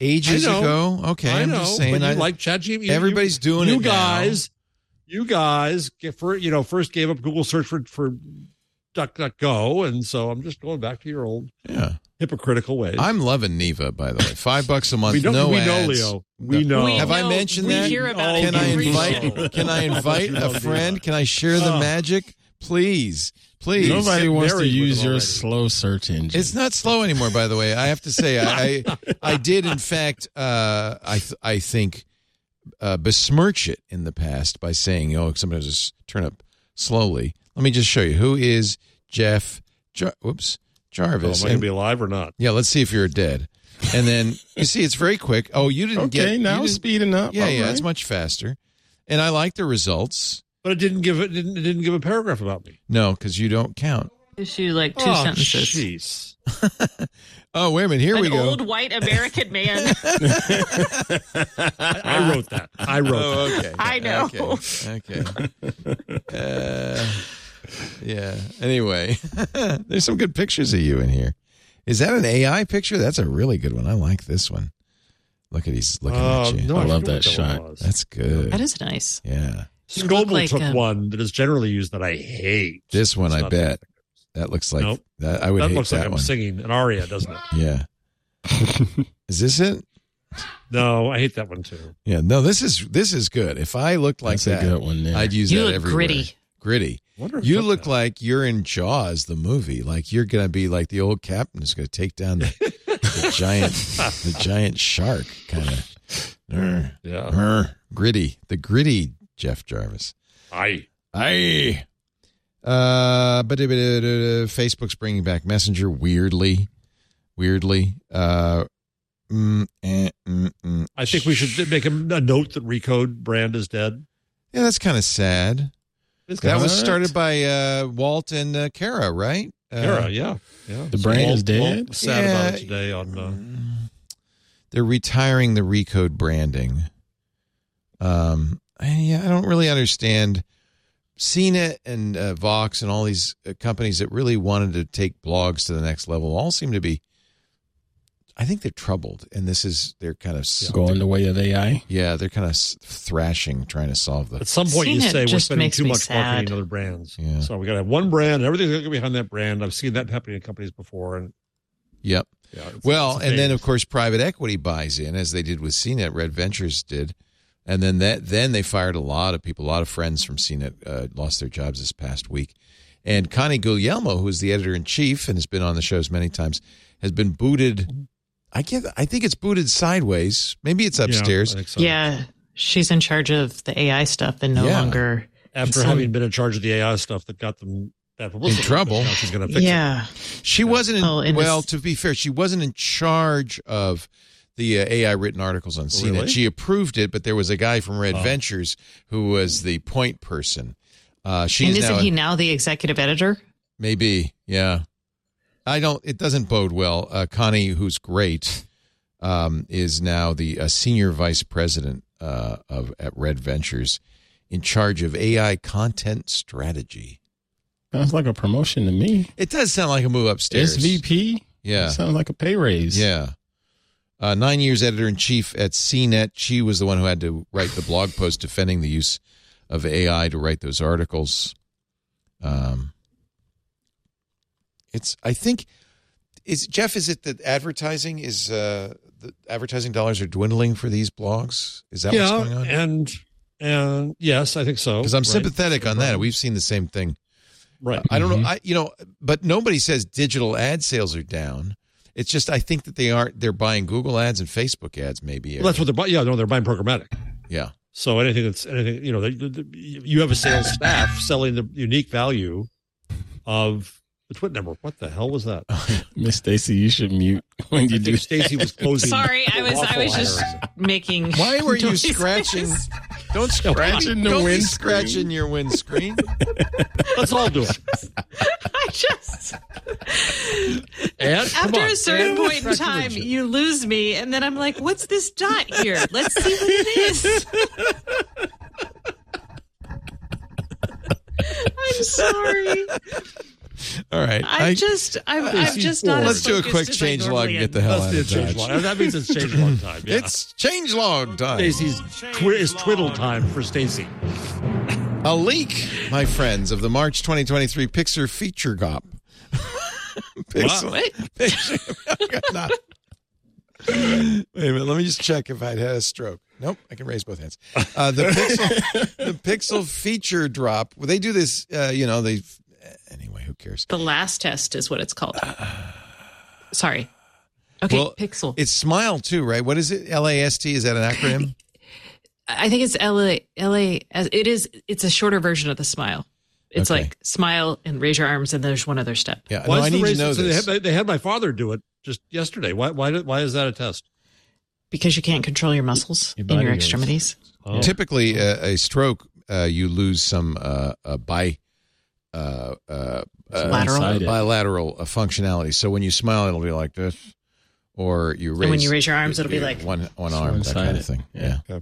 ages I know. ago? Okay, I I'm know, just saying. but you I, like ChatGPT. everybody's you, doing you it You guys. You guys, get for you know, first gave up Google search for for DuckDuckGo, and so I'm just going back to your old yeah. hypocritical ways. I'm loving Neeva, by the way. Five bucks a month, we know, no we know. Leo. We know. We Have I mentioned we that? hear about it Can I invite? show. Can I invite a friend? Neeva. Can I share the magic? Please, please. Nobody get wants to use your already. slow search engine. It's not slow anymore, by the way. I have to say, I I, I did in fact, uh, I th- I think, uh, besmirch it in the past by saying, "Oh, sometimes just turn up slowly." Let me just show you who is Jeff. Jar- whoops, Oh, am I going to be alive or not? yeah, let's see if you're dead. And then you see, it's very quick. Oh, you didn't get. okay, now speeding up. Yeah, All yeah, right. it's much faster. And I like the results. But it didn't give it didn't, it didn't give a paragraph about me. No, because you don't count. Issue like two oh, sentences. Jeez. Oh, wait a minute. Here An we go. old white American man. I wrote that. I wrote. Oh, okay. I know. Okay. okay. Uh, yeah. Anyway, there's some good pictures of you in here. Is that an AI picture? That's a really good one. I like this one. Look at he's looking Uh, at you. no, I love forget that shot. was. That's good. that is nice. yeah. You Scoble like, took um, one that is generally used that I hate. This one, I bet. that- That looks like Nope. that. I would That hate looks like that I'm one. singing an aria, doesn't it? Yeah. Is this it? No, I hate that one too. Yeah. No, this is this is good. If I looked like That's that, a good one. There. I'd use You that look everywhere. gritty. Gritty. You look that. like you're in Jaws, the movie. Like you're gonna be like the old captain is gonna take down the, the giant, the giant shark, kind of. yeah. gritty, the gritty Jeff Jarvis. Aye. Aye. Uh, but Facebook's bringing back Messenger weirdly, weirdly. Uh, mm, eh, mm, mm. I think we should make a, a note that Recode brand is dead. Yeah, that's kind of sad. It's That kinda- was started by uh, Walt and uh, Kara, right? Uh, Kara, yeah, yeah. The brand is dead? Walt was sad about it today on. Uh, they're retiring the Recode branding. Um, I, yeah, I don't really understand. CNET and uh, Vox and all these uh, companies that really wanted to take blogs to the next level all seem to be. I think they're troubled, and this is they're kind of Going the way of AI. Yeah, they're kind of thrashing, trying to solve the. At some point, you say we're spending too me much marketing sad. other brands. Yeah. So we got to have one brand. And everything's going to go behind that brand. I've seen that happening in companies before, and Yep. yeah. it's- Well, it's and then of course private equity buys in, as they did with CNET. Red Ventures did, and then that then they fired a lot of people. A lot of friends from CNET uh, lost their jobs this past week. And Connie Guglielmo, who is the editor in chief and has been on the shows many times, has been booted. I get. I think it's booted sideways. Maybe it's upstairs. I think so. Yeah, she's in charge of the AI stuff and no Yeah. longer. After Some- having been in charge of the AI stuff that got them bad publicity, In trouble. now she's going to fix it. Yeah, She wasn't. In, and well, it's- to be fair, she wasn't in charge of the uh, AI written articles on CNET. Really? She approved it, but there was a guy from Red Oh. Ventures who was the point person. Uh, she's and isn't now he now the executive editor? maybe, yeah. I don't. It doesn't bode well. Uh, Connie, who's great, um, is now the uh, senior vice president uh, of at Red Ventures, in charge of AI content strategy. Sounds like a promotion to me. It does sound like a move upstairs. SVP. Yeah. Sounds like a pay raise. Yeah. Uh, nine years editor in chief at CNET. She was the one who had to write the blog post defending the use of AI to write those articles. Um, it's, I think, is Jeff, is it that advertising is, uh, the advertising dollars are dwindling for these blogs? Is that what's going on? and and yes, I think so. Because I'm right? sympathetic on that. We've seen the same thing. Right. I don't know. I you know, but nobody says digital ad sales are down. It's just I think that they aren't. They're buying Google ads and Facebook ads. Maybe. Well, that's what they're buying. Yeah, no, they're buying programmatic. Yeah. So anything that's anything, you know, they, they, you have a sales staff selling the unique value of the Twit network. What the hell was that? Miss Stacy, you should mute when I you do. Stacy was closing. Sorry, I was I was just making. Why were you scratching? Don't scratch Scratching the Don't be scratching your windscreen. Let's all do it. I just And after on, a certain and point in time, you lose me, and then I'm like, "What's this dot here? Let's see what it is." I'm sorry. All right. I'm I- just I'm, I'm Stacy's just not. bored. as let's do a quick change log normally and get the am. hell That's out the of change log. That means it's change log time. Yeah. It's change log time. Stacy's twi- is twiddle time for Stacy. A leak, my friends, of the March 2023 Pixar feature GOP. Pixel. What? Pixar. Not- Wait a minute. Let me just check if I'd had a stroke. Nope. I can raise both hands. Uh, the Pixel, the Pixel feature drop. Well, they do this. Uh, you know, they. Anyway, who cares? The last test is what it's called. Sorry. Okay, Well, Pixel. It's Smile too, right? What is it? L A S T. Is that an acronym? I think it's LA. LA. As it is. It's a shorter version of the smile. It's Okay. like smile and raise your arms, and there's one other step. Yeah. Why no, is I need race- to know so this. They had, they had my father do it just yesterday. Why? Why? Why is that a test? Because you can't control your muscles Your in your goes- extremities. Oh. Typically, uh, a stroke, uh, you lose some uh, uh, bi, uh, Lateral. Bilateral uh, functionality. So when you smile, it'll be like this, or you raise. And when you raise your arms, it'll be like- one one arm, that kind of thing. Yeah. Yeah.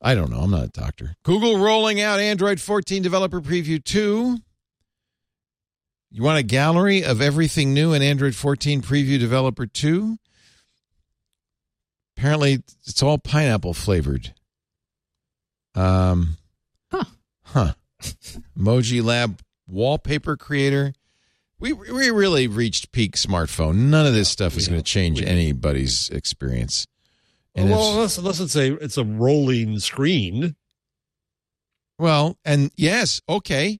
I don't know. I'm not a doctor. Google rolling out Android 14 Developer Preview 2. You want a gallery of everything new in Android 14 Preview Developer 2? Apparently, it's all pineapple flavored. Um, Huh. Huh. Emoji Lab wallpaper creator. We we really reached peak smartphone. None of this stuff is going to change anybody's experience. And well, unless, unless it's a it's a rolling screen. Well, and yes, okay.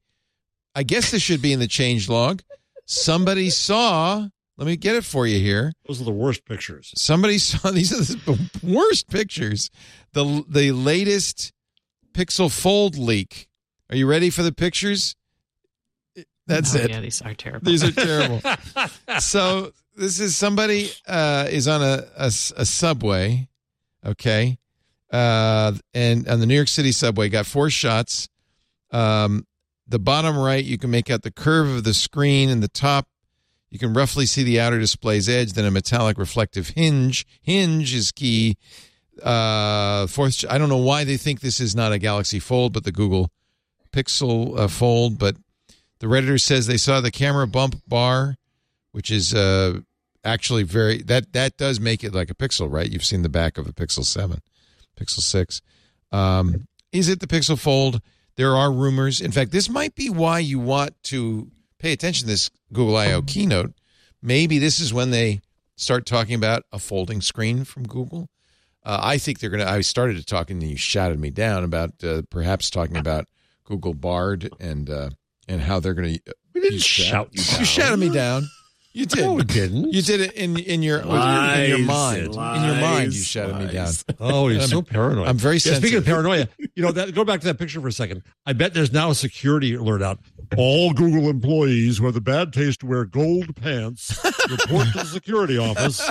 I guess this should be in the change log. Somebody saw, let me get it for you here. Those are the worst pictures. Somebody saw these are the worst pictures. The the latest Pixel Fold leak. Are you ready for the pictures? That's Oh, it. Yeah, these are terrible. These are terrible. so this is somebody uh, is on a a subway, okay, uh, and on the New York City subway, got four shots. Um, the bottom right, you can make out the curve of the screen, and the top, You can roughly see the outer display's edge, then a metallic reflective hinge. Hinge is key. Uh, fourth, I don't know why they think this is not a Galaxy Fold, but the Google Pixel uh, Fold. But the Redditor says they saw the camera bump bar, which is uh, actually very that that does make it like a Pixel, right? You've seen the back of a Pixel Seven, Pixel Six. Um, is it the Pixel Fold? There are rumors. In fact, this might be why you want to pay attention to this Google I/O keynote. Maybe this is when they start talking about a folding screen from Google. Uh, I think they're going to. I started to talk and you shouted me down about uh, perhaps talking about Google Bard and uh, and how they're going to. We didn't shout you down. You shouted me down. You did. No, we didn't. You did it in in your in your mind. in your mind, you shouted me down. Oh, he's so paranoid. I'm very Yeah, speaking of paranoia, you know, that, go back to that picture for a second. I bet there's now a security alert out. All Google employees who have the bad taste to wear gold pants report to the security office.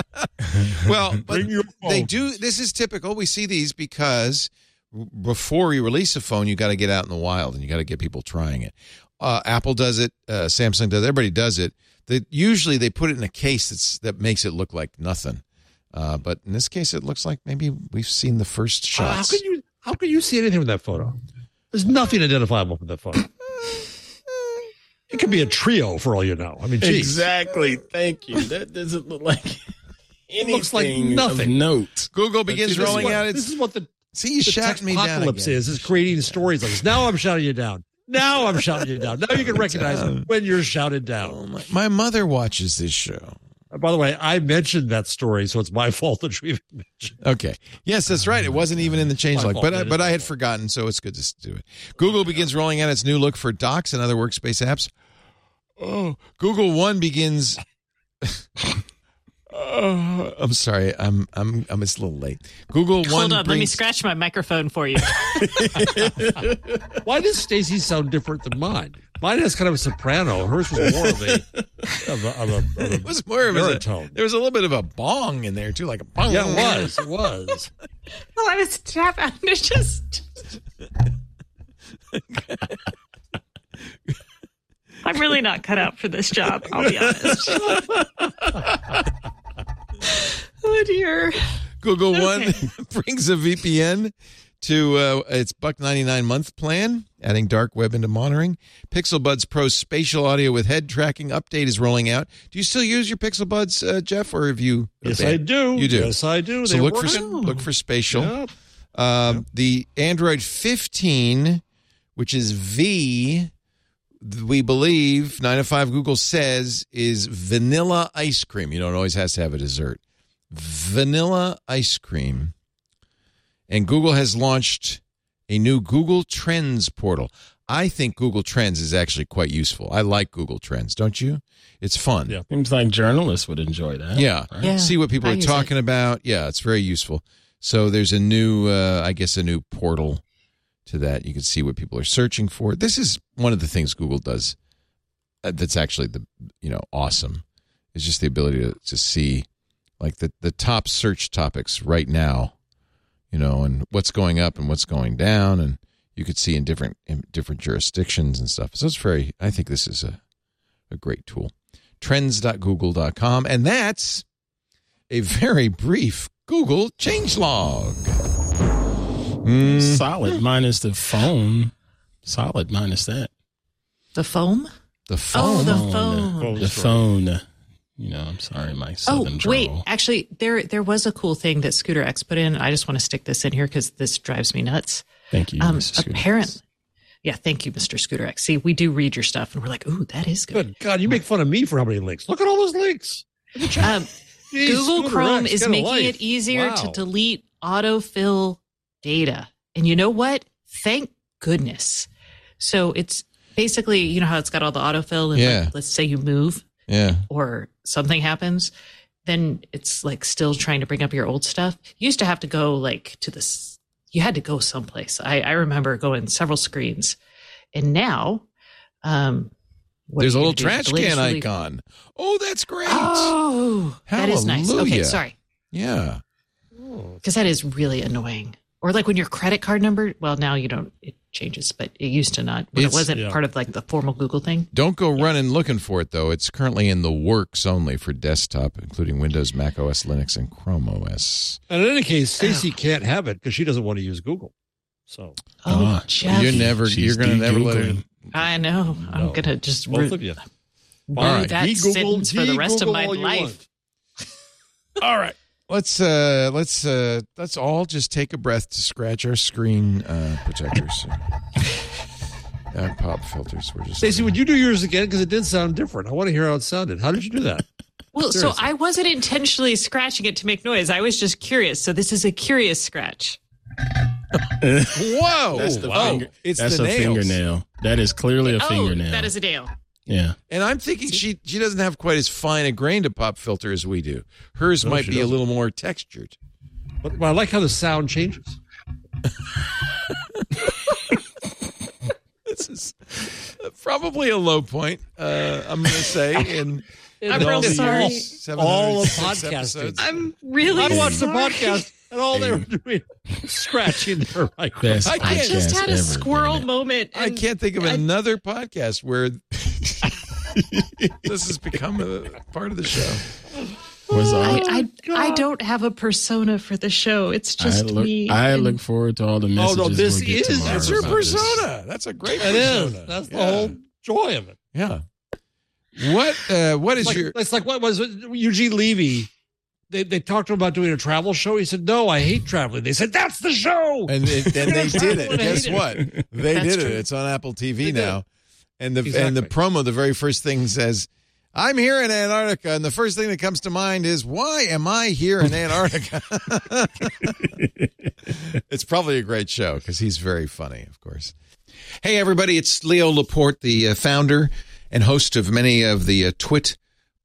well, but Bring your they do. This is typical. We see these because before you release a phone, you got to get out in the wild and you got to get people trying it. Uh, Apple does it. Uh, Samsung does. it, Everybody does it. They, usually they put it in a case that's that makes it look like nothing. Uh, but in this case, it looks like maybe we've seen the first Uh, how shots. can you how can you see anything with that photo? There's nothing identifiable from that photo. It could be a trio for all you know. I mean, geez. Exactly. Thank you. That doesn't look like anything looks like nothing. note. Google begins This rolling what- out This is what the, See, you the shouting me down. apocalypse is, is creating stories like this. Now I'm shouting you down. Now I'm shouting you down. Now you can recognize when you're shouted down. Oh, my, mother watches this show. Uh, By the way, I mentioned that story, so it's my fault that you even mentioned. Okay. Yes, that's right. It wasn't even in the changelog, but. I, but I had forgotten, so it's good to do it. Google begins rolling out its new look for docs and other workspace apps. Oh, Google One begins. Oh, I'm sorry. I'm I'm I'm it's a little late. Google One. Hold on, let me scratch my microphone for you. Why does Stacy's sound different than mine? Mine has kind of a soprano. Hers was more of a of a, of a, of a It was more of a baritone. There was a little bit of a bong in there too, like a bong. Yeah, it was. It was. well, I was tap out. It's just. I'm really not cut out for this job. I'll be honest. oh dear. Google Okay. One brings a VPN to uh, its buck 99 month plan, adding dark web into monitoring. Pixel Buds Pro spatial audio with head tracking update is rolling out. Do you still use your Pixel Buds, uh, Jeff, or have you? Yes, I do. You do. Yes, I do. So They're look for working. look for spatial. Yep. Um, The Android 15, which is V, we believe 9 to 5 Google says is vanilla ice cream. You know, it always has to have a dessert. Vanilla ice cream. And Google has launched a new Google Trends portal. I think Google Trends is actually quite useful. I like Google Trends, don't you? It's fun. Yeah. Seems like journalists would enjoy that. Yeah. right? Yeah. See what people I are use talking about. Yeah, it's very useful. So there's a new, uh, I guess, a new portal to that. You can see what people are searching for. This is one of the things Google does uh, that's actually the, you know, awesome. Is just the ability to, to see like the, the top search topics right now, you know, and what's going up and what's going down. And you could see in different, in different jurisdictions and stuff. So it's very, I think this is a, a great tool. Trends.google.com. And that's a very brief Google changelog. Mm, Solid minus the phone. Solid minus that. The foam? the Oh, phone. the Phone. phone. The phone. You know, I'm sorry, my southern Oh, wait. drawl. Actually, there there was a cool thing that Scooter X put in. I just want to stick this in here because this drives me nuts. Thank you. Um, Mrs. Scooter. apparently, yeah. Thank you, Mr. Scooter X. See, we do read your stuff, and we're like, "Ooh, that is good." Good God, you make fun of me for how many links. Look at all those links. Um, Jeez, Google Scooter Chrome X, is making it easier to Wow. delete autofill data. And you know what? Thank goodness. So it's basically, you know how it's got all the autofill and Yeah. like, let's say you move Yeah. or something happens, then it's like still trying to bring up your old stuff. You used to have to go like to this, you had to go someplace. I, I remember going several screens. And now, um, There's a little do? trash can icon. Oh, that's great. Oh, that is nice. Okay, sorry. Yeah. because that is really annoying. Or like when your credit card number, well, now you don't, it changes, but it used to not. When it wasn't yeah. part of like the formal Google thing. Don't go running looking for it though. It's currently in the works only for desktop, including Windows, Mac OS, Linux, and Chrome OS. And in any case, Stacy can't have it because she doesn't want to use Google. So Oh, Ah, Jeff. You're never. She's you're gonna never let her. I know. I'm gonna just both re- of you. rue All right. that De-Google- sentence for the rest of my life. All right. Let's uh let's uh let's all just take a breath to scratch our screen uh protectors. Uh, pop filters. We're just Stacy, would you do yours again? Because it did sound different. I want to hear how it sounded. How did you do that? Well, so I wasn't intentionally scratching it to make noise. I was just curious. So this is a curious scratch. Whoa! That's the Wow. finger. It's That's the a nails. fingernail. That is clearly a oh, fingernail. that is a nail. Yeah. And I'm thinking she she doesn't have quite as fine a grain to pop filter as we do. Hers No, might be a doesn't. little more textured. But, but I like how the sound changes. This is probably a low point. Uh, I'm going to say in. I'm in real all the sorry. years, All of 706 podcasting. episodes. I'm really I watched the sorry. podcast and all they were doing scratching their microphone. Best I I just had a ever, squirrel damn it. moment. I can't think of I- another podcast where this has become a part of the show. Was all, I, I, I, I don't have a persona for the show. It's just look, me. I and- look forward to all the Oh, messages. no, this we'll get is- tomorrow That's your about this. persona. That's a great It is. persona. That's the whole joy of it. Yeah. What uh, what is like, your it's like what was it? Eugene Levy. They, they talked to him about doing a travel show. He said, "No, I hate traveling." They said, "That's the show." and, it, and they did it. I hate Guess it. what? They That's did true. it. It's on Apple TV They did. now. And the and the promo, the very first thing says, "I'm here in Antarctica," and the first thing that comes to mind is, "Why am I here in Antarctica?" it's probably a great show because he's very funny, of course. Hey, everybody! It's Leo Laporte, the uh, founder and host of many of the uh, Twit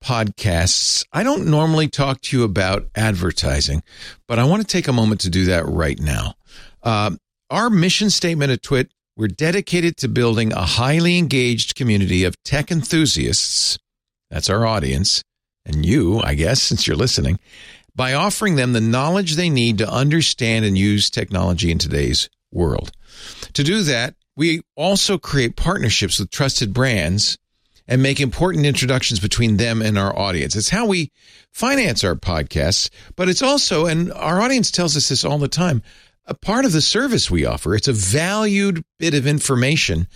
podcasts. I don't normally talk to you about advertising, but I want to take a moment to do that right now. Um, our mission statement at Twit we're dedicated to building a highly engaged community of tech enthusiasts. That's our audience. And you, I guess, since you're listening, by offering them the knowledge they need to understand and use technology in today's world. To do that, we also create partnerships with trusted brands and make important introductions between them and our audience. It's how we finance our podcasts, but it's also, and our audience tells us this all the time, a part of the service we offer. It's a valued bit of information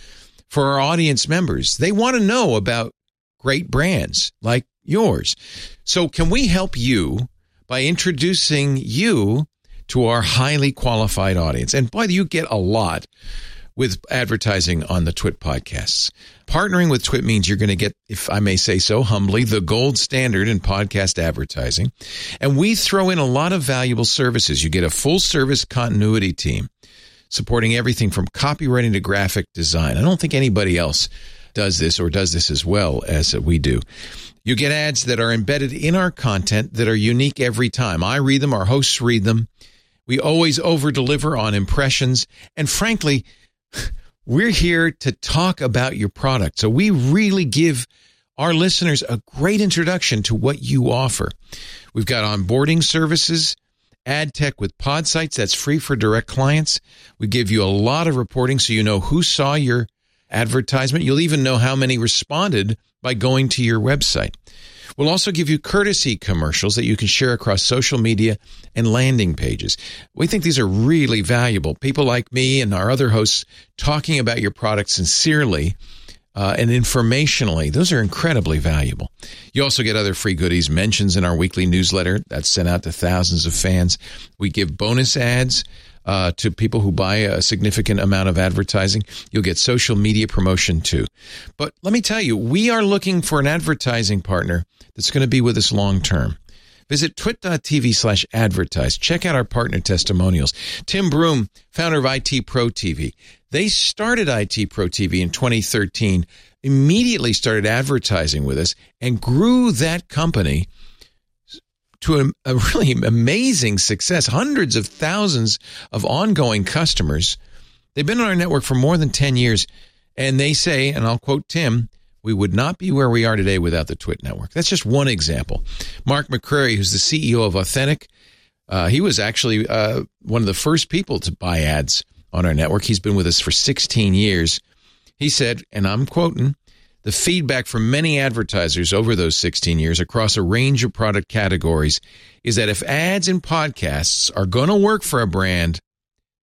for our audience members. They want to know about great brands like yours. So can we help you by introducing you to our highly qualified audience? And boy, you get a lot with advertising on the Twit podcasts. Partnering with Twit means you're going to get, if I may say so humbly, the gold standard in podcast advertising. And we throw in a lot of valuable services. You get a full service continuity team supporting everything from copywriting to graphic design. I don't think anybody else does this or does this as well as we do. You get ads that are embedded in our content that are unique every time. I read them, our hosts read them. We always over deliver on impressions. And frankly, we're here to talk about your product. So we really give our listeners a great introduction to what you offer. We've got onboarding services, ad tech with Podsights that's free for direct clients. We give you a lot of reporting so you know who saw your advertisement. You'll even know how many responded by going to your website. We'll also give you courtesy commercials that you can share across social media and landing pages. We think these are really valuable. People like me and our other hosts talking about your product sincerely uh, and informationally. Those are incredibly valuable. You also get other free goodies, mentions in our weekly newsletter that's sent out to thousands of fans. We give bonus ads uh, to people who buy a significant amount of advertising. You'll get social media promotion too. But let me tell you, we are looking for an advertising partner that's going to be with us long term. Visit twit.tv slash advertise. Check out our partner testimonials. Tim Broom, founder of IT Pro TV. They started IT Pro TV in 2013, immediately started advertising with us and grew that company to a, a really amazing success. Hundreds of thousands of ongoing customers. They've been on our network for more than 10 years. And they say, and I'll quote Tim, we would not be where we are today without the Twit network. That's just one example. Mark McCrery, who's the CEO of Authentic, uh, he was actually uh, one of the first people to buy ads on our network. He's been with us for 16 years. He said, and I'm quoting, the feedback from many advertisers over those 16 years across a range of product categories is that if ads and podcasts are going to work for a brand,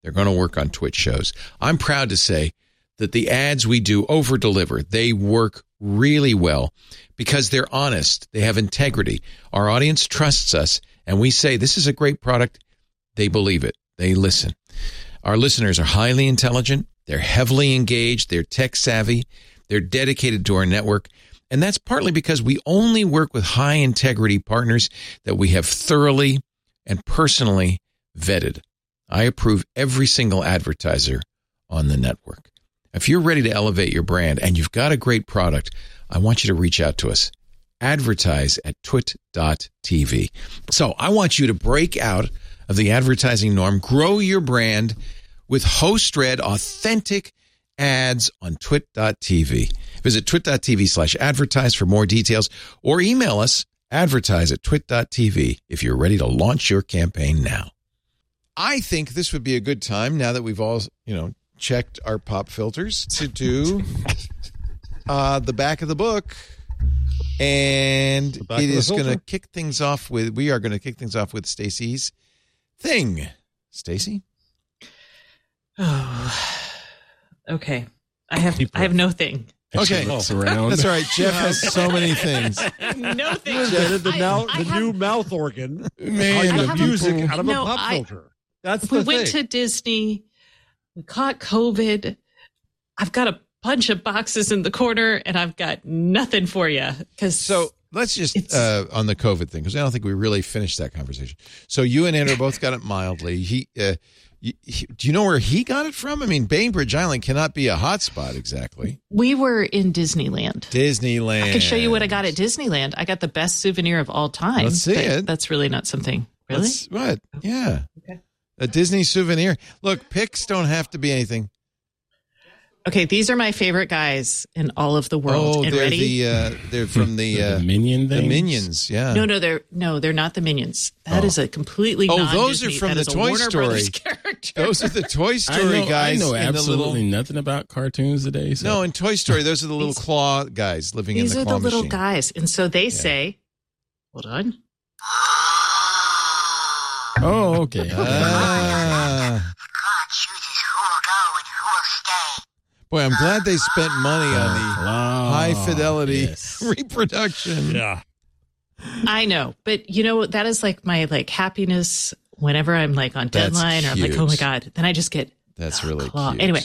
they're going to work on Twit shows. I'm proud to say that the ads we do over deliver. They work really well because they're honest. They have integrity. Our audience trusts us and we say this is a great product. They believe it. They listen. Our listeners are highly intelligent. They're heavily engaged. They're tech savvy. They're dedicated to our network. And that's partly because we only work with high integrity partners that we have thoroughly and personally vetted. I approve every single advertiser on the network. If you're ready to elevate your brand and you've got a great product, I want you to reach out to us. Advertise at twit.tv. So I want you to break out of the advertising norm, grow your brand with host read authentic ads on twit.tv. Visit twit.tv slash advertise for more details or email us advertise at twit.tv if you're ready to launch your campaign now. I think this would be a good time now that we've all, you know, checked our pop filters to do uh, the back of the book. And The back it of the is going to kick things off with, we are going to kick things off with Stacy's thing. Stacy? Oh, okay. I have Deep I have no thing. And Okay. looks. That's all right. Jeff has so many things. no thing. Invented the, I- now, I the have- new mouth organ. Man, I the music people- out of No, a pop I- filter. That's we the went thing. to Disney. We caught COVID. I've got a bunch of boxes in the corner, and I've got nothing for you. Because So let's just uh, on the COVID thing because I don't think we really finished that conversation. So you and Andrew both got it mildly. He, uh, you, do you know where he got it from? I mean, Bainbridge Island cannot be a hotspot exactly. we were in Disneyland. Disneyland. I can show you what I got at Disneyland. I got the best souvenir of all time. Let's see it. That's really not something. Really? That's- what? Oh. Yeah. Okay. A Disney souvenir. Look, pics don't have to be anything. Okay, these are my favorite guys in all of the world. oh, and they're ready? the uh, they're from the The uh, minion the? Minions. Yeah. no, no, they're no, they're not the minions. That Oh. is a completely Oh, non those are from that the Toy Story. Brothers character. Those are the Toy I Story know, guys. I know absolutely little, nothing about cartoons today. So. No, in Toy Story, those are the little claw guys living in the. These are the the little machine. guys, and so they say, "Hold on." oh, okay. Ah. Boy, I'm glad they spent money on the Wow. high fidelity Yes. reproduction. yeah. I know, but you know that is like my like happiness whenever I'm like on That's deadline or I'm like, oh my god, then I just get That's really claw. cute. Anyway,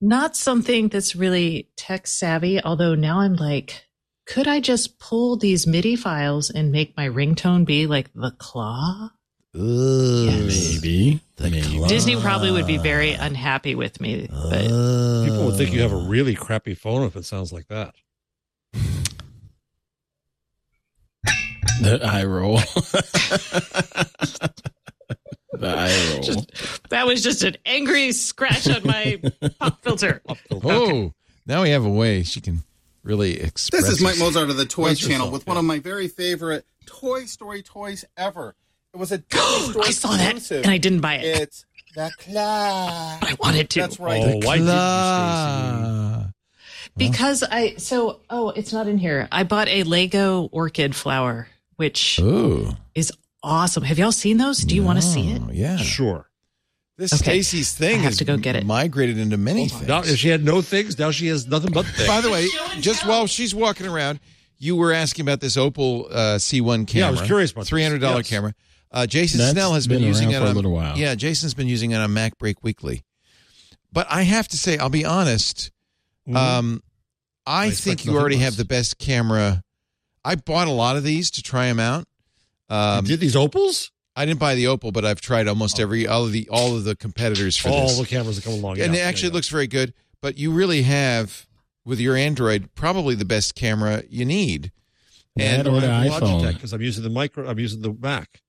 not something that's really tech savvy. Although now I'm like, could I just pull these MIDI files and make my ringtone be like the claw? Ugh. Maybe. Maybe. Disney probably would be very unhappy with me, but Uh, People would think you have a really crappy phone if it sounds like that. The eye roll. the eye roll. Just- that was just an angry scratch on my pop filter. Oh, now we have a way she can really express. This is Mike. Mozart of the Toy Channel yourself, with one of my very favorite Toy Story toys ever. It was a Disney Store I saw that and I didn't buy it. It's the claw. But I wanted to. That's right. Oh, why didn't you, Stacy? Claw. Because I so oh, it's not in here. I bought a Lego orchid flower, which Ooh. is awesome. Have y'all seen those? Do you want to see it? Oh, Yeah. Sure. This Okay. Stacy's thing I have has to go get it. migrated into many things. Now, if she had no things, now she has nothing but things. By the way, just while she's walking around, you were asking about this Opal uh, C1 camera. Yeah, I was curious about this. Three hundred dollar Yes. camera. Uh, Jason That's Snell has been, been using it for a little while. Yeah, Jason's been using it on MacBreak Weekly. But I have to say, I'll be honest. Mhm. Um, I, I think you already have the best camera. I bought a lot of these to try them out. Um, you did these opals? I didn't buy the Opal, but I've tried almost every all of the all of the competitors for All this the cameras that come along. and yeah, it actually yeah, yeah. looks very good. But you really have with your Android probably the best camera you need. And or the iPhone. Because I'm using the micro. I'm using the Mac.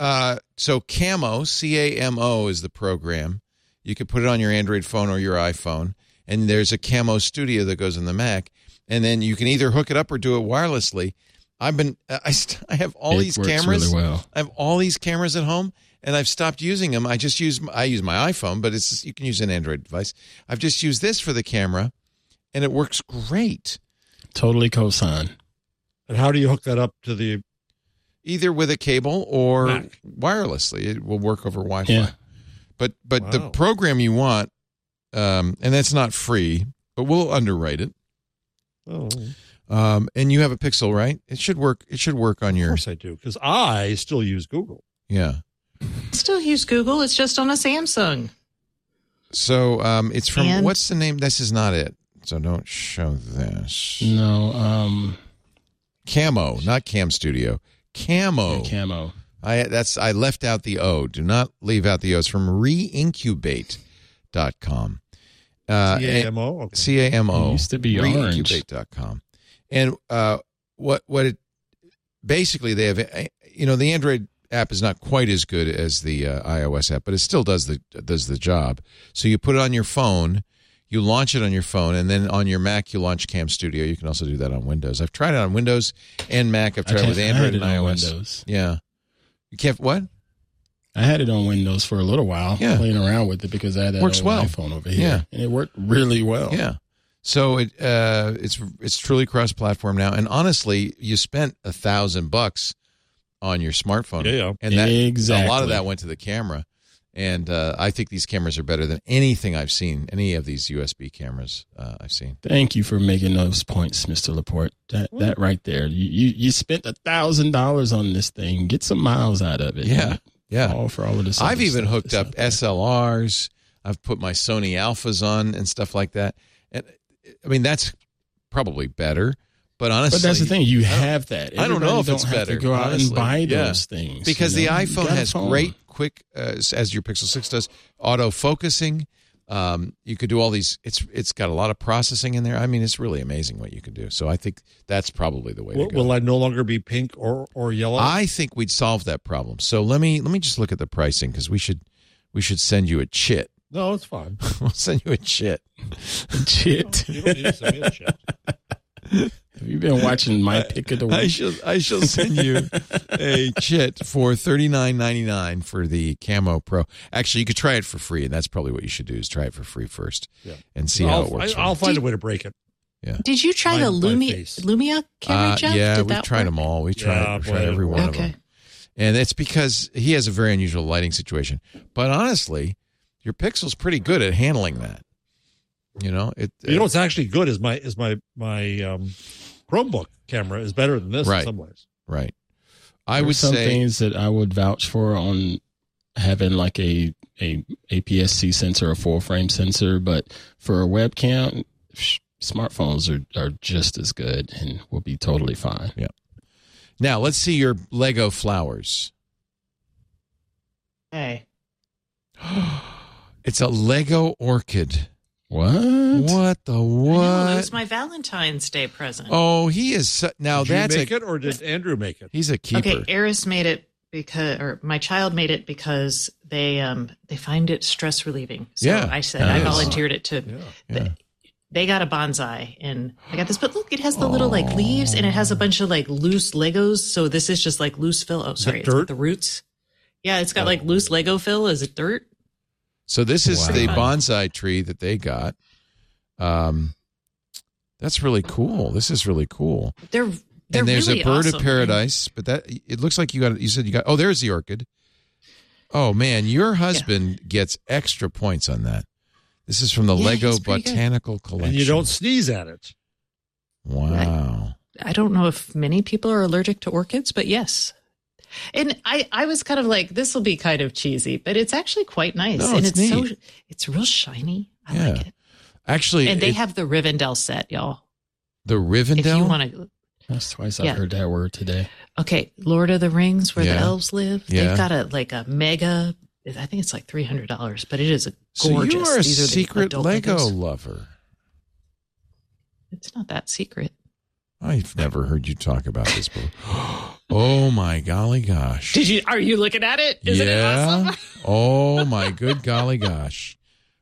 Uh, so Camo C A M O is the program. You can put it on your Android phone or your iPhone, and there's a Camo Studio that goes in the Mac, and then you can either hook it up or do it wirelessly. I've been I st- I have all It these works cameras. really well. I have all these cameras at home, and I've stopped using them. I just use I use my iPhone, but it's you can use an Android device. I've just used this for the camera, and it works great. Totally cosign. And how do you hook that up to the? Either with a cable or Mac. wirelessly, it will work over Wi-Fi. Yeah. But but the program you want, um, and that's not free, but we'll underwrite it. Oh, Um, and you have a Pixel, right? It should work. It should work on of your course I do because I still use Google. yeah. Still use Google. It's just on a Samsung. So um, it's from And- what's the name? This is not it. So don't show this. No, um, Camo, not Cam Studio. Camo. camo. I that's I left out the O. Do not leave out the O. It's from reincubate.com. Uh, CAMO. Okay. C A M O. It used to be orange. Reincubate.com. And uh, what what it basically they have uh, you know the Android app is not quite as good as the uh, iOS app, but it still does the does the job. So you put it on your phone, you launch it on your phone, and then on your Mac you launch Cam Studio. You can also do that on Windows. I've tried it on Windows and Mac. I've tried it with Android it and iOS. Windows. Yeah, you can't what? I had it on Windows for a little while, Yeah. playing around with it because I had that Works well. iPhone over here, Yeah. and it worked really well. Yeah. So it uh, it's it's truly cross platform now, and honestly, you spent a thousand bucks on your smartphone, Yeah, yeah. and that a lot of that went to the camera, and uh, I think these cameras are better than anything I've seen, any of these USB cameras uh, I've seen. Thank you for making those points, Mister Laporte. That that right there, you you, you spent a thousand dollars on this thing. Get some miles out of it. Yeah, yeah. All for all of this. I've even hooked up. SLRs. I've put my Sony Alphas on and stuff like that, and I mean that's probably better. But honestly, But that's the thing. You have that. I don't know if it's don't have better, To go out honestly. and buy Yeah. those things because you the know? You iPhone has phone. great quick uh, as your Pixel 6 does auto focusing um, you could do all these it's it's got a lot of processing in there i mean it's really amazing what you can do so i think that's probably the way Will, to go will I no longer be pink or or yellow? i think we'd solve that problem so let me let me just look at the pricing because we should we should send you a chit no, it's fine. we'll send you a chit Chit. You don't need to send me a shit. Have you been watching my pick of the I week? shall I shall send you a chit for thirty nine ninety nine for the Camo Pro. Actually, you could try it for free, and that's probably what you should do: is try it for free first, Yeah. and see I'll, how it works. I, will find a way to break it. Yeah. Did you try My- the my Lumina. Lumina camera, Uh, Jeff? yeah, Did we've tried work? them all. We tried, Yeah, we tried it every one of them, and it's because he has a very unusual lighting situation. But honestly, your Pixel's pretty good at handling that. You know, it. You know what's actually good is my is my my um, Chromebook camera is better than this Right. in some ways. right. I There's would some say things that I would vouch for on having like a a APS-C sensor, a full frame sensor, but for a webcam, sh- smartphones are are just as good and will be totally fine. Yeah. Now. Let's see your Lego flowers. Hey. It's a Lego orchid. What? What the I know, what? it was my Valentine's Day present. Oh, he is so, now did that's you make a it or did Andrew make it? he's a keeper. Okay, Eris made it because, or my child made it because they um they find it stress relieving. So Yeah, I said I is. volunteered it to. Yeah. They got a bonsai, and I got this. But look, it has the little like leaves, and it has a bunch of like loose Legos. So this is just like loose fill. Oh, sorry, it's got dirt? the roots. Yeah, it's got like loose Lego fill. Is it dirt? So this is Wow. the bonsai tree that they got. Um, that's really cool. This is really cool. They're they're and there's really a bird awesome. of paradise, but that it looks like you got. You said you got. Oh, there's the orchid. Oh man, your husband gets extra points on that. This is from the Yeah, Lego he's pretty good. Botanical Collection. And you don't sneeze at it. Wow. I don't know if many people are allergic to orchids, but yes. And I, I was kind of like, this will be kind of cheesy, but it's actually quite nice. No, and it's it's, so it's real shiny. I Yeah. like it. Actually, And they it- have the Rivendell set, y'all. the Rivendell? If you want to That's twice Yeah. I've heard that word today. Okay, Lord of the Rings, where Yeah. the elves live. They've got a like a mega. I think it's like three hundred dollars, but it is a gorgeous. so you are a These secret Lego Legos. lover. It's not that secret. I've never heard you talk about this before. Oh my golly gosh. Did you? Are you looking at it? Isn't it awesome? oh my good golly gosh.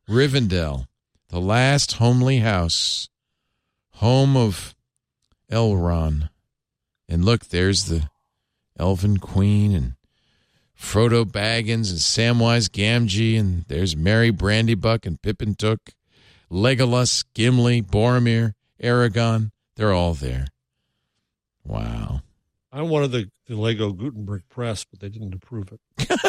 Rivendell, the last homely house, home of Elrond. And look, there's the elven queen and Frodo Baggins and Samwise Gamgee, and there's Merry Brandybuck and Pippin Took, Legolas, Gimli, Boromir, Aragorn. They're all there. Wow. I wanted the, the Lego Gutenberg press, but they didn't approve it.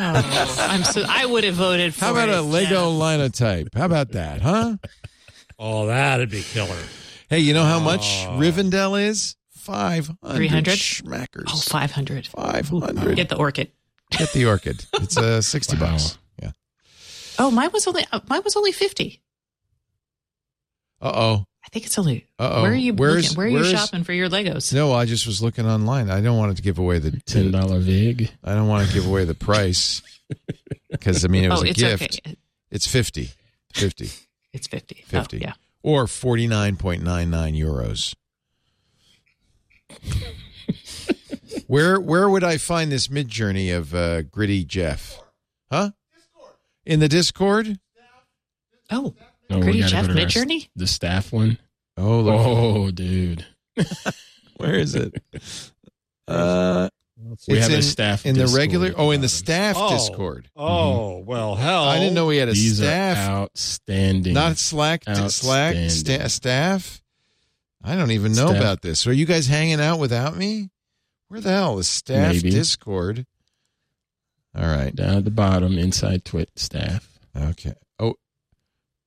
Oh, I'm so. I would have voted for. How about it, a Lego Jeff. linotype? How about that, huh? Oh, that'd be killer. Hey, you know how much Oh. Rivendell is? 500 300? schmackers. Oh, 500. 500. Get the orchid. Get the orchid. It's uh, 60 Wow. bucks. Yeah. Oh, mine was only uh, mine was only 50. Uh-oh. I think it's only. Uh-oh. Where are you Where's- looking? Where are you where's- shopping for your Legos? No, I just was looking online. I don't want to give away the Ten dollar vig. I don't want to give away the price because I mean it was oh, a it's gift. okay. It's 50. 50. It's 50. 50. Oh, yeah. Or 49.99 euros. where where would I find this Midjourney of uh, Gritty Jeff? Huh? In the Discord? Oh, No, we Gritty Jeff go to our- The staff one. Oh, look. Oh, dude. Where is it? Uh, Let's We it's have a staff in the Discord regular. Oh, in the staff Oh. Discord. Oh, well, hell. I didn't know we had a These staff. are outstanding. Not Slack, Slack sta- staff. I don't even know Staff. about this. Are you guys hanging out without me? Where the hell is staff Maybe. Discord? All right. down at the bottom, inside Twit staff. Okay.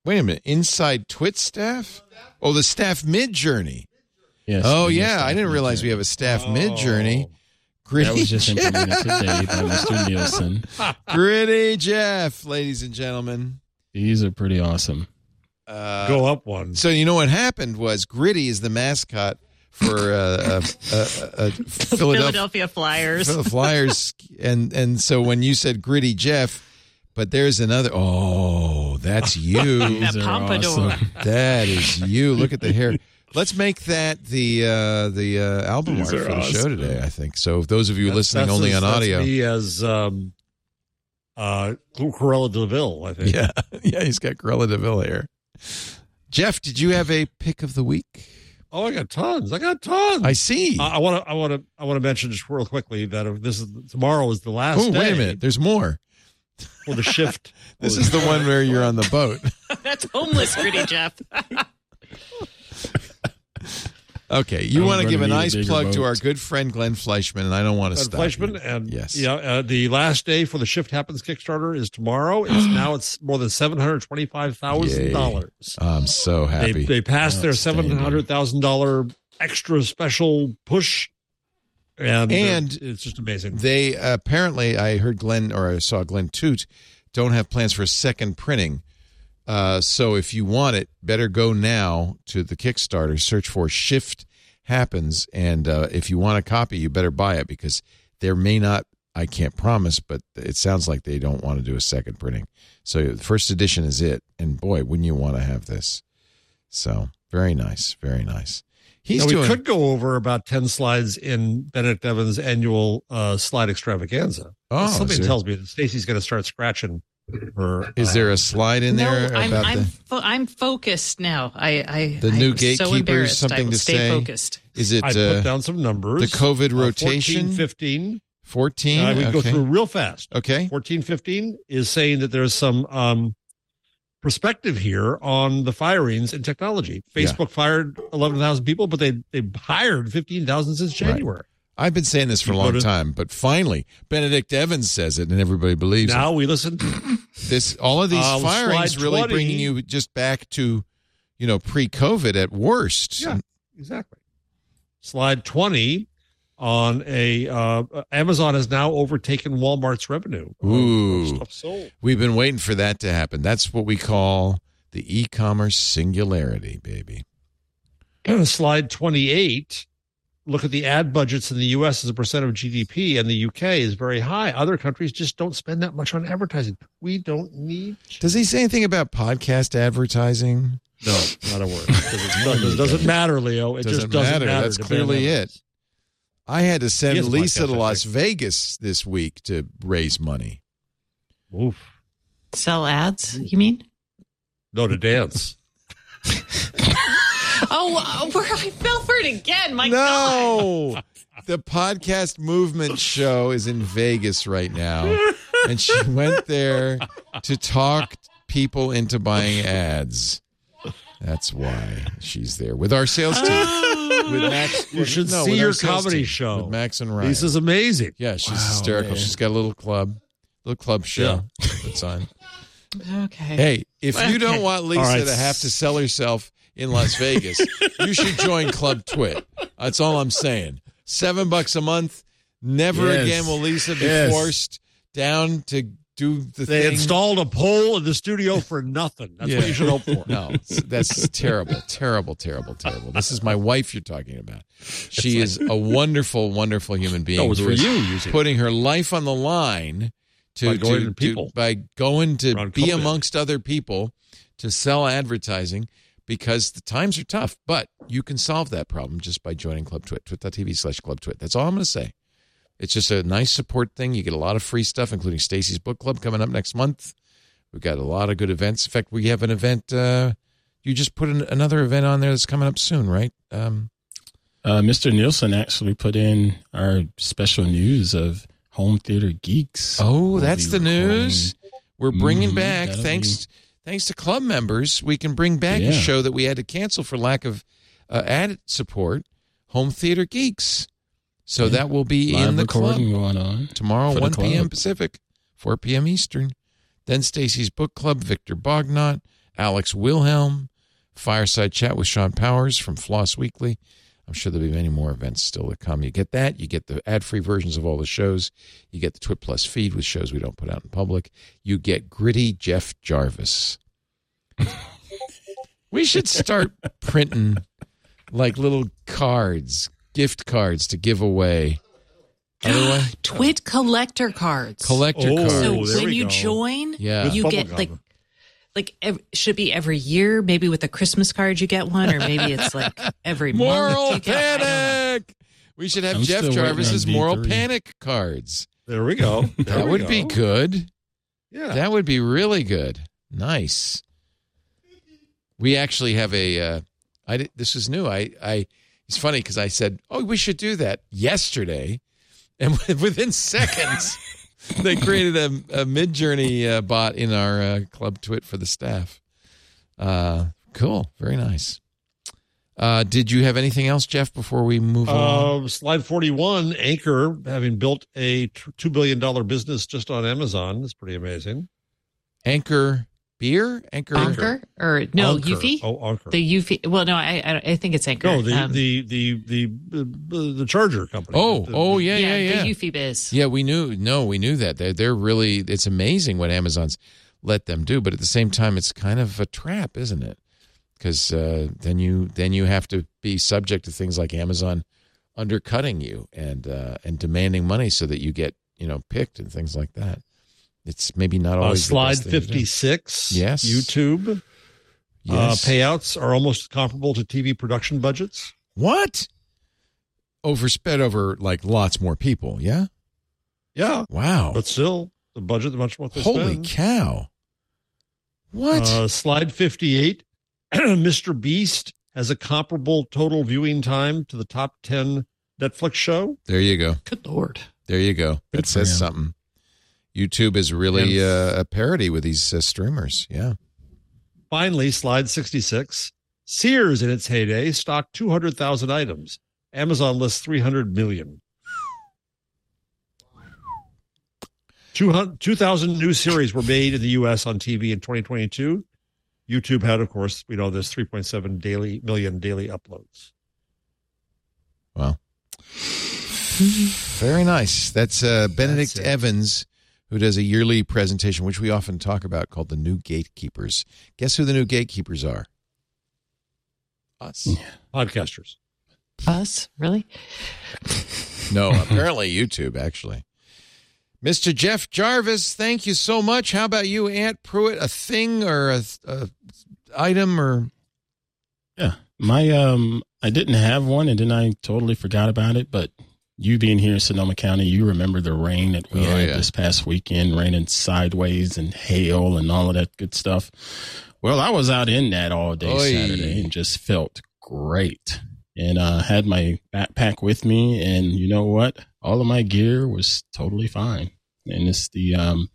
Oh, wait a minute. Inside Twit staff? Oh, the staff Midjourney. Yes. Oh yeah, I didn't realize we have a staff Midjourney. Gritty That was just Jeff. implemented today by Mr. Nielsen. Gritty Jeff, ladies and gentlemen. These are pretty awesome. Uh, Go up one. So you know what happened was Gritty is the mascot for uh, uh, uh, uh, Philadelphia, Philadelphia Flyers. the Flyers, and and so when you said Gritty Jeff, but there's another. Oh, that's you. These That are pompadour. awesome. that is you. Look at the hair. Let's make that the uh, the uh, album These art are for the show today. I think so. Those of you That's- listening that's only as- on audio, me as um, uh, Corella Deville, I think. yeah, yeah, he's got Gorilla Deville here. Jeff, did you have a pick of the week? Oh, I got tons. I got tons. I see. I want to. I want to. I want to mention just real quickly that if this is tomorrow is the last. Oh, wait a minute. There's more. For the shift. This is the one where you're on the boat. That's homeless, Gritty Jeff. Okay, you I'm want to gonna give a need a nice bigger plug to boat. our good friend Glenn Fleishman, and I don't want to Ed stop. Fleishman you. and yes, yeah, uh, the last day for the Shift Happens Kickstarter is tomorrow. It's now it's more than seven hundred twenty five thousand dollars. I'm so They happy. they passed their seven Outstanding. hundred thousand dollar extra special push, and And it's just amazing. They apparently, I heard Glenn or I saw Glenn Toot, don't have plans for a second printing. Uh, so if you want it, better go now to the Kickstarter. Search for Shift Happens, and uh, if you want a copy, you better buy it because there may not. I can't promise, but it sounds like they don't want to do a second printing. So the first edition is it, and boy, wouldn't you want to have this? So very nice, very nice. He's now, we could go over about ten slides in Benedict Evans' annual uh, slide extravaganza. Oh, something there- tells me that Stacy's going to start scratching her. is uh, there a slide in no, there I'm about I'm, the? fo- I'm focused now. I, I The new I'm so gatekeepers, embarrassed. something I to stay say? focused. Is it I uh, put down some numbers. the COVID Uh, rotation? 14, 15. 14? Uh, we okay. go through real fast. okay. 14, 15 is saying that there's some um, perspective here on the firings in technology. Yeah. Facebook fired 11,000 people, but they they hired 15,000 since Right. January. I've been saying this for a long time, but finally, Benedict Evans says it, and everybody believes Now we listen. it. This all of these Uh, firings really 20. bringing you just back to, you know, pre-COVID at worst. Yeah. exactly. Slide 20 on a uh, Amazon has now overtaken Walmart's revenue. Ooh. We've been waiting for that to happen. That's what we call the e-commerce singularity, baby. Slide 28. Look at the ad budgets in the US as a percent of GDP, and the UK is very high. Other countries just don't spend that much on advertising. We don't need. Does he say anything about podcast advertising? No, not a word. It doesn't matter, Leo. It Doesn't just doesn't matter. matter. That's clearly it. I had to send He has a Lisa to I Las. Vegas this week to raise money. Oof. Sell ads, you mean? No, to dance. Oh, uh, where I fell for it again. My God. no, the podcast movement show is in Vegas right now, and she went there to talk people into buying ads. That's why she's there with our sales team. With Max, You should no, see with your comedy team, show. with Max and Ryan. Lisa's amazing. yeah, she's Wow, hysterical. man. She's got a little club, little club show that's on. Okay. Hey, if you don't want Lisa All right. to have to sell herself in Las Vegas, you should join Club Twit. That's all I'm saying. Seven bucks a month. Never Yes. again will Lisa be Yes. forced down to do the They thing. installed a pole in the studio for nothing. That's Yeah. what you should hope for. No, that's terrible, terrible, terrible, terrible. This is my wife you're talking about. She is a wonderful, wonderful human being. No, it was for you putting her life on the line to By going to- to people. to- by going to be COVID. amongst other people to sell advertising because the times are tough. But you can solve that problem just by joining Club Twit, twit.tv slash Club Twit. That's all I'm going to say. It's just a nice support thing. You get a lot of free stuff, including Stacy's book club coming up next month. We've got a lot of good events. In fact, we have an event. Uh, you just put an, another event on there that's coming up soon, right? Um, Uh, Mr. Nielsen actually put in our special news of home theater geeks. Oh, We'll that's be the news. We're bringing Mhm, back thanks thanks to club members. We can bring back a show that we had to cancel for lack of uh, ad support. Home Theater Geeks. So Yeah. that will be Live in the club recording going on tomorrow, one p.m. Pacific, four p.m. Eastern. Then Stacey's book club, Victor Bognot, Alex Wilhelm, fireside chat with Sean Powers from Floss Weekly. I'm sure there'll be many more events still to come. You get that. You get the ad free versions of all the shows. You get the Twit Plus feed with shows we don't put out in public. You get gritty Jeff Jarvis. we should start printing like little cards, gift cards to give away. Otherwise, Twit collector cards. collector Oh, cards. so there when we you go. join, Yeah. With you get gum. like like ev- should be every year. Maybe with a Christmas card you get one, or maybe it's like every Moral month. you get- I don't know. panic. We should have I'm Jeff still waiting Jarvis's on moral V3. panic cards. There we go. There That we would go. be good. Yeah. That would be really good. Nice. We actually have a. Uh, I did, this is new. I I. It's funny because I said, "Oh, we should do that" yesterday, and within seconds, they created a, a Midjourney uh, bot in our uh, club twit for the staff. Uh, cool. Very nice. Uh, did you have anything else, Jeff, before we move on? Uh, slide 41, Anker, having built a two billion dollar business just on Amazon. is pretty amazing. Anchor beer? Anchor? Anchor or no Anchor. Eufy? Oh, Anchor. The Eufy. Well, no, I I, I think it's Anchor. no, the, Um, the, the, the, the, the charger company. Oh, The- oh the- yeah, yeah, yeah. the Eufy biz. Yeah, we knew. No, we knew that. They're, they're really, it's amazing what Amazon's let them do. But at the same time, it's kind of a trap, isn't it? Because uh, then you then you have to be subject to things like Amazon undercutting you and uh, and demanding money so that you get you know picked and things like that. It's maybe not Uh, always the slide best thing to do. 56. Yes. YouTube. Yes. Uh, payouts are almost comparable to TV production budgets. what? Oversped over like lots more people. Yeah. Yeah. Wow. But still, the budget, the much what they Holy spend. cow. What? Uh, slide 58. Mr. Beast has a comparable total viewing time to the top 10 Netflix show. there you go. Good lord. There you go. That Good for says him. something. YouTube is really And- uh, a parody with these uh, streamers. Yeah. Finally, slide 66. Sears, in its heyday, stocked 200,000 items. Amazon lists 300 million. 200 2,000 new series were made in the U.S. on TV in 2022. YouTube had, of course, we know this 3.7 daily million daily uploads. Wow. very nice. That's uh, Benedict That's. Evans, who does a yearly presentation, which we often talk about, called the New Gatekeepers. Guess who the new gatekeepers are? Us. Podcasters. Us really? No, apparently YouTube, actually. Mr. Jeff Jarvis, thank you so much. How about you, Ant Pruitt? A thing or a, a item or Yeah. My um I didn't have one and then I totally forgot about it, but you being here in Sonoma County, you remember the rain that we Oh, had yeah. this past weekend, raining sideways and hail and all of that good stuff. Well, I was out in that all day Oy. Saturday and just felt great. and uh, had my backpack with me. And you know what? All of my gear was totally fine. And it's the um,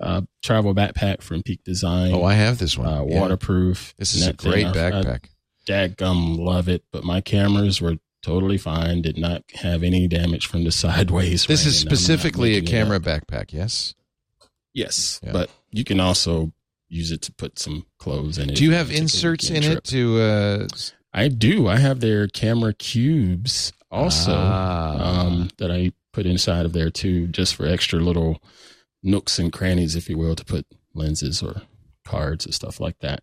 uh, travel backpack from Peak Design. Oh, I have this one. Uh, Yeah. waterproof. This is a great thing, I- I backpack. Dadgum love it, but my cameras were totally fine. Did not have any damage from the sideways. This is rain. I'm specifically a camera backpack, yes? Yes, Yeah. but you can also use it to put some clothes in it. Do you have inserts in weekend it to uh I do. I have their camera cubes also Ah. um, that I put inside of there too, just for extra little nooks and crannies, if you will, to put lenses or cards and stuff like that.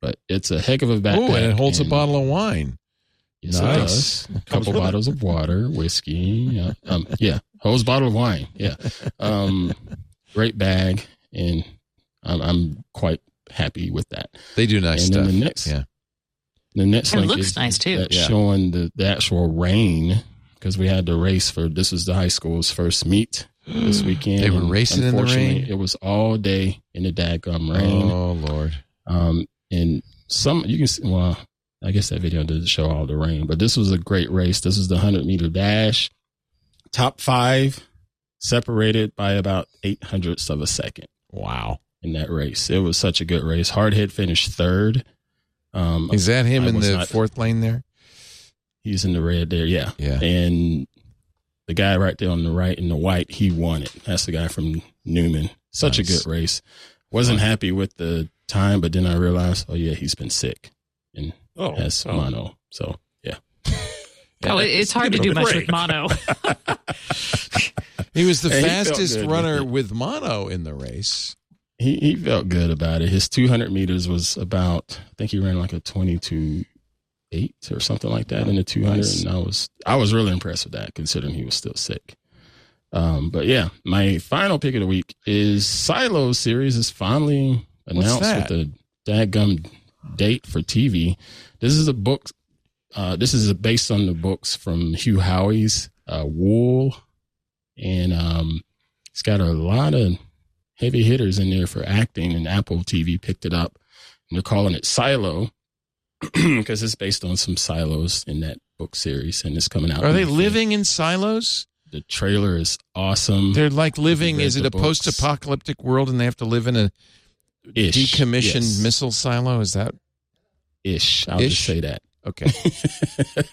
But it's a heck of a backpack. Oh, and it holds a bottle of wine. Yes, Nice. it does. A couple with bottles of water, whiskey. Yeah, um, yeah, holds bottle of wine. Yeah, um, great bag, and I'm, I'm quite happy with that. They do nice and stuff. then the next, yeah. the next And it looks is nice, too. Yeah. showing the, the actual rain because we had the race for this was the high school's first meet this weekend. They were racing in the rain? It was all day in the daggum rain. Oh Lord. Um, and some you can see, well, I guess that video didn't show all the rain, but this was a great race. This is the hundred meter dash. Top five separated by about eight hundredths of a second Wow. in that race. It was such a good race. Hardhead finished third. Um, Is that him I in the not- fourth lane there? he's in the red there, yeah. Yeah. And the guy right there on the right in the white, he won it. That's the guy from Newman. Such Nice. a good race. Wasn't happy with the time, but then I realized, oh yeah, he's been sick and Oh, has oh. mono. So yeah. Oh, it- it's hard to do much with mono. He was the Hey, fastest runner with mono in the race. He he felt good about it. His 200 meters was about, I think he ran like a 22 eight or something like that in the 200. Nice. And I was I was really impressed with that, considering he was still sick. Um, but yeah, my final pick of the week is Silo series is finally announced with the dadgum date for TV. This is a book. Uh, this is based on the books from Hugh Howey's uh, Wool, and um, it's got a lot of heavy hitters in there for acting. And Apple TV picked it up, and they're calling it Silo because it's based on some silos in that book series, and it's coming out. Are they the- living in silos? The trailer is awesome. They're like living. Is it a post-apocalyptic world, and they have to live in a Ish, decommissioned yes. missile silo? Is that Ish. I'll Ish? just say that. okay?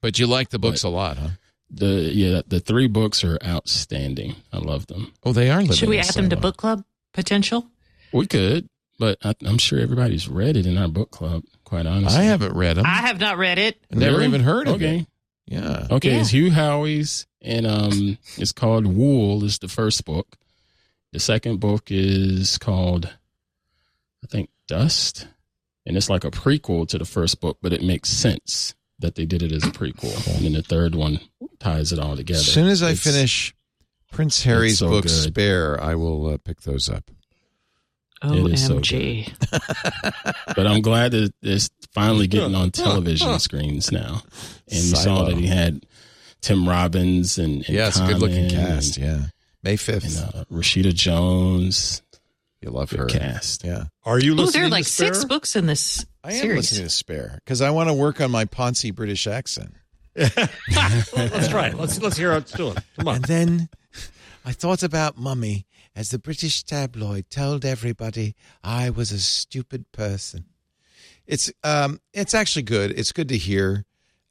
but you like the books a lot, huh? the yeah, the three books are outstanding. I love them. Oh, they are. Should we in add them to book club potential? We could, but I, I'm sure everybody's read it in our book club. Quite honestly, I haven't read them. I have not read it. Never Really? even heard of it. okay. it. Yeah. Okay, Yeah. it's Hugh Howey's, and um, it's called Wool. Is the first book. The second book is called, I think, Dust, and it's like a prequel to the first book, but it makes sense that they did it as a prequel. And then the third one ties it all together. As soon as I It's- finish Prince Harry's so book good. Spare, I will uh, pick those up. It is so OMG. but I'm glad that it's finally getting on television screens now. And you saw that he had Tim Robbins and, and yes, good looking cast. and, Yeah. May 5th. and uh, Rashida Jones. You love Good her. cast. Yeah. Are you Oh, listening? there are to like six books in this I am series. listening to Spare because I want to work on my Ponzi British accent. let's try it. Let's let's hear how it's doing. Come on. And then I thought about Mummy as the British tabloid told everybody I was a stupid person. It's um it's actually good. It's good to hear.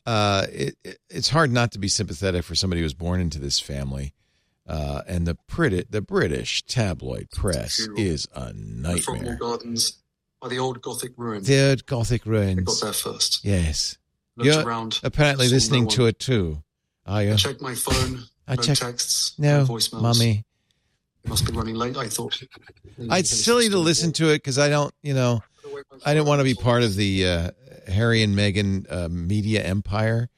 Uh it, it- it's hard not to be sympathetic for somebody who was born into this family. Uh and the Brit the British tabloid press is a nightmare. Gardens by the old Gothic ruins. The old Gothic I got ruins. there first. Yes. Looked You're around. apparently listening no to it too. Are you? I checked my phone. I no checked- texts. No, voicemails. mummy. It must be running late. I thought. It's silly to listen to it because I don't, you know, I didn't want to be part of the uh, Harry and Meghan uh, media empire,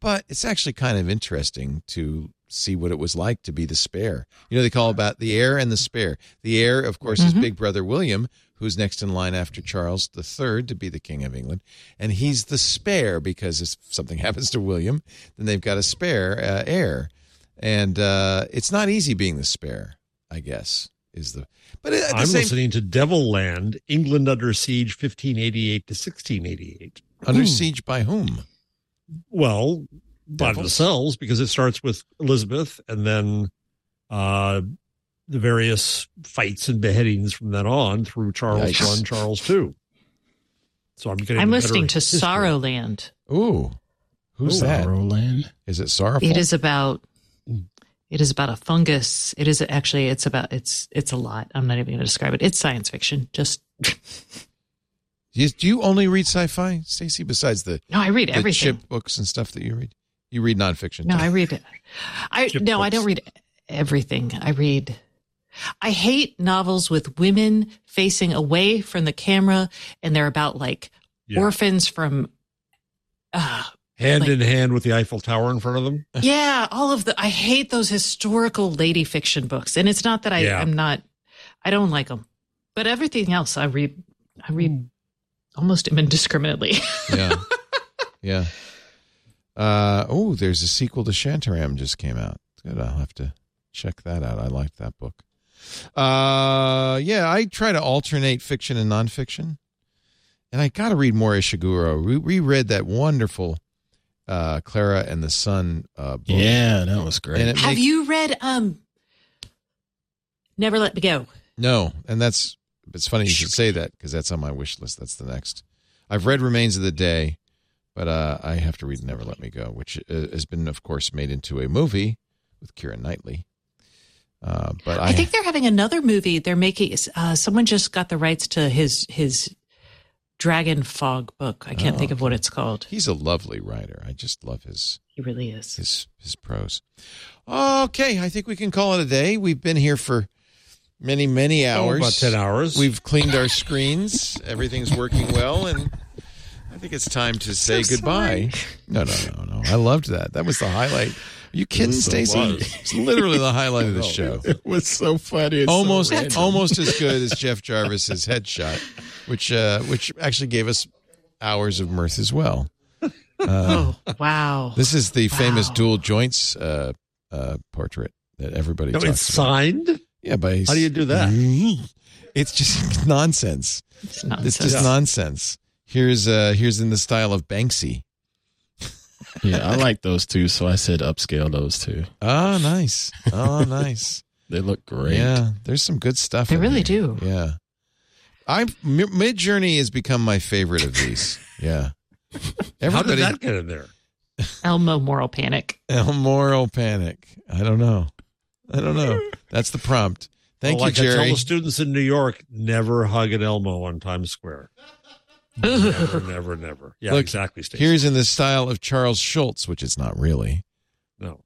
but it's actually kind of interesting to see what it was like to be the spare. You know, they call about the heir and the spare. The heir, of course, is big brother William, who's next in line after Charles III to be the king of England, and he's the spare because if something happens to William, then they've got a spare uh, heir, and uh, it's not easy being the spare. I guess is the but the I'm same listening to Devil Land, England under siege, 1588 to 1688. Under siege by whom? Well, by Devils? themselves because it starts with Elizabeth and then uh, the various fights and beheadings from then on through Charles Yikes. one, Charles two. So I'm getting. I'm listening to history. Sorrowland. Ooh, who's that? Roland. Is it sorrowful? It is about it is about a fungus. It is actually it's about it's it's a lot. I'm not even going to describe it. It's science fiction. Just Do you only read sci-fi, Stacey? Besides the no, I read the everything. chip books and stuff that you read, you read nonfiction. No. I read it. I Chip no, I don't read everything. I read. I hate novels with women facing away from the camera, and they're about like Yeah. orphans from. Uh, hand like- in hand with the Eiffel Tower in front of them. yeah, all of the. I hate those historical lady fiction books, and it's not that I Yeah. I'm not. I don't like them, but everything else I read. I read almost indiscriminately. yeah, yeah. Uh, oh, there's a sequel to Shantaram just came out. Good, I'll have to check that out. I liked that book. Uh, yeah, I try to alternate fiction and nonfiction, and I got to read more Ishiguro. We reread that wonderful uh, Klara and the Sun uh, book. Yeah, that was great. and Have makes- you read um? Never let me go. No, and that's it's funny you should say that because that's on my wish list. That's the next. I've read Remains of the Day, but uh, I have to read Never Let Me Go, which uh, has been, of course, made into a movie with Keira Knightley. Uh, but I, I think they're having another movie. They're making. Uh, someone just got the rights to his his Dragon Fog book. I can't Oh, think of what it's called. he's a lovely writer. I just love his He really is. his his prose. Okay, I think we can call it a day. We've been here for many many Oh, hours. about 10 hours. We've cleaned our screens. Everything's working well, and I think it's time to say goodbye. No, no, no, no. I loved that. That was the highlight. Are you kidding, so Stacey? It's literally the highlight of the show. it was so funny. It's Almost, random. almost as good as Jeff Jarvis's headshot, which, uh, which actually gave us hours of mirth as well. oh wow! This is the famous dual joints uh, uh, portrait that everybody No, talks it's about. signed. Yeah, by How do you do that? It's just nonsense. It's It's nonsense. just nonsense. Here's uh here's in the style of Banksy. yeah, I like those two, so I said upscale those two. Oh, nice. Oh, nice. They look great. Yeah, there's some good stuff. They really here. do. Yeah. I Midjourney has become my favorite of these. Yeah. How did that get in there? Elmo Moral Panic. El Moral Panic. I don't know. I don't know. That's the prompt. Thank Well, you, like I tell the students in New York, never hug an Elmo on Times Square. Never, never, never. Yeah, Look, exactly. Stacey. Here's in the style of Charles Schulz, which it's not really. no.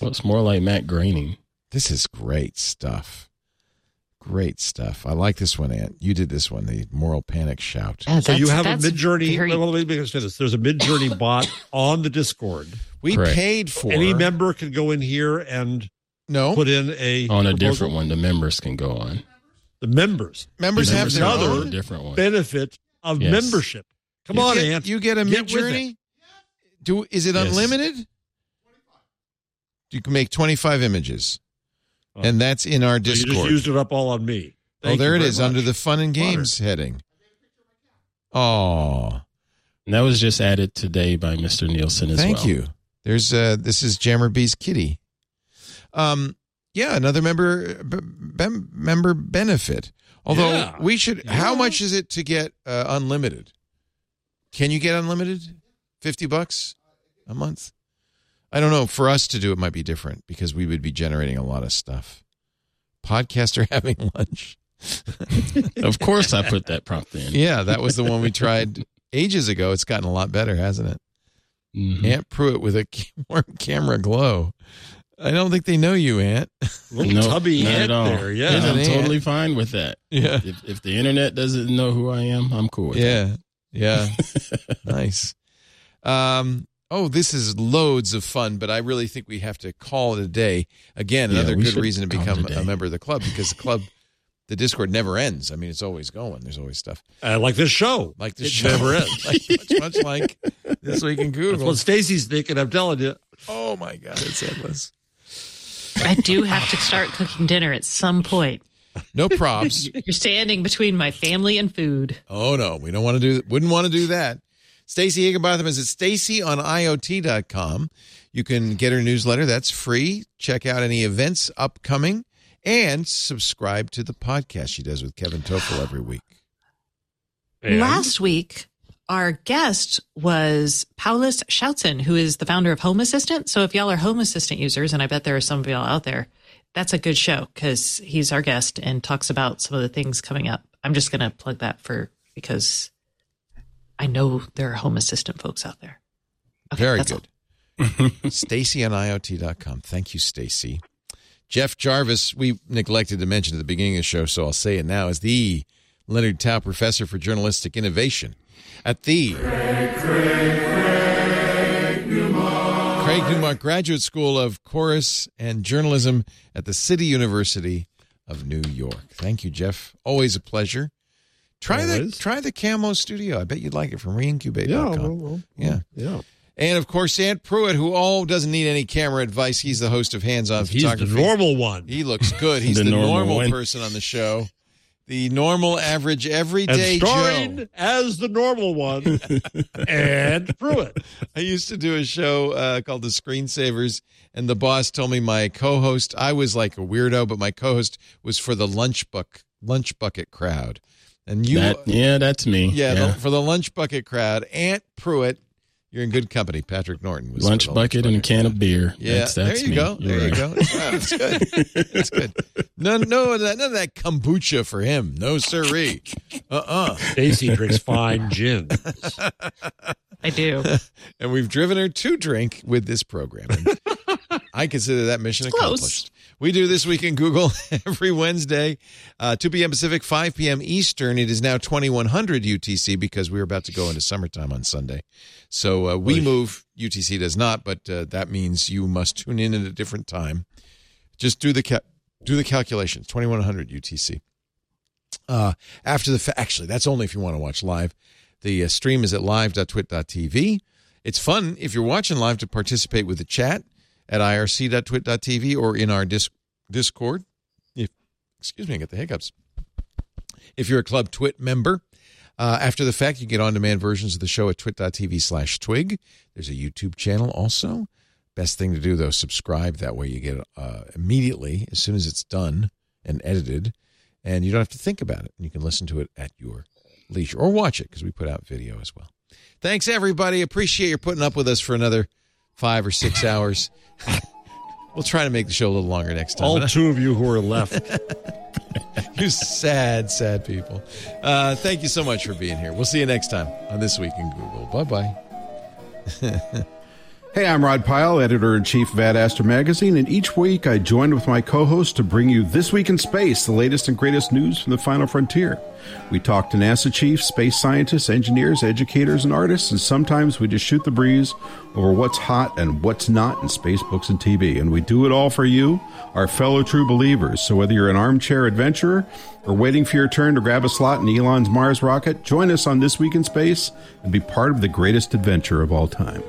Well, it's more like Matt Groening. This is great stuff. Great stuff. I like this one, Ant. You did this one, the moral panic shout. Yeah, So you have a Midjourney. very- Well, let me say this. There's a Midjourney bot on the Discord. We Correct. paid for it. Any member can go in here and no put in a On a proposal. different one, the members can go on. The members members have members their can go on own. different one. benefit of Yes. membership. Come You on, get, Ant. You get a Get mid with journey. Do is it Yes. unlimited? You can make twenty five images, Oh. and that's in our So you just Discord. used it up all on me. oh, Thank there you it very is much. under the fun and games heading. Oh, And that was just added today by Mr. Nielsen as well. thank well. you. There's uh this is Jammer B's kitty. Um, yeah, another member b- member benefit. Although Yeah. we should, how much is it to get uh, unlimited? Can you get unlimited? Fifty bucks a month. I don't know. For us to do it might be different because we would be generating a lot of stuff. Podcaster having lunch. Of course, I put that prompt in. Yeah, that was the one we tried ages ago. It's gotten a lot better, hasn't it? Mhm. Ant Pruitt with a warm camera glow. I don't think they know you, Ant. Little No, tubby not ant at all. there. Yeah. Isn't I'm it? totally fine with that. Yeah. If, if the internet doesn't know who I am, I'm cool with Yeah. Yeah. nice. Um, oh, this is loads of fun, but I really think we have to call it a day. Again, another we good reason to become a a member of the club because the club, the Discord never ends. I mean, it's always going. There's always stuff Uh, like this show. like this It show. never ends. like, much, much like this week in That's Google. what Stacey's thinking. I'm telling you. Oh my God, it's endless. I do have to start cooking dinner at some point. No props. You're standing between my family and food. Oh no, we don't want to do wouldn't want to do that. Stacey Higginbotham is at Stacey on IoT.com. You can get her newsletter. That's free. Check out any events upcoming and subscribe to the podcast she does with Kevin Tofel every week. And- Last week, our guest was Paulus Schoutsen, who is the founder of Home Assistant. So if y'all are Home Assistant users, and I bet there are some of y'all out there, that's a good show because he's our guest and talks about some of the things coming up. I'm just going to plug that for because I know there are Home Assistant folks out there. Okay, Very good. Stacey on IoT.com. Thank you, Stacey. Jeff Jarvis, we neglected to mention at the beginning of the show, so I'll say it now, is the Leonard Tow Professor for Journalistic Innovation at the Craig Newmark Graduate School of Chorus and Journalism at the City University of New York. Thank you, Jeff. Always a pleasure. Try the try the Camo Studio. I bet you'd like it from Yeah, reincubate.com. well, well, Yeah. yeah. And of course, Ant Pruitt, who all doesn't need any camera advice. He's the host of Hands On Photography. He's the normal one. He looks good. He's the, The normal, normal person on the show. The normal, average, And everyday starring Joe. as the normal one and Pruitt. I used to do a show uh, called The Screensavers, and the boss told me my co-host. I was like a weirdo, but my co-host was for the lunch buck lunch bucket crowd. And you, That- yeah, that's me. yeah, Yeah. The, for the lunch bucket crowd, Ant Pruitt. You're in good company. Patrick Norton was lunch the bucket and a can of beer. Yeah, that's, that's there you me. go. You're there you right. go. Wow, that's good. That's good. No, no, none of that kombucha for him. No siree. Uh uh Stacey drinks fine gin. I do. And we've driven her to drink with this program. I consider that mission It's close. accomplished. We do this week in Google every Wednesday, uh, 2 p.m. Pacific, 5 p.m. Eastern. It is now 2100 UTC because we're about to go into summertime on Sunday. So uh, we move. UTC does not, but uh, that means you must tune in at a different time. Just do the do the calculations. 2100 UTC. Uh, after the fa- actually, that's only if you want to watch live. The uh, stream is at live.twit.tv. It's fun if you're watching live to participate with the chat at irc.twit.tv or in our dis- Discord. If excuse me, I get the hiccups. If you're a Club Twit member, uh, after the fact, you get on-demand versions of the show at twit.tv slash twig. There's a YouTube channel also. Best thing to do, though, subscribe. That way you get it uh, immediately as soon as it's done and edited, and you don't have to think about it. And You can listen to it at your leisure or watch it because we put out video as well. Thanks, everybody. Appreciate your putting up with us for another five or six hours. we'll try to make the show a little longer next time. All two of you who are left. you sad, sad people. Uh, thank you so much for being here. We'll see you next time on This Week in Google. Bye bye. Hey, I'm Rod Pyle, editor in chief of Ad Magazine, and each week I join with my co host to bring you This Week in Space, the latest and greatest news from the final frontier. We talk to NASA chiefs, space scientists, engineers, educators, and artists, and sometimes we just shoot the breeze over what's hot and what's not in space books and TV. And we do it all for you, our fellow true believers. So whether you're an armchair adventurer or waiting for your turn to grab a slot in Elon's Mars rocket, join us on This Week in Space and be part of the greatest adventure of all time.